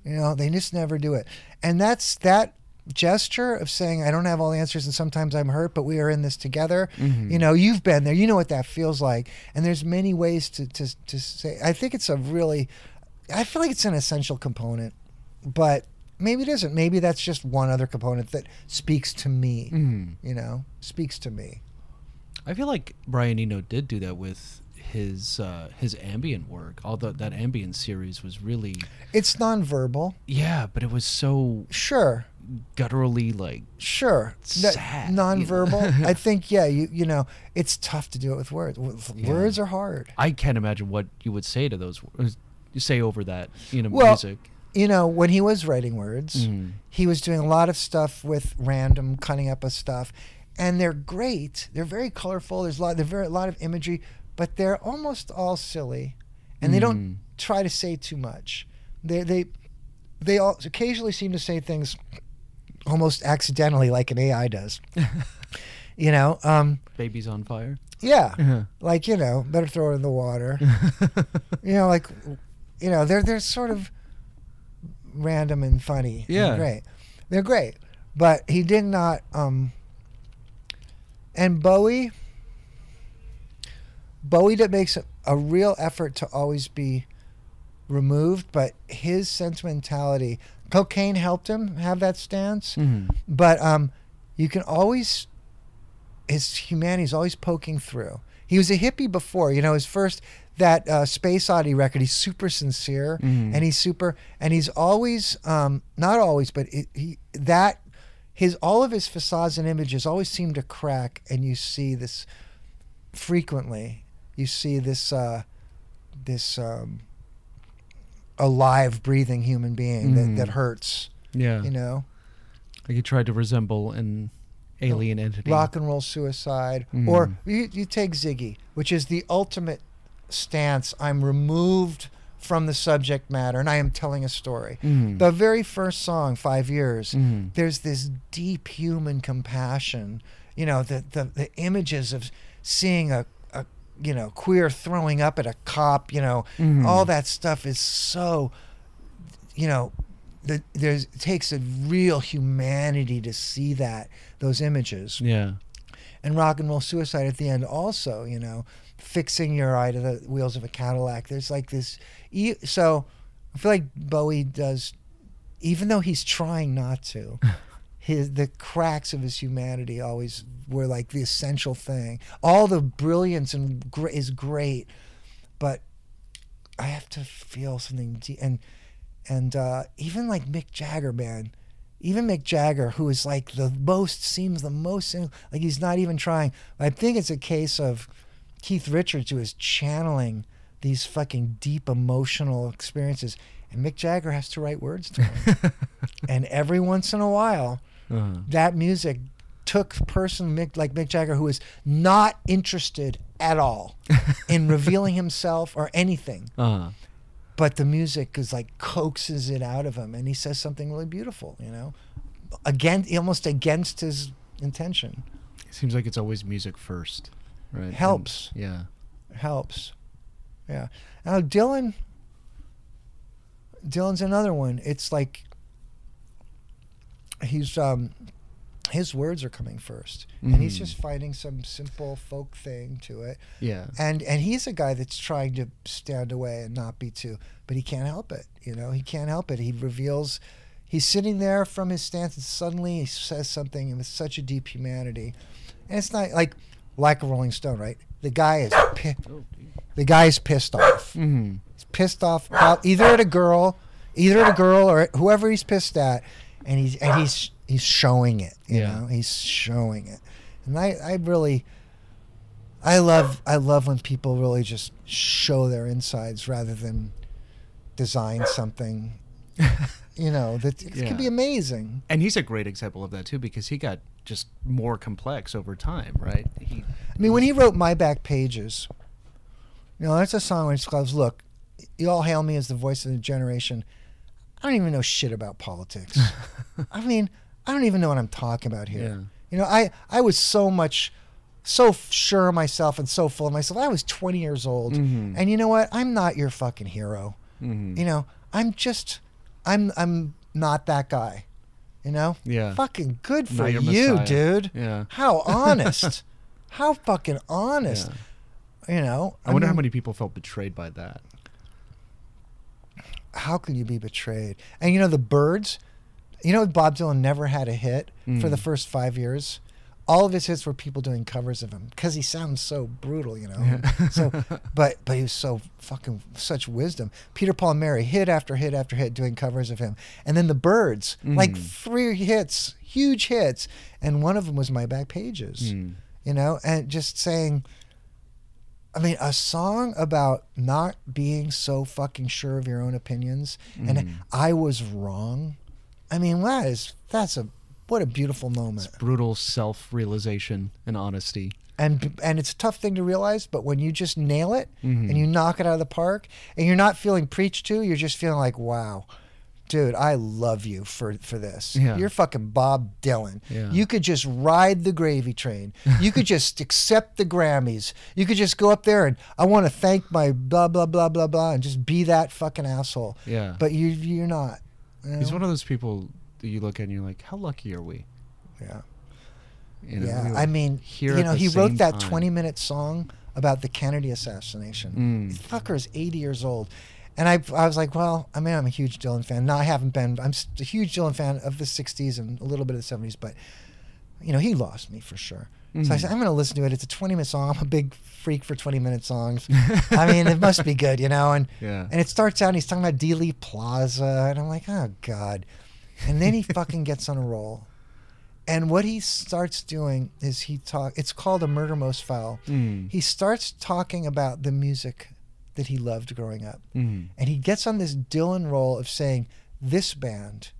You know, they just never do it. And that's that gesture of saying, I don't have all the answers and sometimes I'm hurt, but we are in this together. Mhm. You know, you've been there. You know what that feels like. And there's many ways to, to, to say, I think it's a really, I feel like it's an essential component, but maybe it isn't. Maybe that's just one other component that speaks to me, Mhm. you know, speaks to me. I feel like Brian Eno did do that with his uh, his ambient work. Although that ambient series was really It's nonverbal. yeah, but it was so Sure. gutturally like Sure. Sad, you know? nonverbal. *laughs* I think, yeah, you, you know, it's tough to do it with words. Yeah. Words are hard. I can't imagine what you would say to those words. You say over that, you know, Well, music. You know, when he was writing words, Mhm. he was doing a lot of stuff with random cutting up of stuff, and they're great. They're very colorful. There's a lot. There's very a lot of imagery, but they're almost all silly, and they Mm. don't try to say too much. They they they all occasionally seem to say things almost accidentally, like an AI does. *laughs* you know, um, Babies on fire. yeah, Uh-huh. like you know, better throw it in the water. *laughs* you know, like you know, they're they're sort of random and funny. and Yeah. great. They're great, but he did not. Um, and Bowie, Bowie that makes a, a real effort to always be removed, but his sentimentality, cocaine helped him have that stance. Mhm. But um, you can always his humanity is always poking through. He was a hippie before, you know. His first that uh, Space Oddity record, he's super sincere Mhm. and he's super, and he's always, um, not always, but it, he that his all of his facades and images always seem to crack, and you see this frequently. You see this uh, this um, alive, breathing human being Mhm. that, that hurts. Yeah. You know, Like he tried to resemble an alien entity. rock and roll suicide, or Mhm. you, you take Ziggy, which is the ultimate stance. I'm removed from the subject matter, and I am telling a story. Mhm. The very first song, Five Years, Mhm. there's this deep human compassion. You know, the the, the images of seeing a, a you know queer throwing up at a cop. You know, Mhm. all that stuff is so. You know, the, there's it takes a real humanity to see that those images Yeah. and rock and roll suicide at the end also you know fixing your eye to the wheels of a cadillac. There's like this so i feel like bowie does even though he's trying not to *laughs* his the cracks of his humanity always were like the essential thing. All the brilliance and gr- is great but i have to feel something deep and and uh, even like mick jagger man. Even Mick Jagger, who is like the most, seems the most, like he's not even trying. I think it's a case of Keith Richards who is channeling these fucking deep emotional experiences, and Mick Jagger has to write words to him. *laughs* and every once in a while, Uh-huh. that music took person Mick, like Mick Jagger who is not interested at all *laughs* in revealing himself or anything Uh-huh. but the music is like coaxes it out of him and he says something really beautiful you know again almost against his intention Seems like it's always music first, right? And- Helps. yeah. helps yeah now dylan dylan's another one it's like he's um his words are coming 1st and he's just finding some simple folk thing to it Yeah. and and he's a guy that's trying to stand away and not be too but he can't help it you know he can't help it he reveals he's sitting there from his stance and suddenly he says something with such a deep humanity and it's not like like a rolling stone right the guy is pi- the guy is pissed off Mm-hmm. he's pissed off prob- either at a girl either at a girl or whoever he's pissed at and he's and he's he's showing it you Yeah. know he's showing it and i i really i love i love when people really just show their insides rather than design something *laughs* you know that it Yeah. can be amazing And he's a great example of that too, because he got just more complex over time, right? He, I mean, when he wrote My Back Pages, you know, that's a song where it goes, Look, you all hail me as the voice of the generation. I don't even know shit about politics. *laughs* I mean, I don't even know what I'm talking about here. Yeah. You know, I, I was so much, so f- sure of myself and so full of myself. I was 20 years old. Mhm. And you know what? I'm not your fucking hero. Mhm. You know, I'm just, I'm, I'm not that guy. You know? Yeah. Fucking good for you, Messiah. dude. Yeah. How *laughs* honest. How fucking honest. Yeah. You know? I wonder how many people felt betrayed by that. How can you be betrayed? And you know, the birds, you know, Bob Dylan never had a hit for the Mm. first five years. All of his hits were people doing covers of him because he sounds so brutal, you know. Yeah. so, *laughs* but but he was so fucking such wisdom. Peter Paul and Mary hit after hit after hit doing covers of him, and then the Birds, like Mm. three hits, huge hits, and one of them was My Back Pages. Mm. you know, and just saying, I mean, a song about not being so fucking sure of your own opinions and Mm. I was wrong. I mean, that is, that's a, what a beautiful moment. Brutal self-realization and honesty. And, and it's a tough thing to realize, but when you just nail it Mhm. and you knock it out of the park and you're not feeling preached to, you're just feeling like, wow. Dude, I love you for, for this. Yeah. You're fucking Bob Dylan. Yeah. You could just ride the gravy train. You could *laughs* just accept the Grammys. You could just go up there and I want to thank my blah blah blah blah blah and just be that fucking asshole. Yeah. But you you're not. you He's one of those people you look at and you're like, how lucky are we? yeah. You know, yeah. we I mean, here you know, he wrote that time. 20 minute song about the Kennedy assassination. Mm. Fucker is 80 years old. And I, I was like, well, I mean, I'm a huge Dylan fan. No, I haven't been. I'm a huge Dylan fan of the 60s and a little bit of the 70s, but you know, he lost me for sure. So I said, I'm going to listen to it. It's a 20 minute song. I'm a big freak for 20 minute songs. I mean, it must be good, you know? And, *laughs* Yeah. and it starts out and he's talking about Dealey Plaza. And I'm like, oh, God. And then he *laughs* fucking gets on a roll. And what he starts doing is he talk. It's called a murder most foul. Mm. He starts talking about the music that he loved growing up, Mm. and he gets on this Dylan roll of saying this band,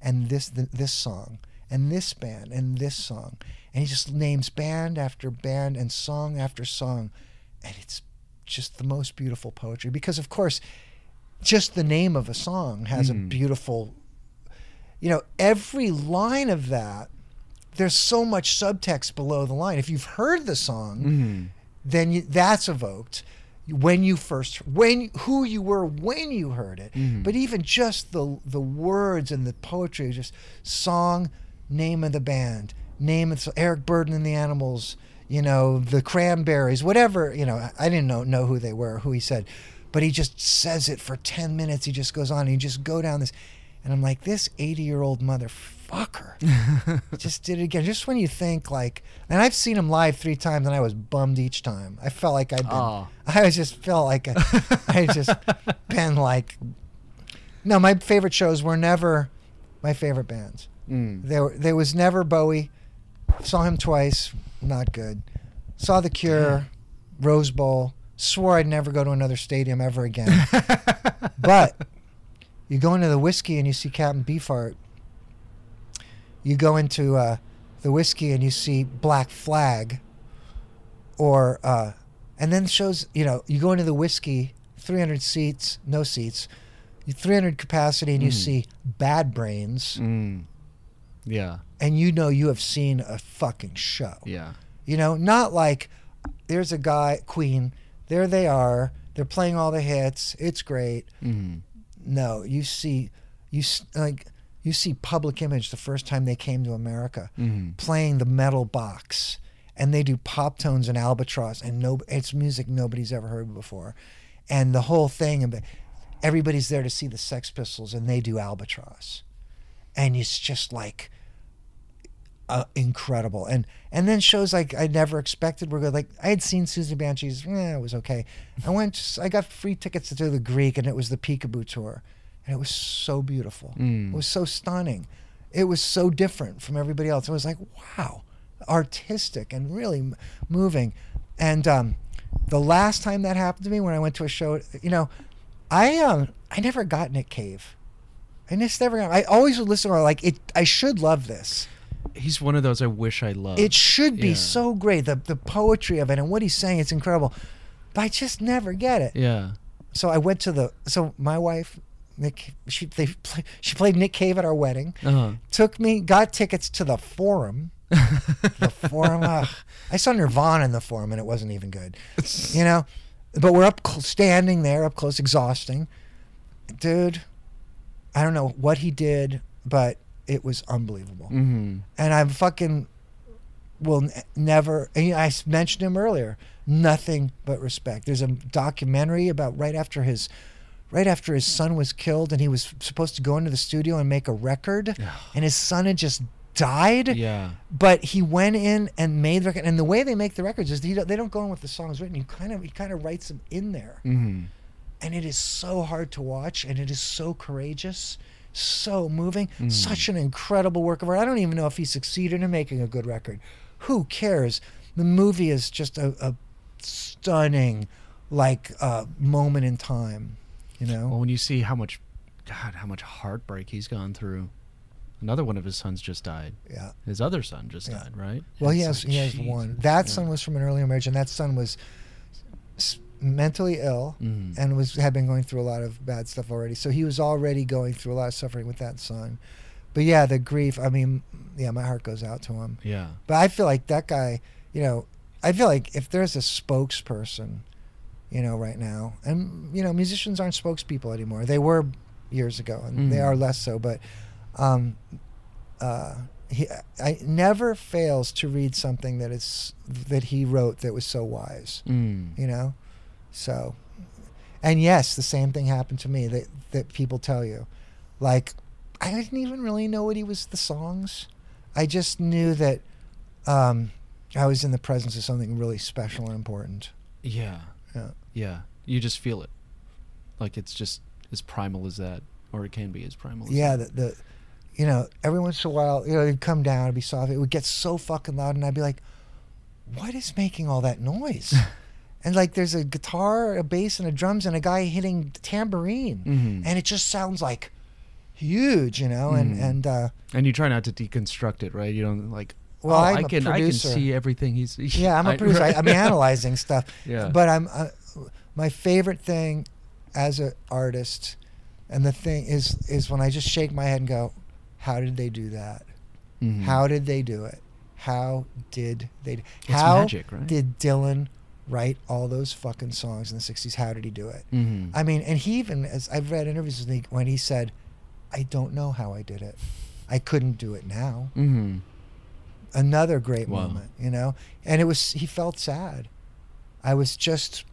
and this th- this song, and this band, and this song, and he just names band after band and song after song, and it's just the most beautiful poetry. Because of course, just the name of a song has a Mhm. beautiful, you know, every line of that. There's so much subtext below the line. If you've heard the song, Mm. then you, that's evoked when you first when who you were when you heard it Mhm. but even just the the words and the poetry just song name of the band name of Eric Burden and the Animals you know the Cranberries whatever you know I- I didn't know know who they were who he said but he just says it for 10 minutes he just goes on and you just go down this and I'm like this 80 year old motherfucker *laughs* just did it again. Just when you think like, and I've seen him live three times, and I was bummed each time. I felt like I'd been, Aw. *laughs* I was just felt like I, I just *laughs* been like, no, my favorite shows were never my favorite bands. Mm. There, there was never Bowie. Saw him twice, not good. Saw The Cure, Rose Bowl. Swore I'd never go to another stadium ever again. but you go into the whiskey and you see Captain Beefheart. You go into uh, the whiskey and you see Black Flag. Or uh, and then shows you know you go into the whiskey, 300 seats, no seats, 300 capacity, and you Mm. see Bad Brains, Mm. Yeah. and you know you have seen a fucking show. Yeah. You know, not like there's a guy, Queen, there they are, they're playing all the hits, it's great. Mm. No, you see, you like you see Public Image the first time they came to America, Mm. playing the metal box, and they do pop tones and albatross, and no, it's music nobody's ever heard before, and the whole thing, and everybody's there to see the Sex Pistols, and they do albatross, and it's just like uh, incredible. And and then shows like I never expected were good. Like I had seen Susie Banshees, eh, it was okay. I went, I got free tickets to do the Greek, and it was the Peekaboo tour, and it was so beautiful. Mm. It was so stunning. It was so different from everybody else. It was like wow, artistic and really m- moving. And um, the last time that happened to me when I went to a show, you know, I um I never got Nick Cave. I just never got. I always would listen to like it. I should love this. He's one of those I wish I loved. It should be Yeah. so great. The the poetry of it and what he's saying, it's incredible. But I just never get it. Yeah. So I went to the. So my wife, Nick, she they play, she played Nick Cave at our wedding. Uh-huh. Took me, got tickets to the Forum. the *laughs* Forum. ugh. I saw Nirvana in the Forum, and it wasn't even good. *laughs* You know, but we're up cl- standing there, up close, exhausting, dude. I don't know what he did, but it was unbelievable Mm-hmm. and I'm fucking will n- never. And you know, I mentioned him earlier. Nothing but respect. There's a documentary about right after his, right after his son was killed, and he was supposed to go into the studio and make a record, and his son had just died. Yeah. But he went in and made the record. And the way they make the records is he don't, they don't go in with the songs written. You kind of he kind of writes them in there Mm-hmm. and it is so hard to watch and it is so courageous so moving Mm. such an incredible work of art i don't even know if he succeeded in making a good record who cares the movie is just a, a stunning like uh, moment in time you know Well, when you see how much, God, how much heartbreak he's gone through. Another one of his sons just died. yeah His other son just Yeah. died, right? well he has like, he has one that Yeah. son was from an earlier marriage and that son was mentally ill Mhm. and was had been going through a lot of bad stuff already. So he was already going through a lot of suffering with that son. But yeah, the grief. I mean, yeah, my heart goes out to him. Yeah. But I feel like that guy. You know, I feel like if there's a spokesperson, you know, right now, and you know, musicians aren't spokespeople anymore. They were years ago, and they Mhm. are less so. But um, uh, he, I never fails to read something that is that he wrote that was so wise Mm. you know so and yes the same thing happened to me that that people tell you like i didn't even really know what he was the songs i just knew that um, I was in the presence of something really special and important. Yeah. Yeah. Yeah. You just feel it. Like it's just as primal as that, or it can be as primal. As Yeah, that. the, the you know, every once in a while, you know, it'd come down, it'd be soft. It would get so fucking loud, and I'd be like, "What is making all that noise?" *laughs* and like, there's a guitar, a bass, and a drums, and a guy hitting tambourine, Mhm. and it just sounds like huge, you know. And Mhm. and uh, And you try not to deconstruct it, right? You don't like. Well, oh, I can I can see everything he's. yeah, I'm a producer. I. I'm *laughs* analyzing stuff. Yeah. But I'm uh, my favorite thing as an artist, and the thing is is when I just shake my head and go, "How did they do that? Mhm. How did they do it? How did they? Do, It's how magic, right? did Dylan write all those fucking songs in the '60s? How did he do it? Mhm. I mean, and he even as I've read interviews with him when he said, "I don't know how I did it. I couldn't do it now." Mhm. Another great Wow. moment, you know. And it was he felt sad. I was just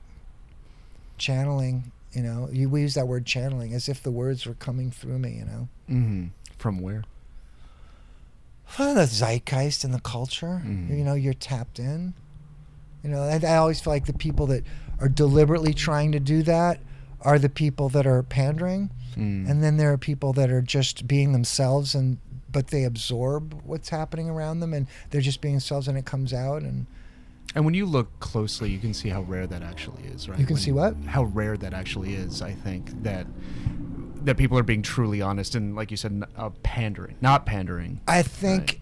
channeling, you know. You we use that word channeling as if the words were coming through me, you know. Mhm. From where? Well, the zeitgeist and the culture. Mhm. You know, you're tapped in. You know, I, I always feel like the people that are deliberately trying to do that are the people that are pandering, Mm. and then there are people that are just being themselves, and but they absorb what's happening around them, and they're just being themselves, and it comes out, and And when you look closely, you can see how rare that actually is, right? You can When- see what? How rare that actually is. I think that that people are being truly honest and, like you said, uh, pandering, not pandering. I think.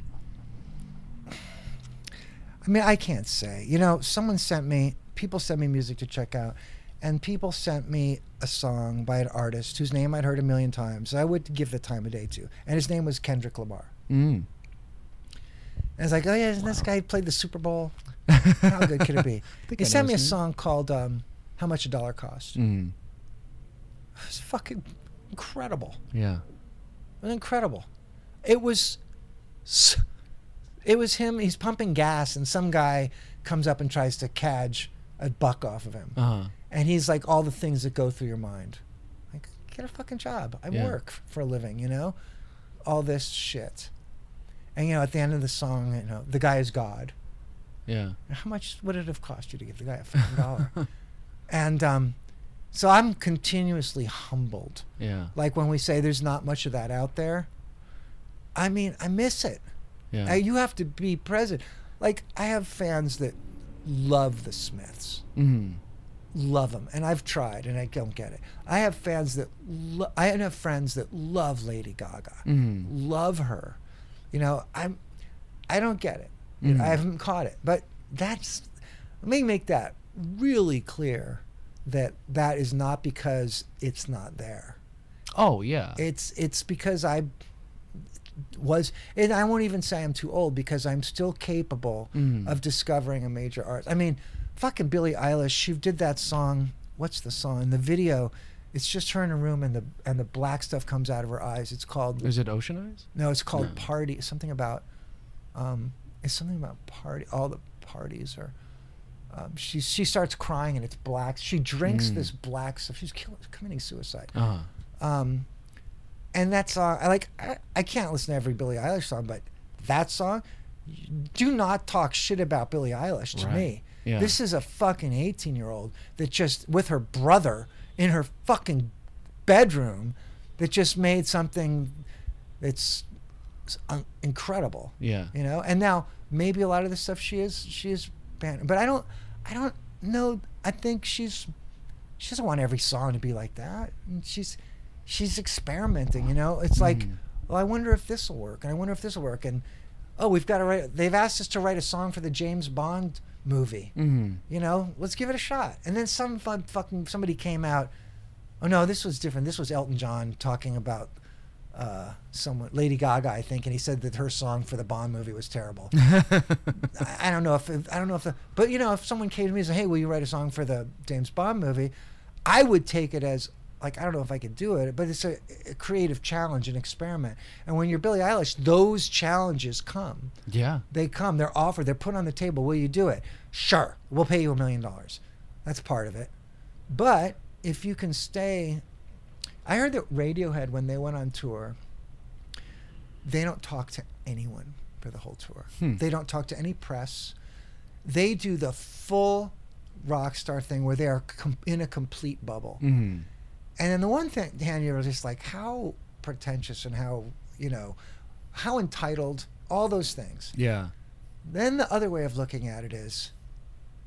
I mean, I can't say. You know, someone sent me. People sent me music to check out, and people sent me a song by an artist whose name I'd heard a million times. I would give the time of day to, and his name was Kendrick Lamar. Mm. And it's like, oh yeah, isn't this guy played the Super Bowl. *laughs* How good could it be? he I sent me a song called um, "How Much a Dollar Cost." Mm. It was fucking incredible. Yeah. It was incredible. It was, s- it was him. He's pumping gas, and some guy comes up and tries to cadge a buck off of him, Uh huh. and he's like, all the things that go through your mind, like get a fucking job. I Yeah. work for a living, you know, all this shit. And you know, at the end of the song, you know, the guy is God. Yeah. How much would it have cost you to give the guy a fucking dollar? *laughs* and um, so I'm continuously humbled Yeah. like when we say there's not much of that out there i mean i miss it Yeah. Uh, you have to be present like i have fans that love the smiths mm. love them and i've tried and i don't get it i have fans that lo- i have friends that love lady gaga Mm. love her you know i'm i don't get it You know, Mhm. i haven't caught it but that's let me make that really clear that that is not because it's not there Oh yeah. it's it's because I was and I won't even say I'm too old because I'm still capable Mhm. of discovering a major art. I mean, fucking Billie Eilish, she did that song. What's the song? In the video, it's just her in a room and the and the black stuff comes out of her eyes. It's called Is it Ocean Eyes? no, it's called No. Party. Something about um it's something about party all the parties are um, she she starts crying and it's black. She drinks Mm. this black stuff. She's kill, committing suicide. Uh huh. Um, and that song, I like. I, I can't listen to every Billie Eilish song, but that song, do not talk shit about Billie Eilish to Right. me. Yeah. This is a fucking eighteen-year-old that just with her brother in her fucking bedroom, that just made something that's un- incredible Yeah. you know and now maybe a lot of the stuff she is she is banned but i don't i don't know i think she's she doesn't want every song to be like that and she's she's experimenting you know it's like Mhm. well i wonder if this will work and i wonder if this will work and oh we've got to write they've asked us to write a song for the james bond movie Mm. you know let's give it a shot and then some fun fucking somebody came out oh no this was different this was elton john talking about uh, someone lady gaga i think and he said that her song for the bond movie was terrible *laughs* I, I don't know if I don't know if the but you know if someone came to me and said, "Hey, will you write a song for the James Bond movie?" I would take it as like I don't know if I could do it, but it's a, a creative challenge, an experiment. And when you're Billie Eilish, those challenges come. Yeah. They come. They're offered. They're put on the table. Will you do it? Sure. We'll pay you a million dollars. That's part of it. But if you can stay, I heard that Radiohead when they went on tour, they don't talk to anyone for the whole tour. Hmm. They don't talk to any press. They do the full rock star thing where they are com- in a complete bubble. Mm-hmm. And then the one thing, Dan, you're just like how pretentious and how you know how entitled, all those things. Yeah. Then the other way of looking at it is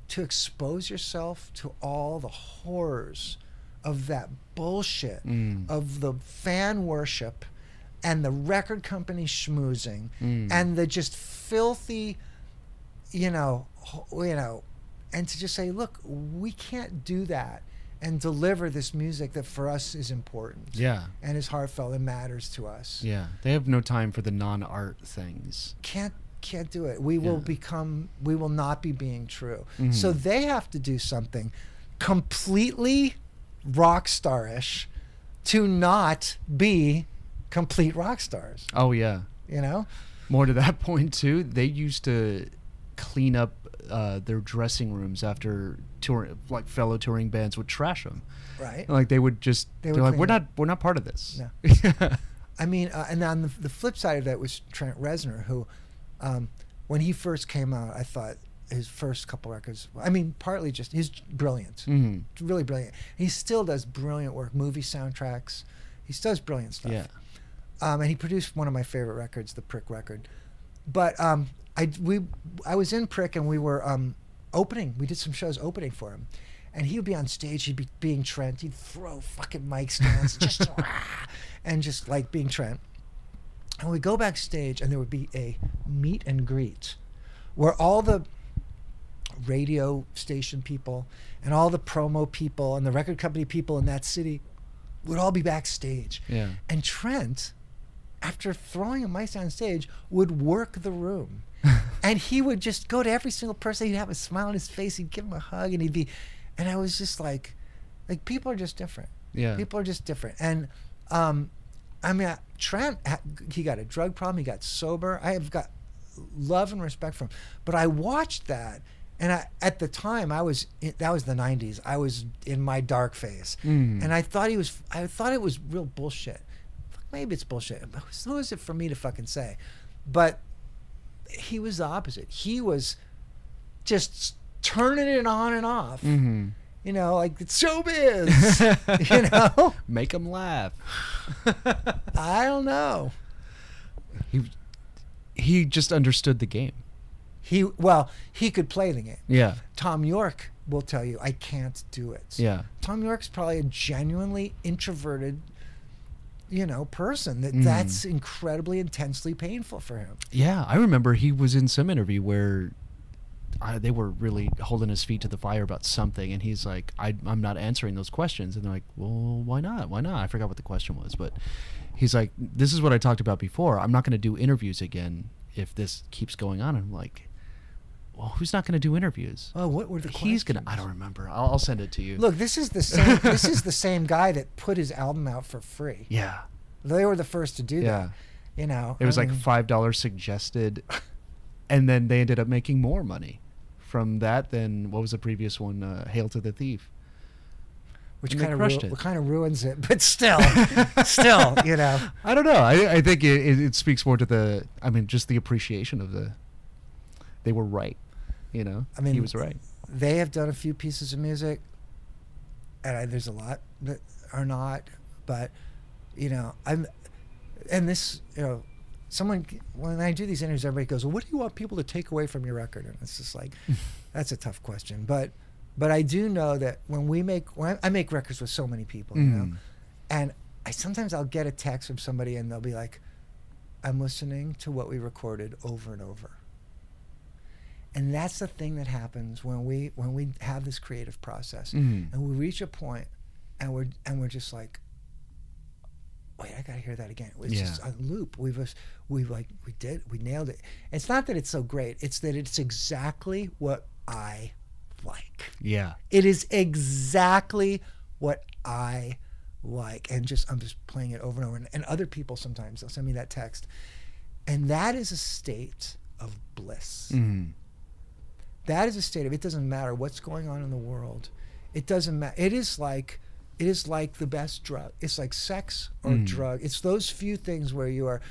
to expose yourself to all the horrors of that bullshit Mm. of the fan worship and the record company schmoozing Mm. and the just filthy you know you know and to just say look we can't do that and deliver this music that for us is important Yeah. and is heartfelt and matters to us Yeah. They have no time for the non-art things. can't can't do it. We will become we will not be being true. Mhm. So they have to do something completely rock starish to not be complete rock stars. Oh yeah. You know? More to that *laughs* point too. They used to clean up uh, their dressing rooms after touring, like fellow touring bands would trash them. Right? Like they would just They would like, we're not we're not part of this. No. *laughs* I mean, uh, and on the, the flip side of that was Trent Reznor, who, um, when he first came out, I thought his first couple records. I mean, partly just he's brilliant, hmm really brilliant. He still does brilliant work, movie soundtracks. He does brilliant stuff. Yeah. um, and he produced one of my favorite records, the Prick record. But um, I we I was in Prick and we were um, opening. We did some shows opening for him, and he would be on stage. He'd be being Trent. He'd throw fucking mic stands, *laughs* just rah, and just like being Trent. And we go backstage, and there would be a meet and greet, where all the radio station people and all the promo people and the record company people in that city would all be backstage. Yeah. And Trent, after throwing a mic on stage, would work the room. *laughs* and he would just go to every single person. He'd have a smile on his face. He'd give him a hug, and he'd be, and I was just like, like people are just different. Yeah. People are just different. And, um, I mean, Trent, he got a drug problem. He got sober. I have got love and respect for him. But I watched that, and I, at the time, I was that was the '90s. I was in my dark phase, Mm. and I thought he was. I thought it was real bullshit. Maybe it's bullshit. But who is it for me to fucking say? But he was the opposite. He was just turning it on and off. hmm You know, like it's showbiz. *laughs* you know, Make them laugh. *laughs* I don't know. he he just understood the game. He well, he could play the game. Yeah. Tom York will tell you, I can't do it. Yeah. Tom York's probably a genuinely introverted, you know, person that Mm. that's incredibly intensely painful for him. Yeah, I remember he was in some interview where uh, they were really holding his feet to the fire about something, and he's like, I, "I'm not answering those questions," and they're like, "Well, why not? Why not?" I forgot what the question was, but he's like, "This is what I talked about before. I'm not going to do interviews again if this keeps going on." And I'm like, "Well, who's not going to do interviews?" Oh, what were the He's gonna. I don't remember. I'll, I'll send it to you. Look, this is the same. *laughs* this is the same guy that put his album out for free. Yeah. They were the first to do Yeah. that. You know, It was I like mean, five dollars suggested, and then they ended up making more money from that than what was the previous one? Uh, Hail to the Thief. which kind of ru- kind of ruins it, but still, still, *laughs* you know. I don't know. I, I think it, it, it speaks more to the. I mean, just the appreciation of the. They were right, you know. I mean, he was right. they have done a few pieces of music, and I, there's a lot that are not. But you know, I'm, and this, you know, someone when I do these interviews, everybody goes, "Well, what do you want people to take away from your record?" And it's just like, *laughs* that's a tough question. But, but I do know that when we make, when I, I make records with so many people, you know, Mm. and I sometimes I'll get a text from somebody and they'll be like, "I'm listening to what we recorded over and over." And that's the thing that happens when we when we have this creative process Mhm. and we reach a point and we're and we're just like wait I gotta hear that again it's Yeah. just a loop we've just- we like we did we nailed it it's not that it's so great it's that it's exactly what I like Yeah. it is exactly what I like. And just I'm just playing it over and over. And, and other people sometimes they'll send me that text. And that is a state of bliss. Mm. That is a state of it doesn't matter what's going on in the world. It doesn't matter. It is like it is like the best drug. It's like sex or Mm. drug. It's those few things where you are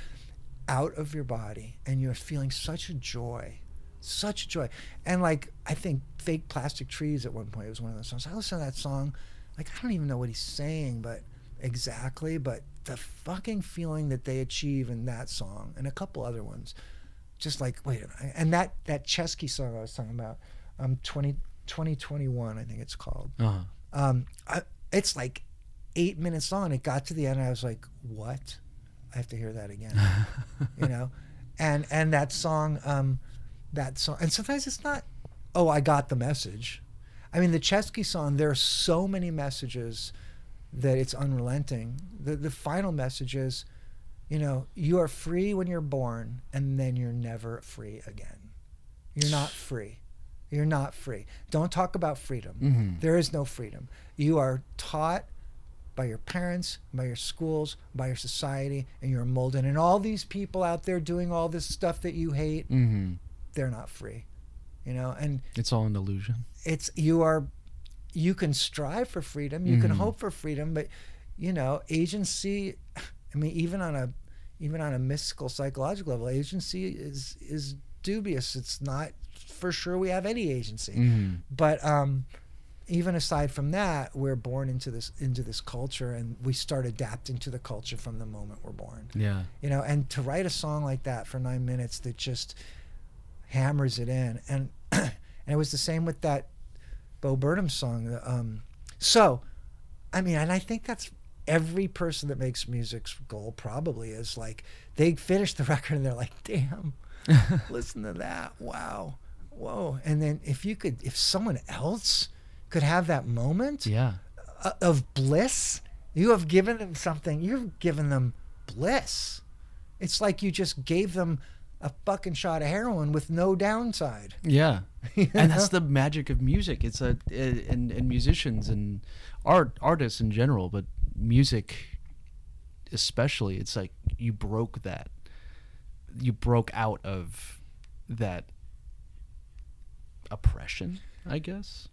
out of your body and you're feeling such a joy, such joy. And like I think fake plastic trees at one point was one of those songs. I listen to that song, like I don't even know what he's saying, but exactly, but the fucking feeling that they achieve in that song and a couple other ones, just like wait, a minute. and that that Chesky song I was talking about, um, 20, 2021 I think it's called. Uh-huh. Um, I, it's like eight minutes long. It got to the end. And I was like, what? I have to hear that again. *laughs* you know, and and that song, um, that song, and sometimes it's not. Oh, I got the message. I mean, the Chesky song. There are so many messages that it's unrelenting. The the final message is, you know, you are free when you're born, and then you're never free again. You're not free. You're not free. Don't talk about freedom. Mhm. There is no freedom. You are taught by your parents, by your schools, by your society, and you're molded. And all these people out there doing all this stuff that you hate, Mm-hmm. they're not free. You know, and It's all an illusion. it's you are you can strive for freedom, you can Mhm. hope for freedom, but you know, agency I mean, even on a even on a mystical psychological level, agency is is dubious. It's not for sure we have any agency Mm-hmm. but um, even aside from that, we're born into this into this culture, and we start adapting to the culture from the moment we're born. Yeah. You know, and to write a song like that for nine minutes that just hammers it in, and *clears throat* and it was the same with that Bo Burnham song. Um, so, I mean, and I think that's every person that makes music's goal probably is like they finish the *laughs* record and they're like, damn, *laughs* listen to that, wow, whoa, and then if you could, if someone else could have that moment Yeah. of bliss. You have given them something. You've given them bliss. It's like you just gave them a fucking shot of heroin with no downside. Yeah. *laughs* You and that's the magic of music. It's a and, and musicians and art artists in general, but music especially. It's like you broke that. You broke out of that oppression, I guess.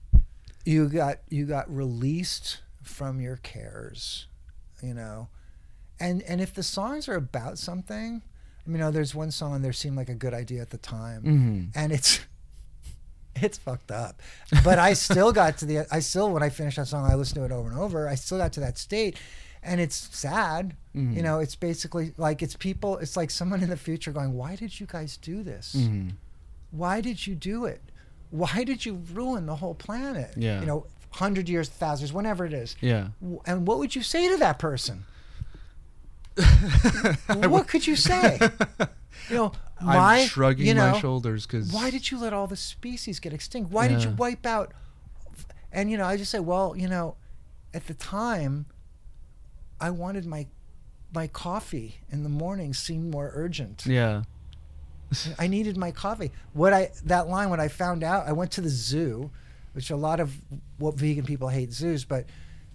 you got you got released from your cares, you know, and and if the songs are about something, I mean, you know, there's one song there seemed like a good idea at the time, Mm-hmm. and it's *laughs* it's fucked up. But I still got to the I still when I finished that song, I listened to it over and over. I still got to that state, and it's sad. Mhm. You know, it's basically like it's people. It's like someone in the future going, "Why did you guys do this? Mm-hmm. Why did you do it? Why did you ruin the whole planet? Yeah. You know, hundred years, thousand years, whenever it is. Yeah. And what would you say to that person? *laughs* what could you say? *laughs* You know, why? I'm shrugging you know, my shoulders because why did you let all the species get extinct? Why did you wipe out? And you know, I just say, well, you know, at the time, I wanted my my coffee in the morning seemed more urgent. Yeah. I needed my coffee. What I that line when I found out, I went to the zoo, which a lot of what vegan people hate zoos, but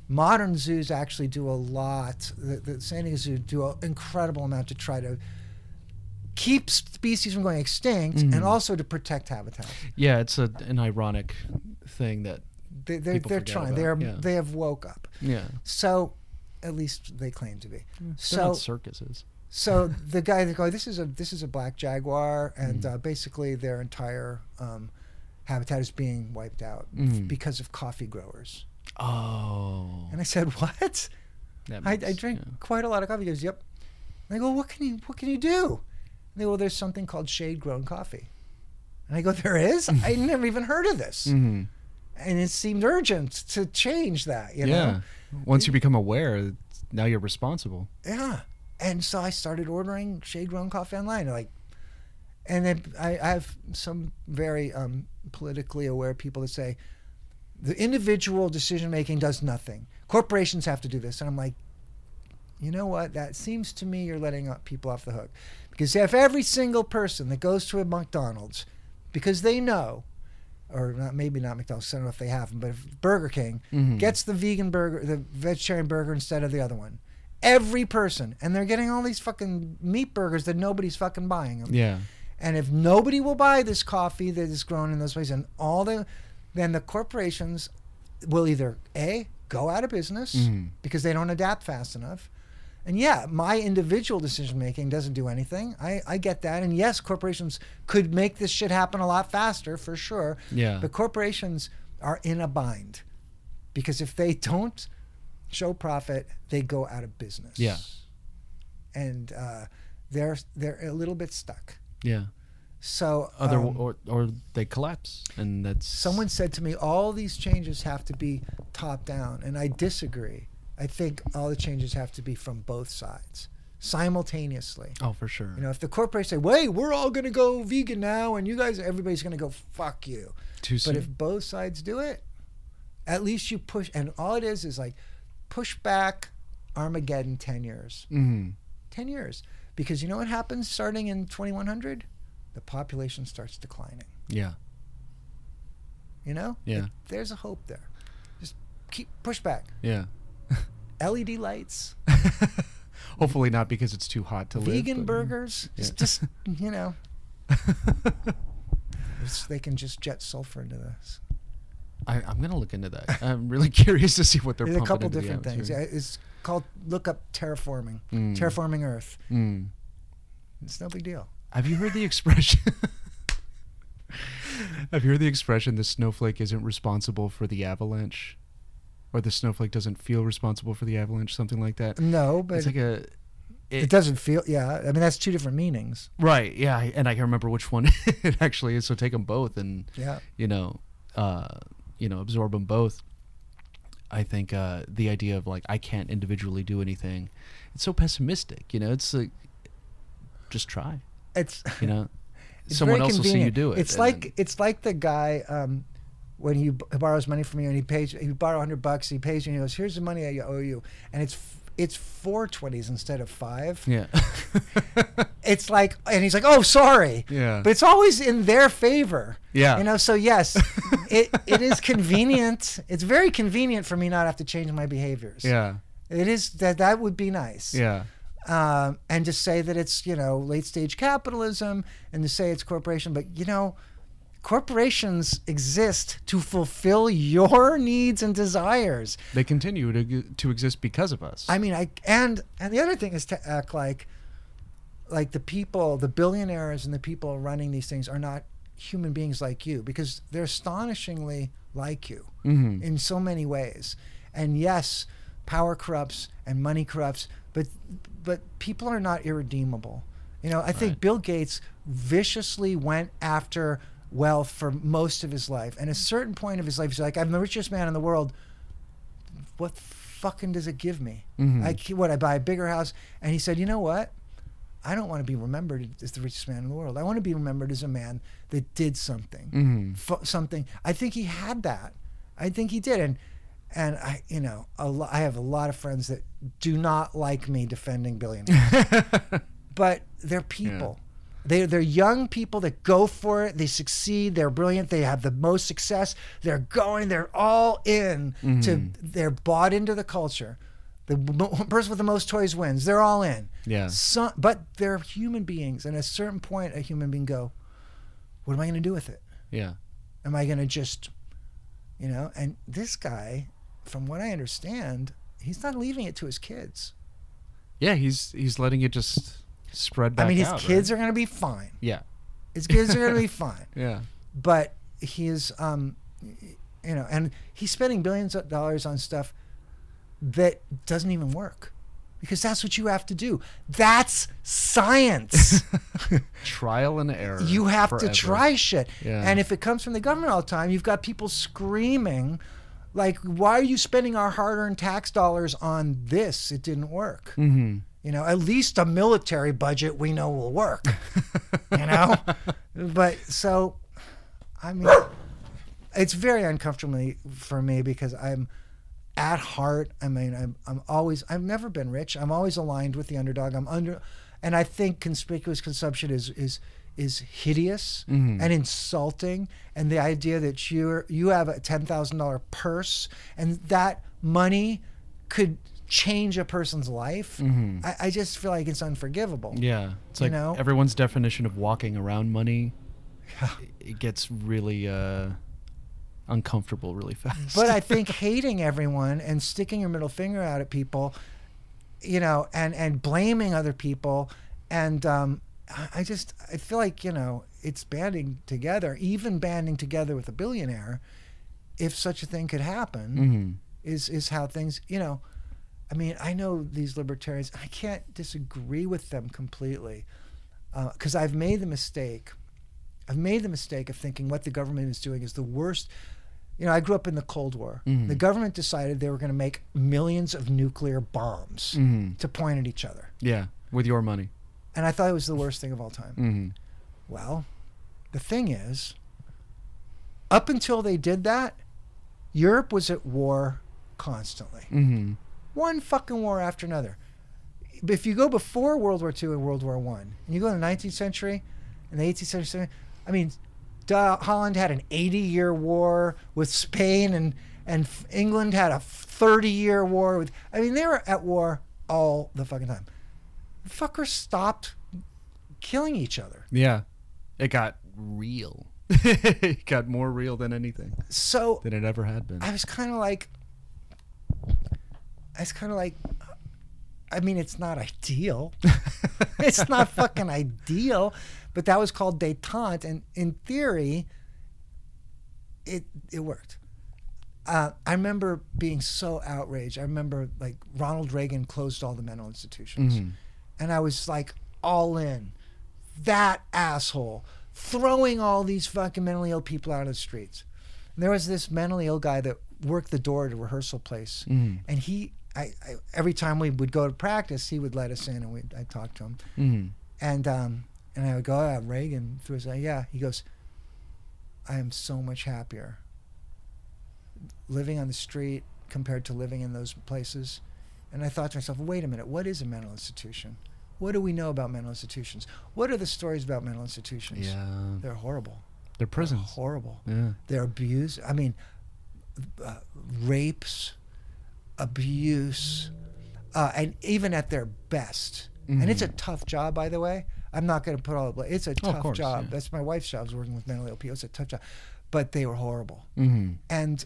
modern zoos actually do a lot. The, the San Diego Zoo do an incredible amount to try to keep species from going extinct Mhm. and also to protect habitat. Yeah. It's a, an ironic thing that. They, they're they're trying. about, They're yeah. they have woke up. Yeah. So, at least they claim to be. They're So not circuses. So the guy that go, this is a this is a black jaguar, and Mhm. uh, basically their entire um, habitat is being wiped out Mhm. because of coffee growers. Oh. And I said, what? That I, I drink yeah. quite a lot of coffee. He goes, yep. And I go, what can you what can you do? And they go, well, there's something called shade grown coffee. And I go, there is? I *laughs* never even heard of this. Mhm. And it seemed urgent to change that. You yeah. know? Once you become aware, now you're responsible. Yeah. And so I started ordering shade grown coffee online. Like, and then I, I have some very um, politically aware people that say the individual decision making does nothing. Corporations have to do this. And I'm like, you know what? That seems to me you're letting people off the hook. Because if every single person that goes to a McDonald's, because they know, or not, maybe not McDonald's, I don't know if they have them, but if Burger King Mhm. gets the vegan burger, the vegetarian burger instead of the other one. Every person, and they're getting all these fucking meat burgers that nobody's fucking buying them. Yeah. And if nobody will buy this coffee that is grown in those places, and all the, then the corporations will either a go out of business Mhm. because they don't adapt fast enough. And yeah, my individual decision making doesn't do anything. I, I get that. And yes, corporations could make this shit happen a lot faster for sure. Yeah. But corporations are in a bind because if they don't show profit, they go out of business. Yeah. And uh, they're they're a little bit stuck. Yeah. So Other um, or or they collapse, and that's Someone said to me, all these changes have to be top down. And I disagree. I think all the changes have to be from both sides simultaneously. Oh, for sure. You know, if the corporations say, wait, we're all going to go vegan now, and you guys, everybody's going to go, fuck you. Too soon. But if both sides do it, at least you push. And all it is is like push back Armageddon 10 years. hmm 10 years. Because you know what happens starting in 2100? The population starts declining. Yeah. You know? Yeah. Like, there's a hope there. Just keep push back. Yeah. LED lights, *laughs* Hopefully not because it's too hot to live. vegan burgers. Yeah. Just, just you know, *laughs* they can just jet sulfur into this. I, I'm gonna look into that. I'm really *laughs* curious to see what they're. There's a couple different things. Yeah, it's called look up terraforming, Mm. terraforming Earth. Mm. It's no big deal. Have you heard the expression? Have you heard the expression the snowflake isn't responsible for the avalanche? Or the snowflake doesn't feel responsible for the avalanche, something like that. No, but it's like a it, doesn't feel. Yeah, I mean that's two different meanings. right, yeah, and I can remember which one *laughs* it actually is. So take them both, and Yeah, you know, uh, you know, absorb them both. I think uh, the idea of like I can't individually do anything, it's so pessimistic. You know, it's like just try. it's You know, *laughs* someone else will see you do it. It's like then- it's like the guy um, when he b- borrows money from you and he pays he borrow hundred bucks he pays you and he goes here's the money I owe you and it's f- it's four twenties instead of five. yeah, *laughs* It's like and he's like oh sorry. yeah, But it's always in their favor. yeah. You know, so yes, *laughs* it, it is convenient. It's very convenient for me not have to change my behaviors. yeah, It is that that would be nice. yeah, um, and to say that it's you know late stage capitalism and to say it's corporation but you know corporations exist to fulfill your *laughs* needs and desires they continue to to exist because of us. i mean i and and the other thing is to act like like the people the billionaires and the people running these things are not human beings like you because they're astonishingly like you mm-hmm. in so many ways. And yes, power corrupts and money corrupts, but but people are not irredeemable. You know, I think Right. Bill Gates viciously went after wealth for most of his life. And at a certain point of his life, he's like, I'm the richest man in the world. What fucking does it give me? Mhm. I what I buy a bigger house. And he said, you know what? I don't want to be remembered as the richest man in the world. I want to be remembered as a man that did something Mm-hmm. f- something. I think he had that. I think he did, and and I, you know, a lo- I have a lot of friends that do not like me defending billionaires, *laughs* but they're people. They they're they're young people that go for it. They succeed. They're brilliant. They have the most success. They're going. They're all in to. Mm-hmm. They're bought into the culture. The person with the most toys wins. They're all in. Yeah. Some, but they're human beings, and at a certain point, a human being go, "What am I going to do with it?" Yeah. am I going to just, you know? And this guy, from what I understand, he's not leaving it to his kids. Yeah, he's he's letting it just spread back I mean, his out, kids right? are going to be fine. Yeah. His kids are going to be *laughs* fine. Yeah. But he's, um, you know, and he's spending billions of dollars on stuff that doesn't even work. Because that's what you have to do. That's science. *laughs* Trial and error. you have forever. to try shit. Yeah. And if it comes from the government all the time, you've got people screaming, like, why are you spending our hard earned tax dollars on this? It didn't work. Mm-hmm. You know, at least a military budget we know will work. *laughs* you know? But so, I mean, it's very uncomfortable for me because I'm at heart. I mean, I'm, I'm always, I've never been rich. I'm always aligned with the underdog. I'm under, and I think conspicuous consumption is, is, is hideous Mhm. and insulting. And the idea that you're, you have a $10,000 purse and that money could change a person's life. Mhm. I, I just feel like it's unforgivable. Yeah. It's You like know? everyone's definition of walking around money. It gets really uh, uncomfortable really fast. But I think *laughs* hating everyone and sticking your middle finger out at people you know, and and blaming other people, and um, I- I just I feel like you know it's banding together, even banding together with a billionaire, if such a thing could happen, Mm-hmm. is is how things you know. I mean, I know these libertarians. I can't disagree with them completely because I've made the mistake. I've made the mistake of thinking what the government is doing is the worst. You know, I grew up in the Cold War. Mhm. The government decided they were going to make millions of nuclear bombs Mm-hmm. to point at each other. Yeah, with your money. And I thought it was the worst thing of all time. Mm-hmm. Well, the thing is, up until they did that, Europe was at war constantly. One fucking war after another. But if you go before World War II and World War One, and you go in the 19th century and the 18th century, I mean, duh, Holland had an 80-year war with Spain, and and England had a 30-year war with. I mean, they were at war all the fucking time. The fuckers stopped killing each other. Yeah, it got real. *laughs* it got more real than anything So than it ever had been. I was kind of like, I was kind of like, I mean, it's not ideal. *laughs* it's not fucking ideal, but that was called detente, and in theory, it it worked. Uh, I remember being so outraged. I remember like Ronald Reagan closed all the mental institutions, Mhm. and I was like all in. That asshole throwing all these fucking mentally ill people out of the streets. And there was this mentally ill guy that worked the door at a rehearsal place, Mhm. and he, I, I, every time we would go to practice, he would let us in, and we, I talked to him, Mm-hmm. and um, and I would go, oh, Reagan, through his, eye, yeah. He goes, I am so much happier living on the street compared to living in those places. And I thought to myself, wait a minute, what is a mental institution? What do we know about mental institutions? What are the stories about mental institutions? Yeah, They're horrible. they're They're prisons. horrible. Yeah. They're abuse. I mean, uh, rapes, abuse, uh, and even at their best. And it's a Mhm. tough job, by the way. I'm not going to put all the blame. It's a Oh, tough course, job. yeah. That's my wife's job. is working with mentally ill people. It's a tough job, but they were horrible. Mm-hmm. And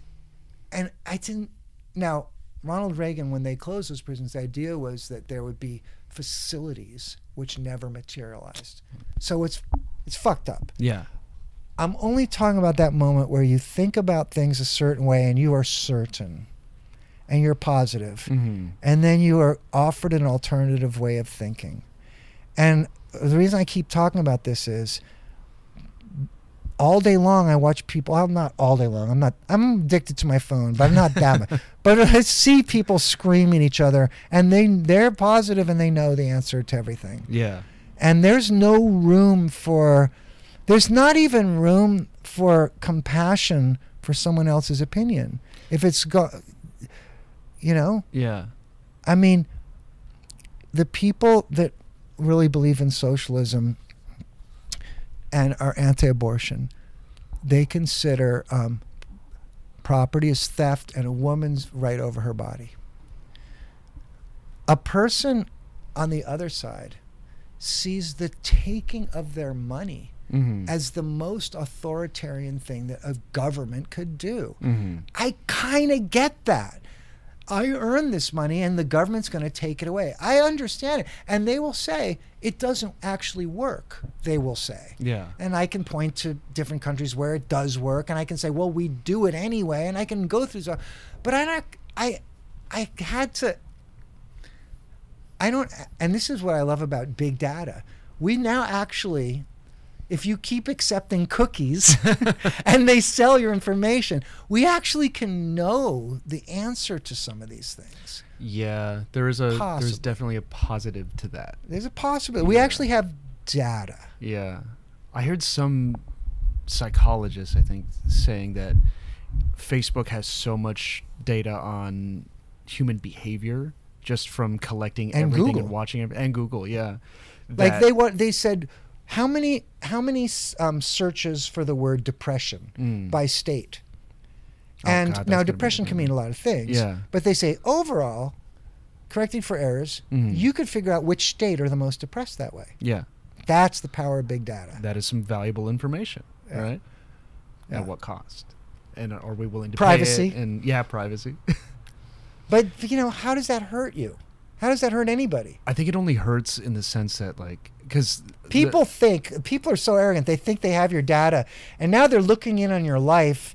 and I didn't. Now, Ronald Reagan, when they closed those prisons, the idea was that there would be facilities which never materialized. So it's it's fucked up. Yeah. I'm only talking about that moment where you think about things a certain way and you are certain and you're positive, Mm-hmm. and then you are offered an alternative way of thinking. And the reason I keep talking about this is all day long I watch people I'm not all day long. I'm not I'm addicted to my phone, but I'm not that much. *laughs* But I see people screaming at each other and they they're positive and they know the answer to everything Yeah. and there's no room for there's not even room for compassion for someone else's opinion if it's go you know Yeah. i mean the people that really believe in socialism and are anti-abortion they consider um, property as theft and a woman's right over her body a person on the other side sees the taking of their money Mm-hmm. as the most authoritarian thing that a government could do. mm-hmm. I kind of get that. I earned this money and the government's going to take it away. I understand it. And they will say it doesn't actually work, they will say. Yeah. And I can point to different countries where it does work, and I can say, well, we do it anyway, and I can go through stuff. But I not, I, I had to. I don't, and this is what I love about big data. We now actually, if you keep accepting cookies *laughs* and they sell your information, we actually can know the answer to some of these things. Yeah. There is a there's definitely a positive to that. There's a possibility. We actually have data. Yeah. I heard some psychologists, I think, saying that Facebook has so much data on human behavior just from collecting And everything Google. and watching it, and Google, yeah. like they want they said how many how many um, searches for the word depression Mm. by state Oh, and God, now gonna be depression can mean a lot of things Yeah. but they say overall correcting for errors Mhm. you could figure out which state are the most depressed that way Yeah. that's the power of big data That is some valuable information, Yeah. right? Yeah. At what cost? And are we willing to Privacy. And yeah, privacy. *laughs* but you know how does that hurt you How does that hurt anybody? I think it only hurts in the sense that like because People think people are so arrogant. They think they have your data, and now they're looking in on your life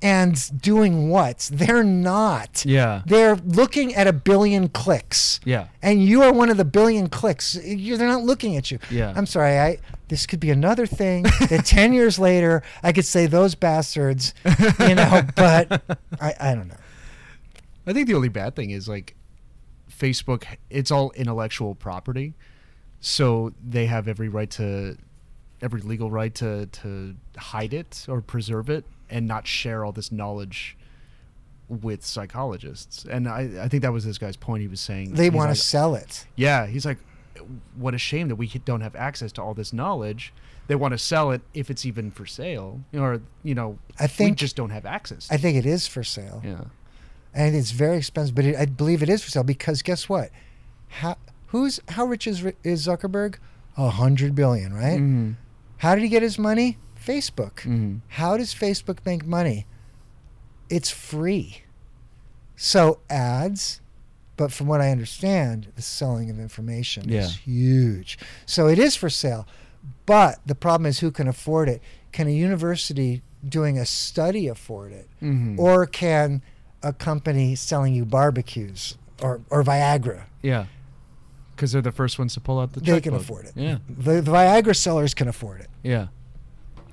and doing what? They're not. Yeah. They're looking at a billion clicks. Yeah. And you are one of the billion clicks. You're, they're not looking at you. Yeah. I'm sorry. I this could be another thing that ten *laughs* years later I could say those bastards, you know. *laughs* But I, I don't know. I think the only bad thing is like Facebook. It's all intellectual property, so they have every right to, every legal right to to hide it or preserve it and not share all this knowledge with psychologists. And I, I think that was this guy's point. He was saying They want like, to sell it. Yeah, he's like, what a shame that we don't have access to all this knowledge. They want to sell it if it's even for sale, or you know, I we think- just don't have access. I think it is for sale. yeah. and it's very expensive. But it, I believe it is for sale because guess what? How who's how rich is is Zuckerberg? A hundred billion, right? Mhm. How did he get his money? Facebook. Mhm. How does Facebook make money? It's free. So ads, but from what I understand, the selling of information Yeah. is huge. So it is for sale. But the problem is who can afford it? Can a university doing a study afford it? Mhm. Or can a company selling you barbecues or, or Viagra? Yeah. Because they're the first ones to pull out the They can checkbook. afford it. Yeah. The, the Viagra sellers can afford it. Yeah.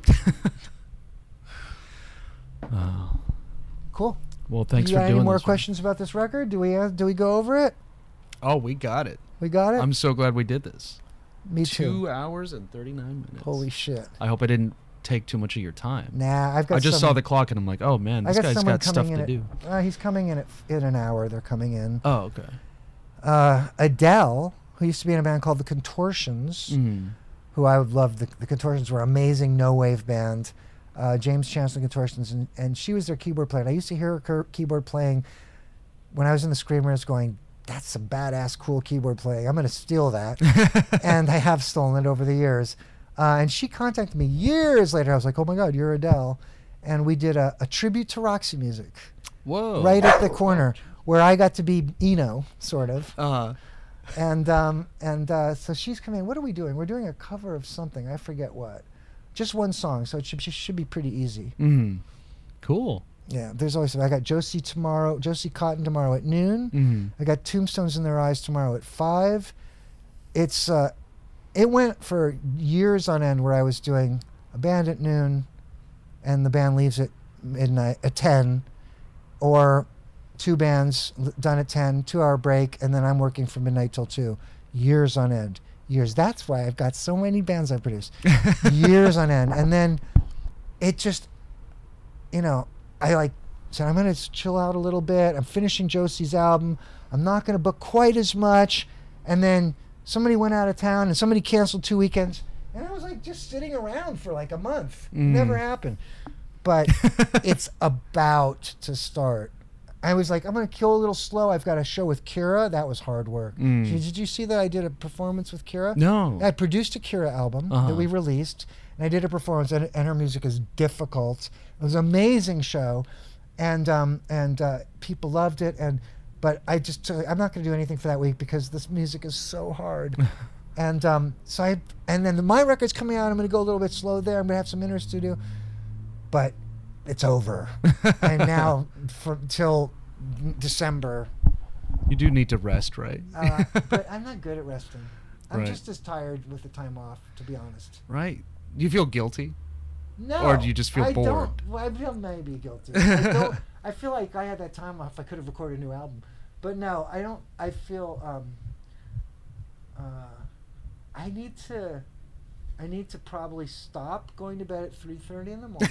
*laughs* oh. Cool. Well, thanks you for got doing any more this, man. questions about this record? Do we uh, do we go over it? Oh, we got it. We got it. I'm so glad we did this. Me too. Two hours and 39 minutes. Holy shit! I hope I didn't take too much of your time. Nah, I've got. I just saw the clock and I'm like, oh man, I this got guy's someone got stuff coming to in do. uh, he's coming in at, in an hour. They're coming in. Oh, okay. Uh, Adele, who used to be in a band called the Contortions, Mm. who I would love. The, the Contortions were amazing no wave band. Uh, James Chancellor Contortions, and, and she was their keyboard player. And I used to hear her keyboard playing when I was in the Screamers, going, "That's some badass, cool keyboard playing. I'm going to steal that." *laughs* and I have stolen it over the years. Uh, and she contacted me years later. I was like, "Oh my God, you're Adele," and we did a, a tribute to Roxy Music Whoa. right at the corner where I got to be Eno, sort of. Uh, And um, and uh, so she's coming. What are we doing? We're doing a cover of something. I forget what. Just one song, so it should, should be pretty easy. mm. Cool. Yeah, there's always. I got Josie tomorrow. Josie Cotton tomorrow at noon. Mm. I got Tombstones in Their Eyes tomorrow at five. It's uh, it went for years on end where I was doing a band at noon, and the band leaves at midnight at ten, or two bands done at ten, two hour break, and then I'm working from midnight till two, years on end. Years. That's why I've got so many bands I produce, *laughs* years on end, and then it just, you know, I like said I'm gonna chill out a little bit. I'm finishing Josie's album. I'm not gonna book quite as much, and then somebody went out of town and somebody canceled two weekends, and I was like just sitting around for like a month. Mm. Never happened, but *laughs* it's about to start. I was like, I'm gonna kill a little slow. I've got a show with Kira. That was hard work. Mm. Did, did you see that I did a performance with Kira? No. I produced a Kira album Uh-huh. that we released, and I did a performance, and, and her music is difficult. It was an amazing show, and um, and uh, people loved it. And but I just took, I'm not going to do anything for that week because this music is so hard. *laughs* and um, so I and then the, my record's coming out. I'm going to go a little bit slow there. I'm going to have some inner studio, but it's over. *laughs* and now for till December. You do need to rest, right? Uh, but I'm not good at *laughs* resting. I'm Right. just as tired with the time off, to be honest. right. Do you feel guilty? No. Or do you just feel I bored? Don't. Well, I feel maybe guilty. *laughs* I don't. I feel like I had that time off. I could have recorded a new album, but no, I don't. I feel. Um, uh, I need to. I need to probably stop going to bed at three thirty in the morning.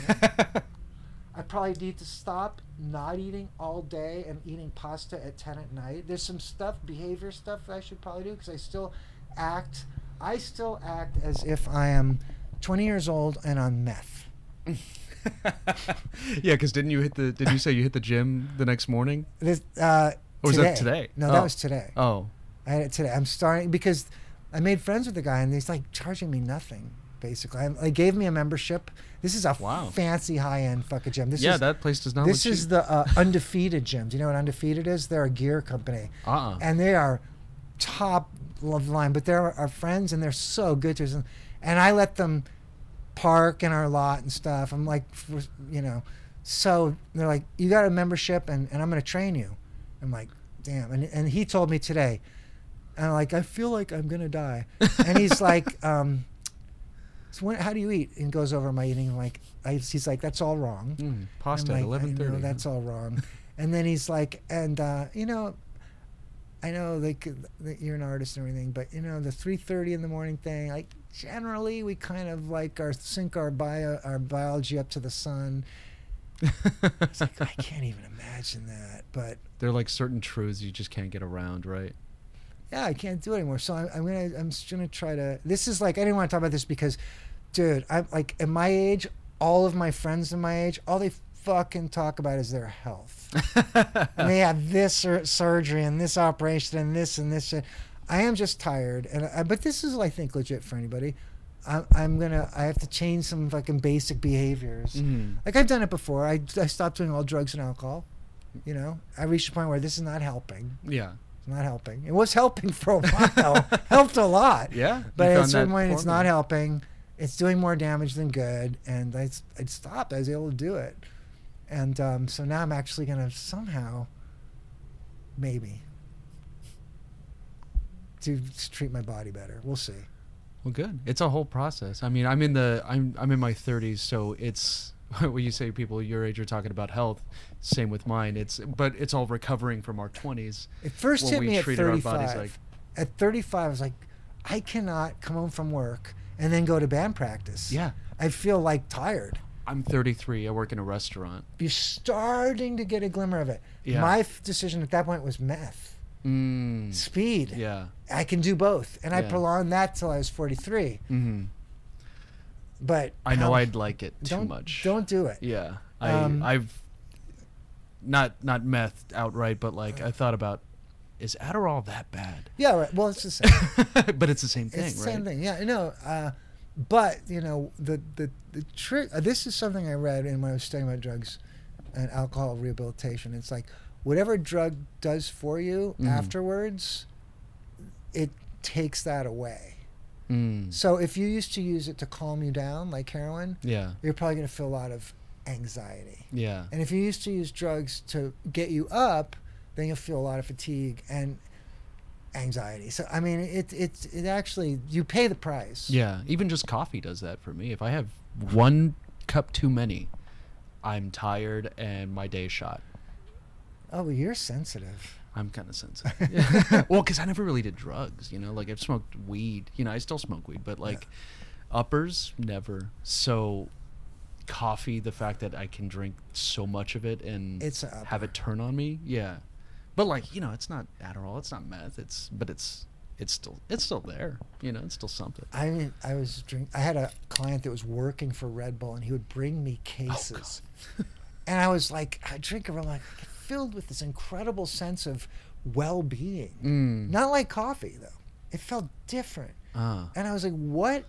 I probably need to stop not eating all day and eating pasta at 10 at night. There's some stuff, behavior stuff that I should probably do because I still act, I still act as if I am 20 years old and on meth. *laughs* yeah, because didn't you hit the? Did you say you hit the gym the next morning? This, uh, Or was that today? No, that Oh. was today. Oh. I had it today. I'm starting because I made friends with the guy and he's like charging me nothing. Basically, I, I gave me a membership. This is a Wow. fancy high end fucking gym. This yeah, is that place does not. this is cheap. the uh, *laughs* undefeated gym. Do you know what undefeated is? They're a gear company. Uh-uh. and they are top of the line, but they're our friends and they're so good to us. And, and I let them park in our lot and stuff. I'm like, you know, so they're like, you got a membership and, and I'm going to train you. I'm like, damn. And, and he told me today, and I'm like, I feel like I'm going to die. And he's *laughs* like, um, so when, how do you eat? And goes over my eating. Like, I, he's like, that's all wrong. Mm, pasta like, at eleven that's all wrong. and then he's like, and uh, you know, I know like that you're an artist and everything, but you know the 3:30 in the morning thing. Like generally, we kind of like our sync our bio our biology up to the sun. It's like *laughs* I can't even imagine that, but They're like certain truths you just can't get around, right? Yeah, I can't do it anymore. So I'm, I'm gonna I'm just gonna try to. This is like I didn't want to talk about this because, dude, I'm like at my age, all of my friends in my age, all they fucking talk about is their health. *laughs* and they have this sur- surgery and this operation and this and this shit. I am just tired, and I, but this is I think legit for anybody. I'm, I'm gonna I have to change some fucking basic behaviors. Mm. Like I've done it before. I I stopped doing all drugs and alcohol. You know, I reached a point where this is not helping. Yeah. Not helping. It was helping for a *laughs* while. Helped a lot. Yeah. But at a certain point, it's not helping. It's doing more damage than good. And I, I stopped. I was able to do it. And um, so now I'm actually going to somehow, maybe, to treat my body better. We'll see. Well, good. It's a whole process. I mean, I'm in the I'm I'm in my 30s, so it's *laughs* when you say people your age are talking about health. Same with mine. It's but it's all recovering from our 20s. It first hit me at 35. bodies like at 35, I was like, I cannot come home from work and then go to band practice. yeah. I feel like tired. I'm 33. I work in a restaurant. You're starting to get a glimmer of it. Yeah. My f- decision at that point was meth, Mm. speed. Yeah. I can do both, and I prolonged that till I was 43. hmm But I know how- I'd like it too don't much. don't do it. Yeah. I Um, I've not not meth outright, but like I thought about is Adderall that bad? Yeah, right. Well, it's the same. *laughs* but it's the same thing, right? it's the right? same thing. Yeah, no. Uh, but you know the the the trick. Uh, this is something I read in when I was studying about drugs and alcohol rehabilitation. It's like whatever drug does for you Mhm. afterwards, it takes that away. Mm. So if you used to use it to calm you down, like heroin, Yeah. you're probably going to feel a lot of anxiety. Yeah. And if you used to use drugs to get you up, then you'll feel a lot of fatigue and anxiety. So I mean, it it it actually you pay the price. Yeah, even just coffee does that for me. If I have one cup too many, I'm tired and my day's shot. Oh, well, you're sensitive. I'm kind of sensitive. *laughs* *laughs* well, because I never really did drugs, you know. Like I've smoked weed, you know. I still smoke weed, but like uppers, never. So, coffee, the fact that I can drink so much of it and It's have it turn on me, yeah. But like you know, it's not Adderall, it's not meth. It's but it's it's still it's still there, you know. It's still something. I mean, I was drink. I had a client that was working for Red Bull, and he would bring me oh, cases, and I was like, I drink it. I'm like filled with this incredible sense of well-being. Mm. Not like coffee though. It felt different, Ah. and I was like, what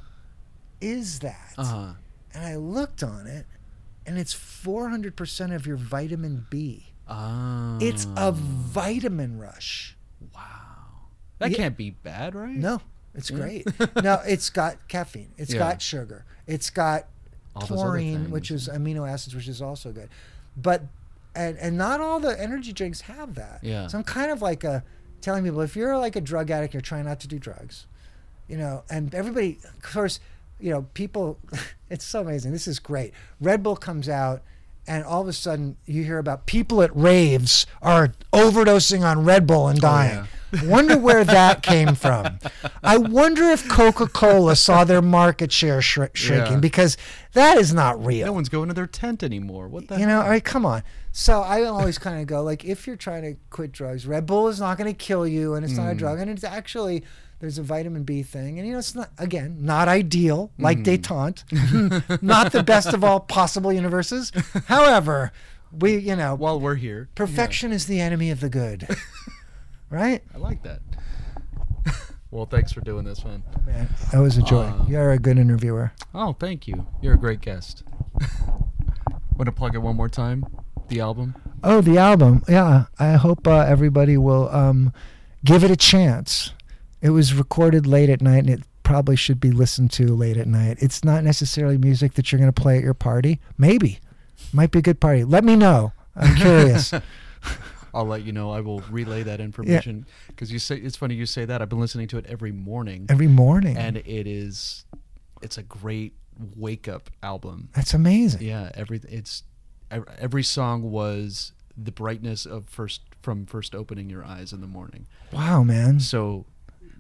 is that? Uh huh. and I looked on it, and it's 400% of your vitamin B. Ah. It's a vitamin rush. wow. That Yeah. can't be bad, right? No, it's Yeah. great. no, *laughs* it's got caffeine. It's Yeah. got sugar. It's got All taurine, which is amino acids, which is also good. But and and not all the energy drinks have that. Yeah. So I'm kind of like a telling people if you're like a drug addict, you're trying not to do drugs, you know, and everybody, of course, you know, people. *laughs* It's so amazing. This is great. Red Bull comes out. And all of a sudden, you hear about people at raves are overdosing on Red Bull and oh, dying. Wonder where that came from. I wonder if Coca Cola saw their market share shr- shrinking Yeah. because that is not real. No one's going to their tent anymore. What the You know, all right, come on. So I always kind of go like, if you're trying to quit drugs, Red Bull is not going to kill you, and it's not a hmm. drug, and it's actually there's a vitamin B thing, and you know, it's not again not ideal like detente, *laughs* *laughs* not the best of all possible universes. *laughs* However, we you know, While we're here, perfection is the enemy of the good, right? I like that. well, thanks for doing this, man. Man, that was a joy. Uh, You're a good interviewer. Oh, thank you. You're a great guest. Want to plug it one more time? The album. Oh, the album. Yeah, I hope uh, everybody will um, give it a chance. It was recorded late at night, and it probably should be listened to late at night. It's not necessarily music that you're going to play at your party. Maybe, might be a good party. Let me know. I'm curious. *laughs* I'll let you know. I will relay that information because you say it's funny you say that. I've been listening to it every morning, Every morning, and it is it's a great wake up album. that's amazing. Yeah, every it's every song was the brightness of first from first opening your eyes in the morning. Wow, man. So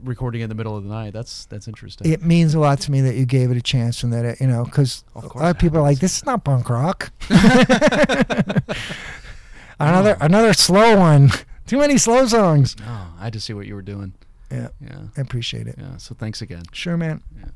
recording in the middle of the night, that's that's interesting. It means a lot to me that you gave it a chance and that it, you know, because a lot of it people are like, "This is not punk rock." *laughs* *laughs* another another slow one. *laughs* Too many slow songs. oh, I had to see what you were doing. Yeah, Yeah. I appreciate it. Yeah. So thanks again. Sure, man. Yeah.